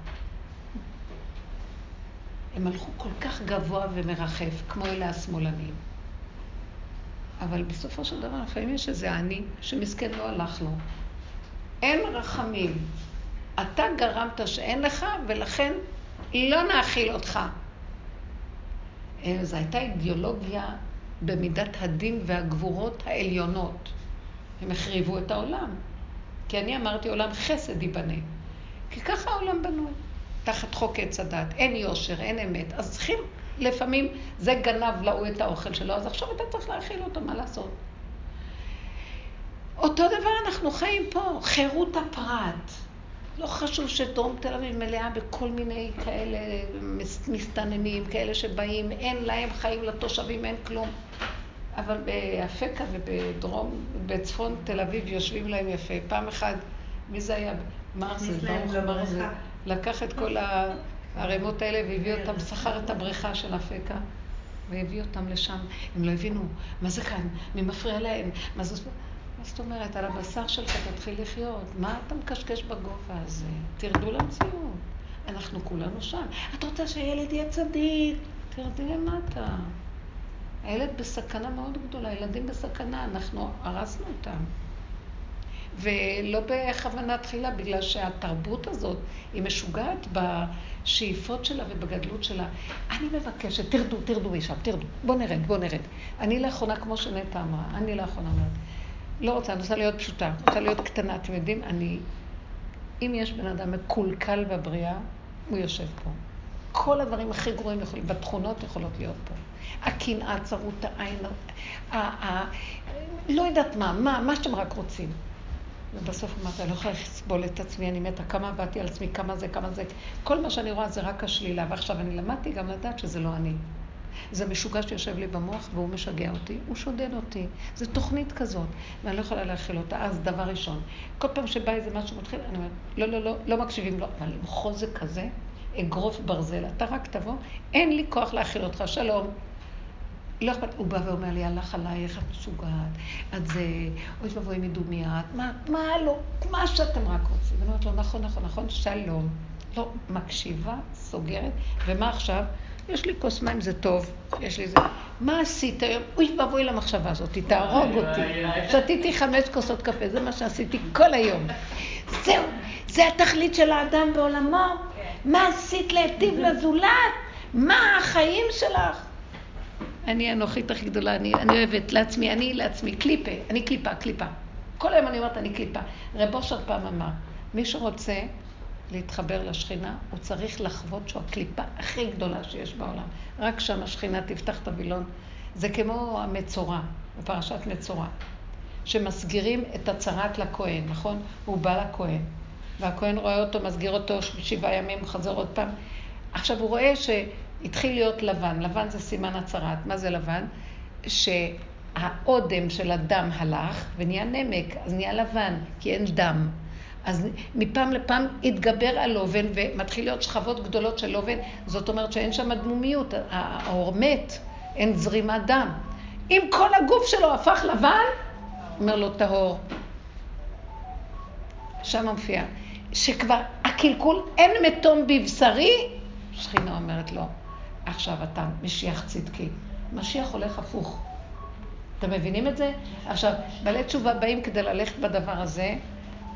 הם הלכו כל כך גבוה ומרחף, כמו אלה השמאלנים. אבל בסופו של דבר, לפעמים יש איזה אני שמסכן לא הלך לו. אין רחמים. אתה גרמת שאין לך, ולכן לא נאכיל אותך. אה, זו הייתה אידיאולוגיה במידת הדין והגבורות העליונות. הם החריבו את העולם. כי אני אמרתי, עולם חסד ייבנה. כי ככה העולם בנוי. תחת חוק עץ הדת. אין יושר, אין אמת. אז צריכים, לפעמים, זה גנב להוא את האוכל שלו, אז עכשיו אתה צריך להאכיל אותו, מה לעשות? אותו דבר אנחנו חיים פה, חירות הפרט. לא חשוב שדרום תל אביב מלאה בכל מיני כאלה מסתננים, כאלה שבאים, אין להם חיים לתושבים, אין כלום. אבל באפקה ובדרום, בצפון תל אביב יושבים להם יפה. פעם אחת, מי זה היה? מרזל, ברוך מרזל. לקח את כל הערימות האלה והביא אותם, שכר את הבריכה של אפקה. והביא אותם לשם. הם לא הבינו, מה זה כאן? מי מפריע להם? מה זאת מה זאת אומרת? על הבשר שלך תתחיל לחיות. מה אתה מקשקש בגובה הזה? תרדו למציאות. אנחנו כולנו שם. את רוצה שהילד יהיה צדיק, תרדי למטה. הילד בסכנה מאוד גדולה, ילדים בסכנה, אנחנו הרסנו אותם. ולא בכוונה תחילה, בגלל שהתרבות הזאת היא משוגעת בשאיפות שלה ובגדלות שלה. אני מבקשת, תרדו, תרדו משם, תרדו, בוא נרד, בוא נרד. אני לאחרונה, כמו שנטע אמרה, אני לאחרונה אומרת, לא רוצה, אני רוצה להיות פשוטה, רוצה להיות קטנה. אתם יודעים, אני, אם יש בן אדם מקולקל בבריאה, הוא יושב פה. כל הדברים הכי גרועים יכולים, בתכונות יכולות להיות פה. הקנאה, צרות העין, לא יודעת מה, מה, מה שאתם רק רוצים. ובסוף אמרתי, אני לא יכולה לסבול את עצמי, אני מתה, כמה עבדתי על עצמי, כמה זה, כמה זה. כל מה שאני רואה זה רק השלילה. ועכשיו אני למדתי גם לדעת שזה לא אני. זה משוגע שיושב לי במוח והוא משגע אותי, הוא שודד אותי. זו תוכנית כזאת, ואני לא יכולה להכיל אותה. אז דבר ראשון, כל פעם שבא איזה משהו מתחיל, אני אומרת, לא, לא, לא, לא מקשיבים לו, אבל עם חוזק כזה, אגרוף ברזל, אתה רק תבוא, אין לי כוח להכיל אותך, שלום. לא אכפת, הוא בא ואומר לי, הלך עלייך, את משוגעת, את זה, אוי ואבוי הם ידעו מי את, מה, מה לא, מה שאתם רק רוצים. ואני אומרת לו, נכון, נכון, נכון, שלום. לא, מקשיבה, סוגרת, ומה עכשיו? יש לי כוס מים, זה טוב, יש לי זה. מה עשית היום? אוי ואבוי למחשבה הזאת, היא תהרוג אותי. שתיתי חמש כוסות קפה, זה מה שעשיתי כל היום. זהו, זה התכלית של האדם בעולמו. מה עשית להיטיב לזולת? מה החיים שלך? אני האנוכית הכי גדולה, אני, אני אוהבת לעצמי, אני לעצמי, קליפה, אני קליפה, קליפה. כל היום אני אומרת, אני קליפה. רב אושר פעם אמר, מי שרוצה להתחבר לשכינה, הוא צריך לחוות שהוא הקליפה הכי גדולה שיש בעולם. רק שם השכינה תפתח את הווילון. זה כמו המצורע, בפרשת מצורע, שמסגירים את הצרת לכהן, נכון? הוא בא לכהן, והכהן רואה אותו, מסגיר אותו שבעה ימים, חזר עוד פעם. עכשיו הוא רואה שהתחיל להיות לבן, לבן זה סימן הצרת. מה זה לבן? שהאודם של הדם הלך ונהיה נמק, אז נהיה לבן, כי אין דם. אז מפעם לפעם התגבר על אובן ומתחיל להיות שכבות גדולות של אובן, זאת אומרת שאין שם דמומיות, האור מת, אין זרימת דם. אם כל הגוף שלו הפך לבן, אומר לו טהור. שם מופיע. שכבר הקלקול אין מתום בבשרי, שכינה אומרת לו, עכשיו אתה משיח צדקי. משיח הולך הפוך. אתם מבינים את זה? עכשיו, בעלי תשובה באים כדי ללכת בדבר הזה,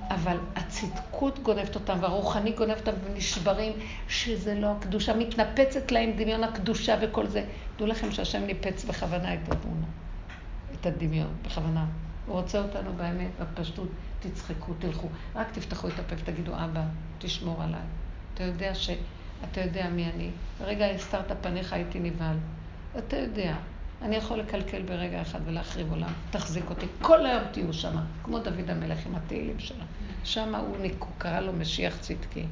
אבל הצדקות גונבת אותם, והרוחני גונב אותם, ונשברים, שזה לא הקדושה, מתנפצת להם דמיון הקדושה וכל זה. דעו לכם שהשם ניפץ בכוונה את התמונה, את הדמיון, בכוונה. הוא רוצה אותנו באמת, בפשטות, תצחקו, תלכו. רק תפתחו את הפה ותגידו, אבא, תשמור עליי. אתה יודע ש... אתה יודע מי אני. ברגע הסתרת פניך הייתי נבהל. אתה יודע, אני יכול לקלקל ברגע אחד ולהחריב עולם. תחזיק אותי. כל היום תהיו שם, כמו דוד המלך עם התהילים שלו. שם הוא, הוא קרא לו משיח צדקי.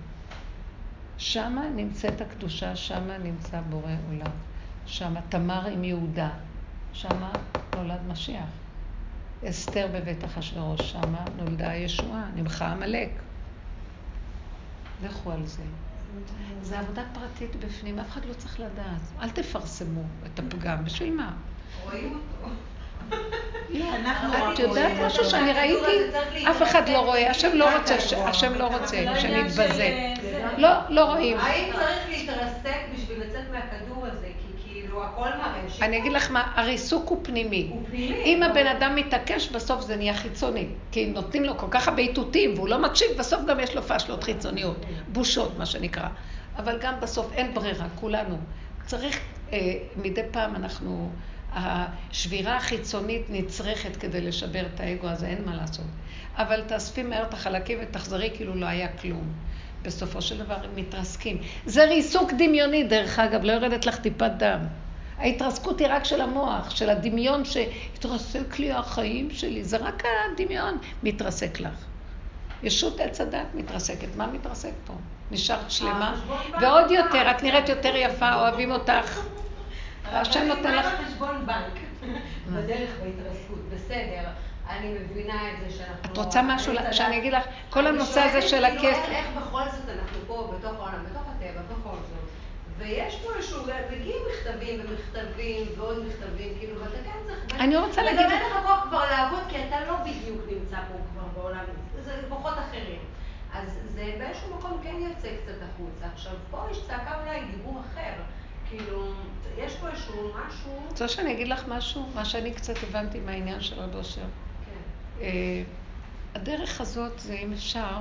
שם נמצאת הקדושה, שם נמצא בורא עולם. שם תמר עם יהודה. שם נולד משיח. אסתר בבית אחשורוש, שם נולדה הישועה, נמחה עמלק. לכו על זה. זה עבודה פרטית בפנים, אף אחד לא צריך לדעת. אל תפרסמו את הפגם, בשביל מה? רואים אותו. את יודעת משהו שאני ראיתי? אף אחד לא רואה, השם לא רוצה, השם לא רוצה שנתבזה. לא, לא רואים. האם צריך להתרסק בשביל לצאת מהכדור הזה? כי כאילו הכל מראה. אני אגיד לך מה, הריסוק הוא פנימי. אם הבן אדם מתעקש, בסוף זה נהיה חיצוני. כי נותנים לו כל כך הרבה איתותים, והוא לא מקשיב, בסוף גם יש לו פשלות חיצוניות. בושות, מה שנקרא. אבל גם בסוף אין ברירה, כולנו. צריך, אה, מדי פעם אנחנו... השבירה החיצונית נצרכת כדי לשבר את האגו הזה, אין מה לעשות. אבל תאספי מהר את החלקים ותחזרי כאילו לא היה כלום. בסופו של דבר הם מתרסקים. זה ריסוק דמיוני, דרך אגב, לא יורדת לך טיפת דם. ההתרסקות היא רק של המוח, של הדמיון שהתרסק לי החיים שלי, זה רק הדמיון מתרסק לך. ישות עץ הדת מתרסקת, מה מתרסק פה? נשארת שלמה, ועוד יותר, את נראית יותר יפה, אוהבים אותך. השם נותן לך... חשבון בנק <laughs> בדרך בהתרסקות, בסדר. אני מבינה את זה שאנחנו... את רוצה משהו שאני אגיד לך? כל הנושא הזה של הכסף... הכסף... איך בכל זאת אנחנו פה, בתוך העולם, בתוך הטבע, בכל זאת. ויש פה איזשהו... מגיעים מכתבים ומכתבים ועוד מכתבים, כאילו, ואתה כן צריך... אני רוצה להגיד... וגם אין לך כבר לעבוד, כי אתה לא בדיוק נמצא פה כבר בעולם. זה כוחות אחרים. אז זה זה באיזשהו מקום כן יוצא קצת החוצה. עכשיו, פה יש צעקה אולי דיבור אחר. כאילו, יש פה איזשהו משהו... רוצה שאני אגיד לך משהו? מה שאני קצת הבנתי מהעניין של רב אושר. כן. אה, הדרך הזאת זה אם אפשר,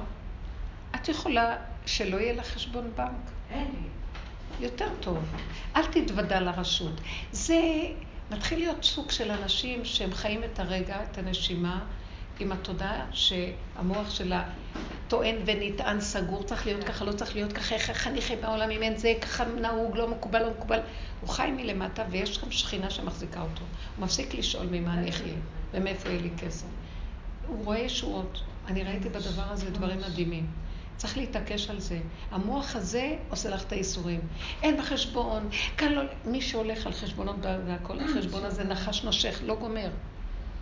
את יכולה שלא יהיה לך חשבון בנק. אין לי. יותר טוב. אל תתוודע לרשות. זה מתחיל להיות סוג של אנשים שהם חיים את הרגע, את הנשימה, עם התודעה שהמוח שלה טוען ונטען סגור, צריך להיות ככה, לא צריך להיות ככה, איך אני חי בעולם אם אין זה, ככה נהוג, לא מקובל, לא מקובל. הוא חי מלמטה ויש גם שכינה שמחזיקה אותו. הוא מפסיק לשאול ממה אני אחיה ומאיפה יהיה לי כסף. הוא רואה ישועות. אני ראיתי בדבר הזה דברים מדהימים. צריך להתעקש על זה. המוח הזה עושה לך את הייסורים. אין בחשבון, כאן לא... מי שהולך על חשבונות והכל, החשבון הזה נחש נושך, לא גומר.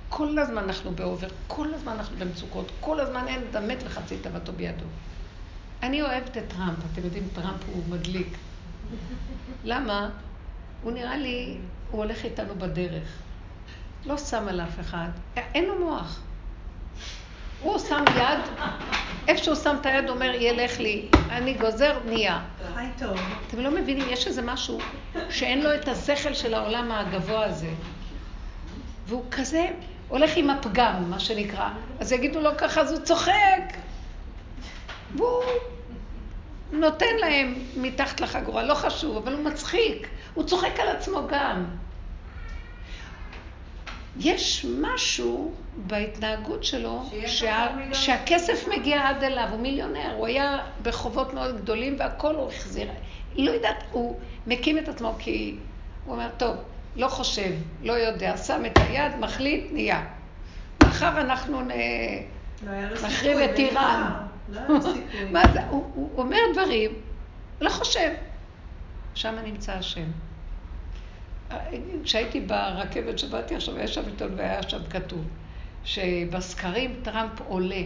כל הזמן אנחנו באובר, כל הזמן אנחנו במצוקות, כל הזמן אין אדם מת וחצי תאוותו בידו. אני אוהבת את טראמפ, אתם יודעים, טראמפ הוא מדליק. למה? הוא נראה לי, הוא הולך איתנו בדרך. לא שם על אף אחד, אין לו מוח. הוא שם יד, איפה שהוא שם את היד אומר, ילך לי, אני גוזר, נהיה. חי טוב. אתם לא מבינים, יש איזה משהו שאין לו את השכל של העולם הגבוה הזה. והוא כזה הולך עם הפגם, מה שנקרא. אז יגידו לו ככה, אז הוא צוחק. והוא נותן להם מתחת לחגורה, לא חשוב, אבל הוא מצחיק. הוא צוחק על עצמו גם. יש משהו בהתנהגות שלו, שה, שהכסף מגיע עד אליו, הוא מיליונר, הוא היה בחובות מאוד גדולים והכל הוא החזיר. לא יודעת, הוא מקים את עצמו כי הוא אומר, טוב, לא חושב, לא יודע, שם את היד, מחליט, נהיה. מחר אנחנו נ... לא. נחריב את איראן. לא. <laughs> מה זה? הוא, הוא אומר דברים, לא חושב. שם נמצא השם. כשהייתי ברכבת שבאתי עכשיו, היה שם עיתון והיה שם כתוב שבסקרים טראמפ עולה.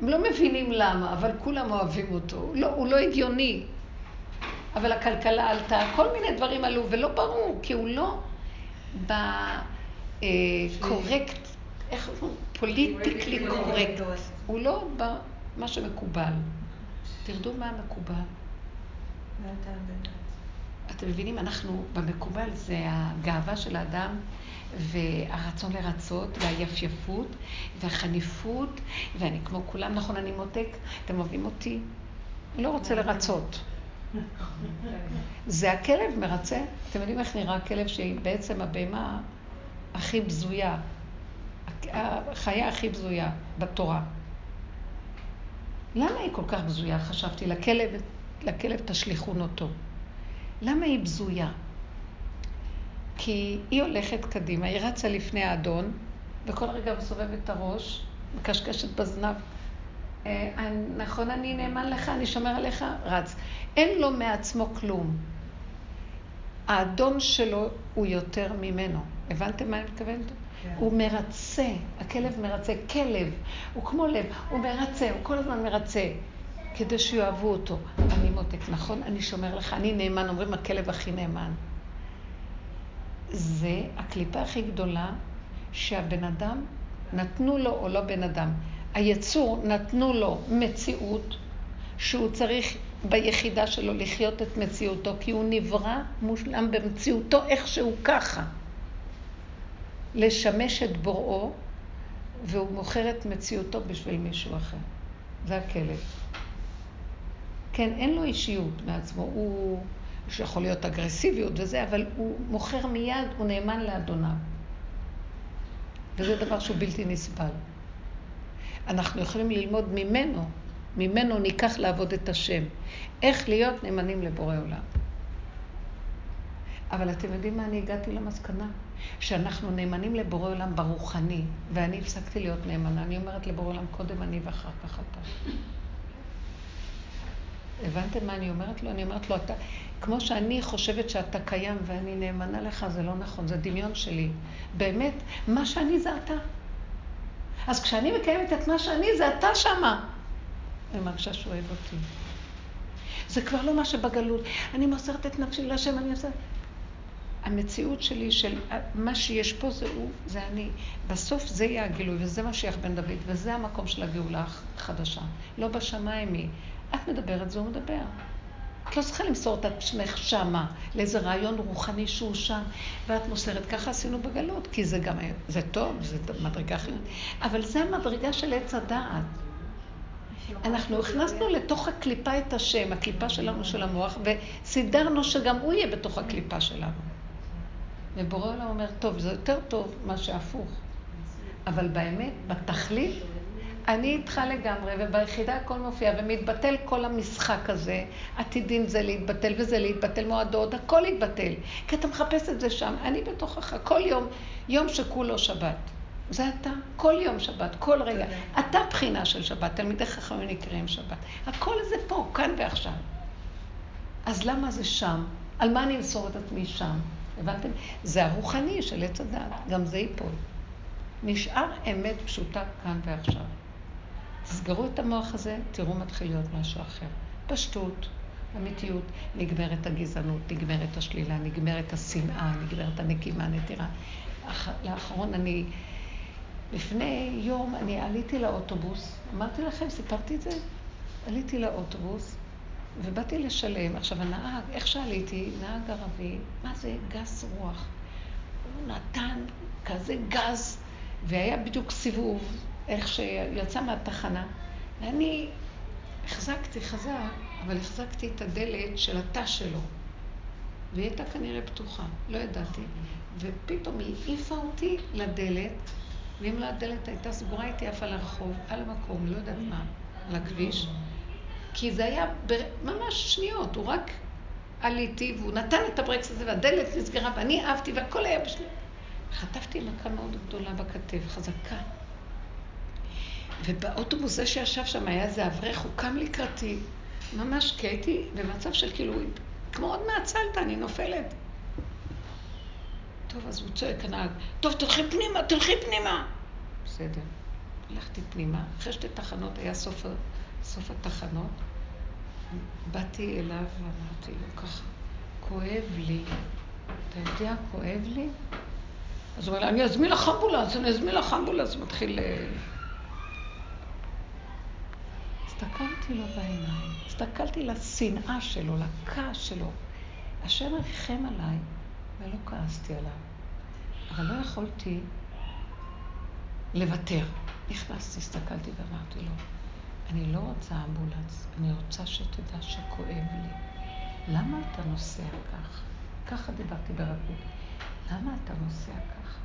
הם לא מבינים למה, אבל כולם אוהבים אותו. לא, הוא לא הגיוני. אבל הכלכלה עלתה, כל מיני דברים עלו, ולא ברור, כי הוא לא בקורקט, איך אומרים? פוליטיקלי קורקט. הוא לא במה שמקובל. תרדו מה מקובל. ואתה בדעת. אתם מבינים, אנחנו, במקובל זה הגאווה של האדם והרצון לרצות והיפייפות והחניפות ואני כמו כולם, נכון, אני מותק, אתם אוהבים אותי? אני לא רוצה לרצות. זה הכלב מרצה. אתם יודעים איך נראה הכלב שהיא בעצם הבהמה הכי בזויה, החיה הכי בזויה בתורה. למה היא כל כך בזויה? חשבתי, לכלב, לכלב תשליכון אותו. למה היא בזויה? כי היא הולכת קדימה, היא רצה לפני האדון, וכל רגע מסובבת את הראש, מקשקשת בזנב. אה, נכון, אני נאמן לך, אני שומר עליך, רץ. אין לו מעצמו כלום. האדון שלו הוא יותר ממנו. הבנתם מה אני מתכוונת? כן. הוא מרצה, הכלב מרצה, כלב, הוא כמו לב, הוא מרצה, הוא כל הזמן מרצה, כדי שיאהבו אותו. אני מותק, נכון? אני שומר לך, אני נאמן, אומרים הכלב הכי נאמן. זה הקליפה הכי גדולה שהבן אדם, נתנו לו או לא בן אדם, היצור נתנו לו מציאות שהוא צריך ביחידה שלו לחיות את מציאותו, כי הוא נברא מושלם במציאותו איכשהו ככה. לשמש את בוראו, והוא מוכר את מציאותו בשביל מישהו אחר. זה הכלב. כן, אין לו אישיות מעצמו, הוא, שיכול להיות אגרסיביות וזה, אבל הוא מוכר מיד, הוא נאמן לאדוניו. וזה דבר שהוא בלתי נסבל. אנחנו יכולים ללמוד ממנו, ממנו ניקח לעבוד את השם. איך להיות נאמנים לבורא עולם. אבל אתם יודעים מה אני הגעתי למסקנה? שאנחנו נאמנים לבורא עולם ברוחני, ואני הפסקתי להיות נאמנה. אני אומרת לבורא עולם, קודם אני ואחר כך אתה. הבנתם מה אני אומרת לו? אני אומרת לו, אתה, כמו שאני חושבת שאתה קיים ואני נאמנה לך, זה לא נכון, זה דמיון שלי. באמת, מה שאני זה אתה. אז כשאני מקיימת את מה שאני, זה אתה שמה. אני מרגישה שהוא אוהב אותי. זה כבר לא מה שבגלות. אני מוסרת את נפשי להשם, אני עושה... המציאות שלי של מה שיש פה זה הוא, זה אני. בסוף זה יהיה הגילוי, וזה משיח בן דוד, וזה המקום של הגאולה חדשה. לא בשמיים היא. את מדברת, זה הוא מדבר. את לא צריכה למסור את עצמך שמה, לאיזה רעיון רוחני שהוא שם, ואת מוסרת. ככה עשינו בגלות, כי זה גם, זה טוב, זה מדרגה אחרת. אבל זה המדרגה של עץ הדעת. אנחנו הכנסנו לתוך הקליפה את השם, הקליפה שלנו של המוח, וסידרנו שגם הוא יהיה בתוך הקליפה שלנו. ובורא עולם אומר, טוב, זה יותר טוב מה שהפוך. אבל באמת, בתכלית, אני איתך לגמרי, וביחידה הכל מופיע, ומתבטל כל המשחק הזה. עתידים זה להתבטל וזה להתבטל, מועדות, הכל להתבטל. כי אתה מחפש את זה שם, אני בתוכך, כל יום, יום שכולו שבת. זה אתה, כל יום שבת, כל רגע. אתה בחינה של שבת, תלמידי חכמים נקראים שבת. הכל זה פה, כאן ועכשיו. אז למה זה שם? על מה אני אמסור את עצמי שם? הבנתם? זה הרוחני של עץ הדת, גם זה ייפול. נשאר אמת פשוטה כאן ועכשיו. תסגרו את המוח הזה, תראו מתחיל להיות משהו אחר. פשטות, אמיתיות, נגמרת הגזענות, נגמרת השלילה, נגמרת השנאה, נגמרת הנקימה, הנטירה. לאחרון אני, לפני יום אני עליתי לאוטובוס, אמרתי לכם, סיפרתי את זה? עליתי לאוטובוס ובאתי לשלם. עכשיו הנהג, איך שעליתי, נהג ערבי, מה זה גס רוח. הוא נתן כזה גז, והיה בדיוק סיבוב, איך שיצא מהתחנה, ואני החזקתי חזק, אבל החזקתי את הדלת של התא שלו, והיא הייתה כנראה פתוחה, לא ידעתי, ופתאום היא העיפה אותי לדלת, ואם לא הדלת הייתה סגורה, הייתי עפה לרחוב, על המקום, לא יודעת מה, על הכביש, כי זה היה ממש שניות, הוא רק עליתי, והוא נתן את הברקס הזה, והדלת נסגרה, ואני עפתי, והכל היה בשניות. חטפתי מכה מאוד גדולה בכתף, חזקה. ובאוטובוס זה שישב שם היה איזה אברך, הוא קם לקראתי, ממש הייתי במצב של כאילו, כמו עוד מעצלת, אני נופלת. טוב, אז הוא צועק הנהג, טוב, תלכי פנימה, תלכי פנימה. בסדר. הלכתי פנימה, אחרי שתי תחנות, היה סוף, סוף התחנות. באתי אליו ואמרתי לו ככה, כואב לי. אתה יודע, כואב לי? אז הוא אומר לה, אני אזמין לך אמבולנס, אני אזמין לך אמבולנס. מתחיל... הסתכלתי לו בעיניים, הסתכלתי לשנאה שלו, לכעס שלו. השם ריחם עליי ולא כעסתי עליו, אבל לא יכולתי לוותר. נכנסתי, הסתכלתי ואמרתי לו, אני לא רוצה אמבולנס, אני רוצה שתדע שכואב לי. למה אתה נוסע כך? ככה דיברתי ברכות. למה אתה נוסע כך?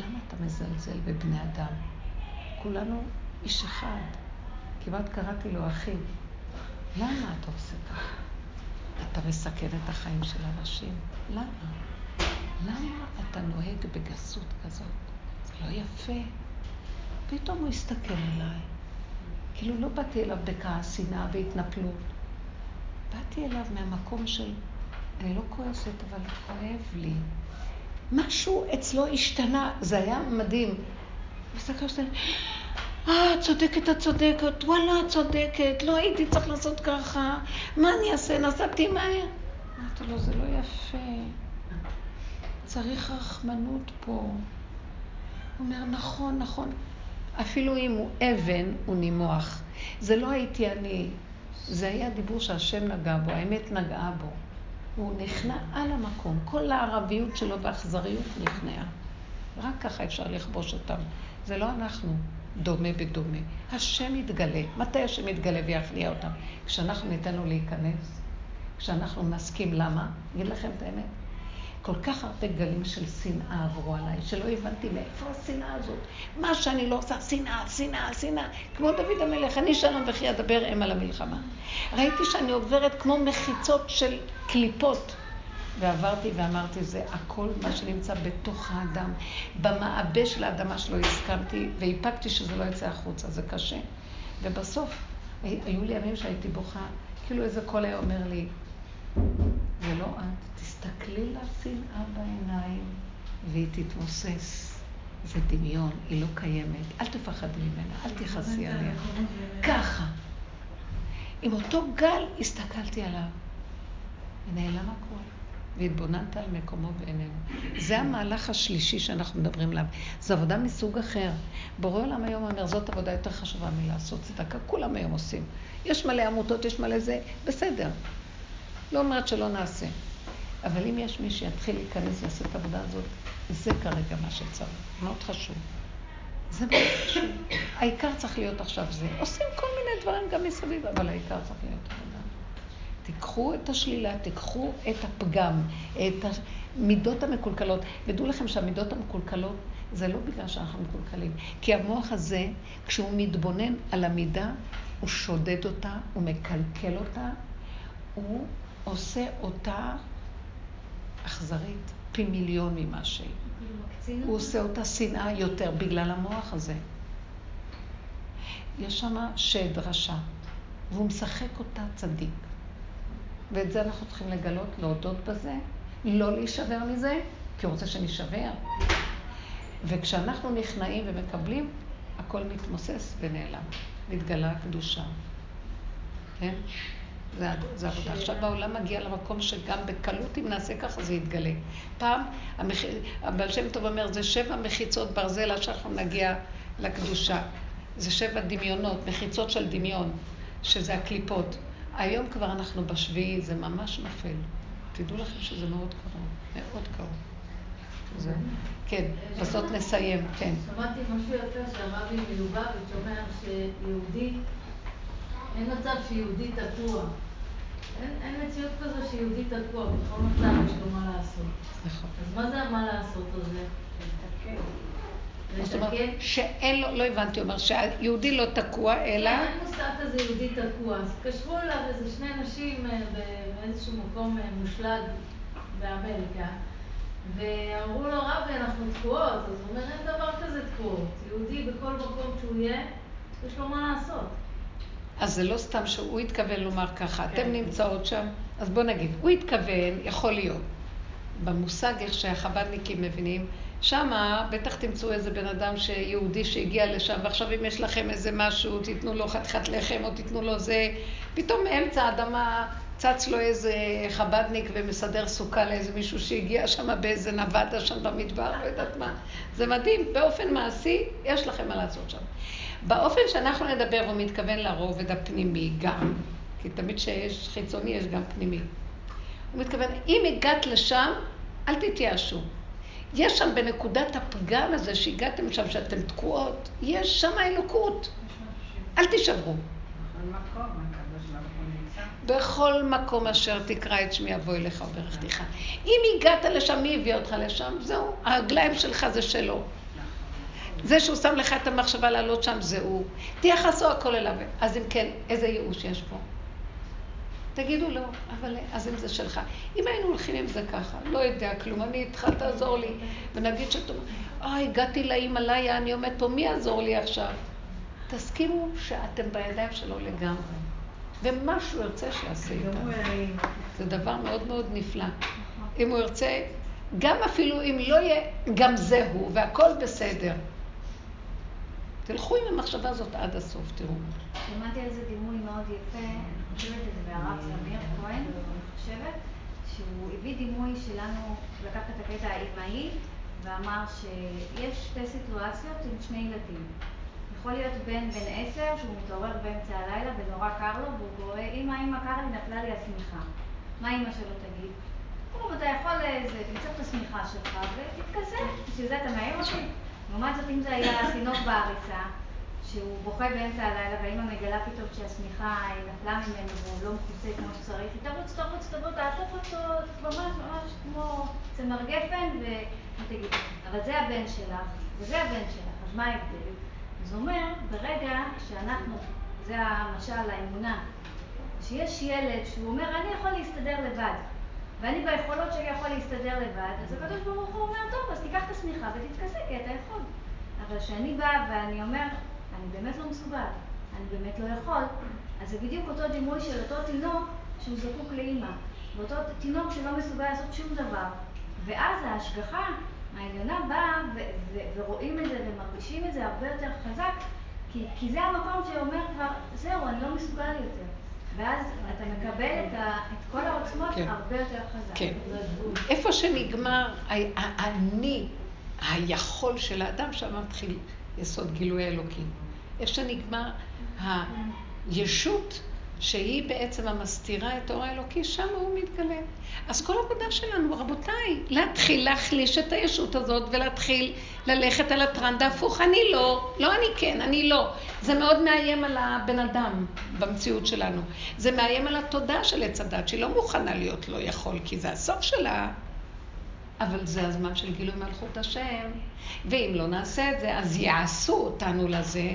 למה אתה מזלזל בבני אדם? כולנו איש אחד. כמעט קראתי לו אחי. למה אתה עושה ככה? אתה מסכן את החיים של אנשים. למה? למה אתה נוהג בגסות כזאת? זה לא יפה. פתאום הוא הסתכל עליי. כאילו לא באתי אליו בכעס, שנאה והתנפלות. באתי אליו מהמקום של, אני לא כועסת, אבל כואב לי. משהו אצלו השתנה, זה היה מדהים. הסתכלתי, אה, צודקת, את צודקת, וואלה, את צודקת, לא הייתי צריך לעשות ככה, מה אני אעשה, נסעתי מהר. אמרתי לו, זה לא יפה, צריך רחמנות פה. הוא אומר, נכון, נכון. אפילו אם הוא אבן, הוא נימוח. זה לא הייתי אני, זה היה דיבור שהשם נגע בו, האמת נגעה בו. הוא נכנע על המקום, כל הערביות שלו והאכזריות נכנעה. רק ככה אפשר לכבוש אותם. זה לא אנחנו. דומה בדומה. השם יתגלה. מתי השם יתגלה ויכניע אותם? כשאנחנו ניתן לו להיכנס, כשאנחנו נסכים למה, אגיד לכם את האמת, כל כך הרבה גלים של שנאה עברו עליי, שלא הבנתי מאיפה השנאה הזאת. מה שאני לא עושה, שנאה, שנאה, שנאה. כמו דוד המלך, אני שלום וכי אדבר אם על המלחמה. ראיתי שאני עוברת כמו מחיצות של קליפות. ועברתי ואמרתי, זה הכל מה שנמצא בתוך האדם. במעבה של האדמה שלו הסכמתי, ואיפקתי שזה לא יצא החוצה, זה קשה. ובסוף, היו לי ימים שהייתי בוכה, כאילו איזה קול היה אומר לי, זה לא את, תסתכלי לשנאה בעיניים, והיא תתמוסס. זה דמיון, היא לא קיימת. אל תפחדי ממנה, אל תכעסי עליה. ככה. עם אותו גל הסתכלתי עליו, ונעלם הכול. והתבוננת על מקומו בעינינו. זה המהלך השלישי שאנחנו מדברים עליו. זו עבודה מסוג אחר. בורא עולם היום אומר, זאת עבודה יותר חשובה מלעשות צדקה, כולם היום עושים. יש מלא עמותות, יש מלא זה, בסדר. לא אומרת שלא נעשה. אבל אם יש מי שיתחיל להיכנס לעשות את העבודה הזאת, זה כרגע מה שצריך. מאוד חשוב. זה מאוד חשוב. העיקר צריך להיות עכשיו זה. עושים כל מיני דברים גם מסביב, אבל העיקר צריך להיות עבודה. תיקחו את השלילה, תיקחו את הפגם, את המידות המקולקלות. ודעו לכם שהמידות המקולקלות זה לא בגלל שאנחנו מקולקלים. כי המוח הזה, כשהוא מתבונן על המידה, הוא שודד אותה, הוא מקלקל אותה, הוא עושה אותה אכזרית פי מיליון ממה שהיא. הוא עושה אותה שנאה יותר בגלל המוח הזה. יש שם שד רשע, והוא משחק אותה צדיק. ואת זה אנחנו צריכים לגלות, להודות בזה, לא להישבר מזה, כי הוא רוצה שנישבר. וכשאנחנו נכנעים ומקבלים, הכל מתמוסס ונעלם. מתגלה הקדושה. כן? זה, זה עבודה. עכשיו בעולם מגיע למקום שגם בקלות אם נעשה ככה זה יתגלה. פעם, המח... הבעל שם טוב אומר, זה שבע מחיצות ברזל עד שאנחנו נגיע לקדושה. זה שבע דמיונות, מחיצות של דמיון, שזה הקליפות. היום כבר אנחנו בשביעי, זה ממש נופל. תדעו לכם שזה מאוד קרוב, מאוד קרוב. זה, כן, בזאת נסיים, כן. שמעתי משהו יפה שהרבי מלובביץ' אומר שיהודי אין מצב שיהודי תקוע. אין, אין מציאות כזו שיהודי תקוע, בכל מצב יש לו מה לעשות. נכון. אז מה זה מה לעשות הזה? זאת אומרת, שאין לו, לא הבנתי, אומר שהיהודי לא תקוע, אלא... אין מושג כזה יהודי תקוע. אז קשרו אליו איזה שני אנשים אה, באיזשהו מקום אה, מושלג באמריקה, ואמרו לו, רבי, אנחנו תקועות. אז הוא אומר, אין דבר כזה תקועות. יהודי בכל מקום שהוא יהיה, יש לו מה לעשות. אז זה לא סתם שהוא התכוון לומר ככה, כן. אתם נמצאות שם, אז בוא נגיד, הוא התכוון, יכול להיות. במושג איך שהחב"דניקים מבינים, שמה בטח תמצאו איזה בן אדם שיהודי שהגיע לשם, ועכשיו אם יש לכם איזה משהו, תיתנו לו חתיכת לחם או תיתנו לו זה, פתאום מאמצע האדמה צץ לו איזה חב"דניק ומסדר סוכה לאיזה מישהו שהגיע שם באיזה נבדה שם במדבר, לא יודעת מה. זה מדהים, באופן מעשי, יש לכם מה לעשות שם. באופן שאנחנו נדבר, הוא מתכוון לרובד הפנימי גם, כי תמיד כשיש חיצוני יש גם פנימי. הוא מתכוון, אם הגעת לשם, אל תתייאשו. יש שם בנקודת הפגם הזה שהגעתם שם, שאתם תקועות, יש שם אלוקות. אל תישברו. בכל מקום, אשר תקרא את שמי אבוא אליך וברכתיך. אם הגעת לשם, מי הביא אותך לשם? זהו, הרגליים שלך זה שלו. זה שהוא שם לך את המחשבה לעלות שם, זה הוא. תייחסו הכל אליו. אז אם כן, איזה ייאוש יש פה? תגידו לו, אבל אז אם זה שלך. אם היינו הולכים עם זה ככה, לא יודע כלום, אני איתך, תעזור לי. ונגיד שאתה אומר, אה, הגעתי להימאליה, אני עומד פה, מי יעזור לי עכשיו? תסכימו שאתם בידיים שלו לגמרי. ומה שהוא ירצה שיעשה איתם. זה דבר מאוד מאוד נפלא. אם הוא ירצה, גם אפילו אם לא יהיה, גם זה הוא, והכל בסדר. תלכו עם המחשבה הזאת עד הסוף, תראו. שמעתי על זה דימוי מאוד יפה, חושבת את זה מהרב זמיר כהן, אני חושבת, שהוא הביא דימוי שלנו, לקח את הקטע האימהי ואמר שיש שתי סיטואציות עם שני ילדים. יכול להיות בן בן עשר שהוא מתעורר באמצע הלילה ונורא קר לו והוא קורא, אמא, אמא, קר לי, נפלה לי השמיכה. מה אמא שלו תגיד? כלום, אתה יכול, זה, תמצא את השמיכה שלך ותתכסה, בשביל זה אתה מאיים אותי. לעומת זאת, אם זה היה תינוק בעריסה, שהוא בוכה באמצע הלילה, והאמא מגלה פתאום שהשמיכה נפלה ממנו והוא לא מכוסה כמו שצריך, היא תרוץ, תרוץ, תבוא, תעטוף אותו, ממש ממש כמו צמר גפן, ותגיד, אבל זה הבן שלך, וזה הבן שלך, אז מה ההבדל? אז הוא אומר, ברגע שאנחנו, זה המשל, האמונה, שיש ילד שהוא אומר, אני יכול להסתדר לבד, ואני ביכולות שלי יכול להסתדר לבד, אז הקדוש ברוך הוא אומר, טוב, אז תיקח את השמיכה ותתכסה, כי אתה יכול. אבל כשאני באה ואני אומר, אני באמת לא מסוגל, אני באמת לא יכול, אז זה בדיוק אותו דימוי של אותו תינוק שהוא זקוק לאימא, ואותו תינוק שלא מסוגל לעשות שום דבר. ואז ההשגחה העליונה באה ו- ו- ורואים את זה ומרגישים את זה הרבה יותר חזק, כי, כי זה המקום שאומר כבר, זהו, אני לא מסוגל יותר. ואז אתה מקבל את, ה, את כל העוצמות כן. הרבה יותר חזק. כן. איפה שנגמר האני, היכול של האדם, שם מתחיל יסוד גילוי האלוקים. איפה שנגמר הישות שהיא בעצם המסתירה את האור האלוקי, שם הוא מתגלה. אז כל העבודה שלנו, רבותיי, להתחיל להחליש את הישות הזאת ולהתחיל ללכת על הטרנד ההפוך. אני לא, לא אני כן, אני לא. זה מאוד מאיים על הבן אדם במציאות שלנו. זה מאיים על התודעה של עץ הדת, שהיא לא מוכנה להיות לא יכול, כי זה הסוף שלה. אבל זה הזמן של גילוי מלכות השם, ואם לא נעשה את זה, אז יעשו אותנו לזה.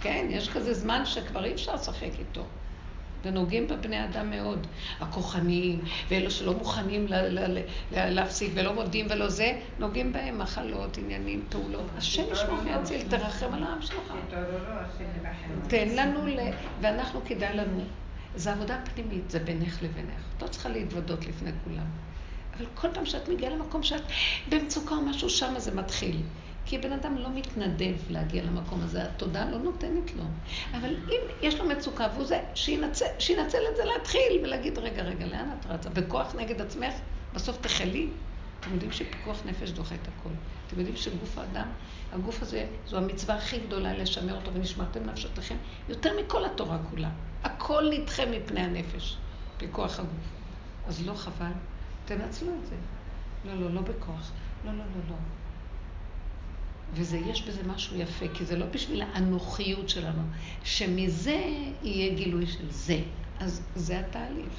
כן, יש כזה זמן שכבר אי אפשר לשחק איתו. ונוגעים בבני אדם מאוד. הכוחניים, ואלו שלא מוכנים להפסיק ולא מודים ולא זה, נוגעים בהם מחלות, עניינים, פעולות. השם ישמור ויציל, תרחם על העם שלך. תן לנו, ל... ואנחנו כדאי לנו. זו עבודה פנימית, זה בינך לבינך. את לא צריכה להתוודות לפני כולם. אבל כל פעם שאת מגיעה למקום שאת במצוקה או משהו, שמה זה מתחיל. כי בן אדם לא מתנדב להגיע למקום הזה, התודעה לא נותנת לו. אבל אם יש לו מצוקה והוא זה, שינצל, שינצל את זה להתחיל ולהגיד, רגע, רגע, לאן את רצה? בכוח נגד עצמך, בסוף תחלי. אתם יודעים שפיקוח נפש דוחה את הכל. אתם יודעים שגוף האדם, הגוף הזה, זו המצווה הכי גדולה לשמר אותו ונשמרתם נפשתכם, יותר מכל התורה כולה. הכל נדחה מפני הנפש, פיקוח הגוף. אז לא חבל, תנצלו את זה. לא, לא, לא בכוח. לא, לא, לא, לא. ויש בזה משהו יפה, כי זה לא בשביל האנוכיות שלנו, שמזה יהיה גילוי של זה. אז זה התהליך.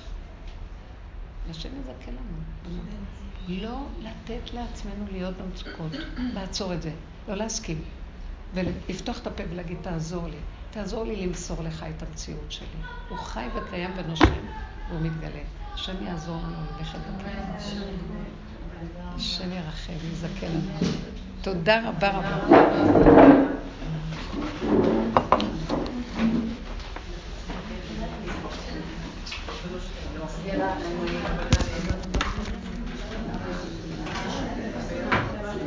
השם יזכה לנו. לא לתת לעצמנו להיות במצוקות, לעצור את זה, לא להסכים. ולפתוח את הפה ולהגיד, תעזור לי. תעזור לי למסור לך את המציאות שלי. הוא חי וקיים ונושם, והוא מתגלה. השם יעזור לנו ללכת בכלל. השם ירחם, יזכה לנו. תודה רבה רבה.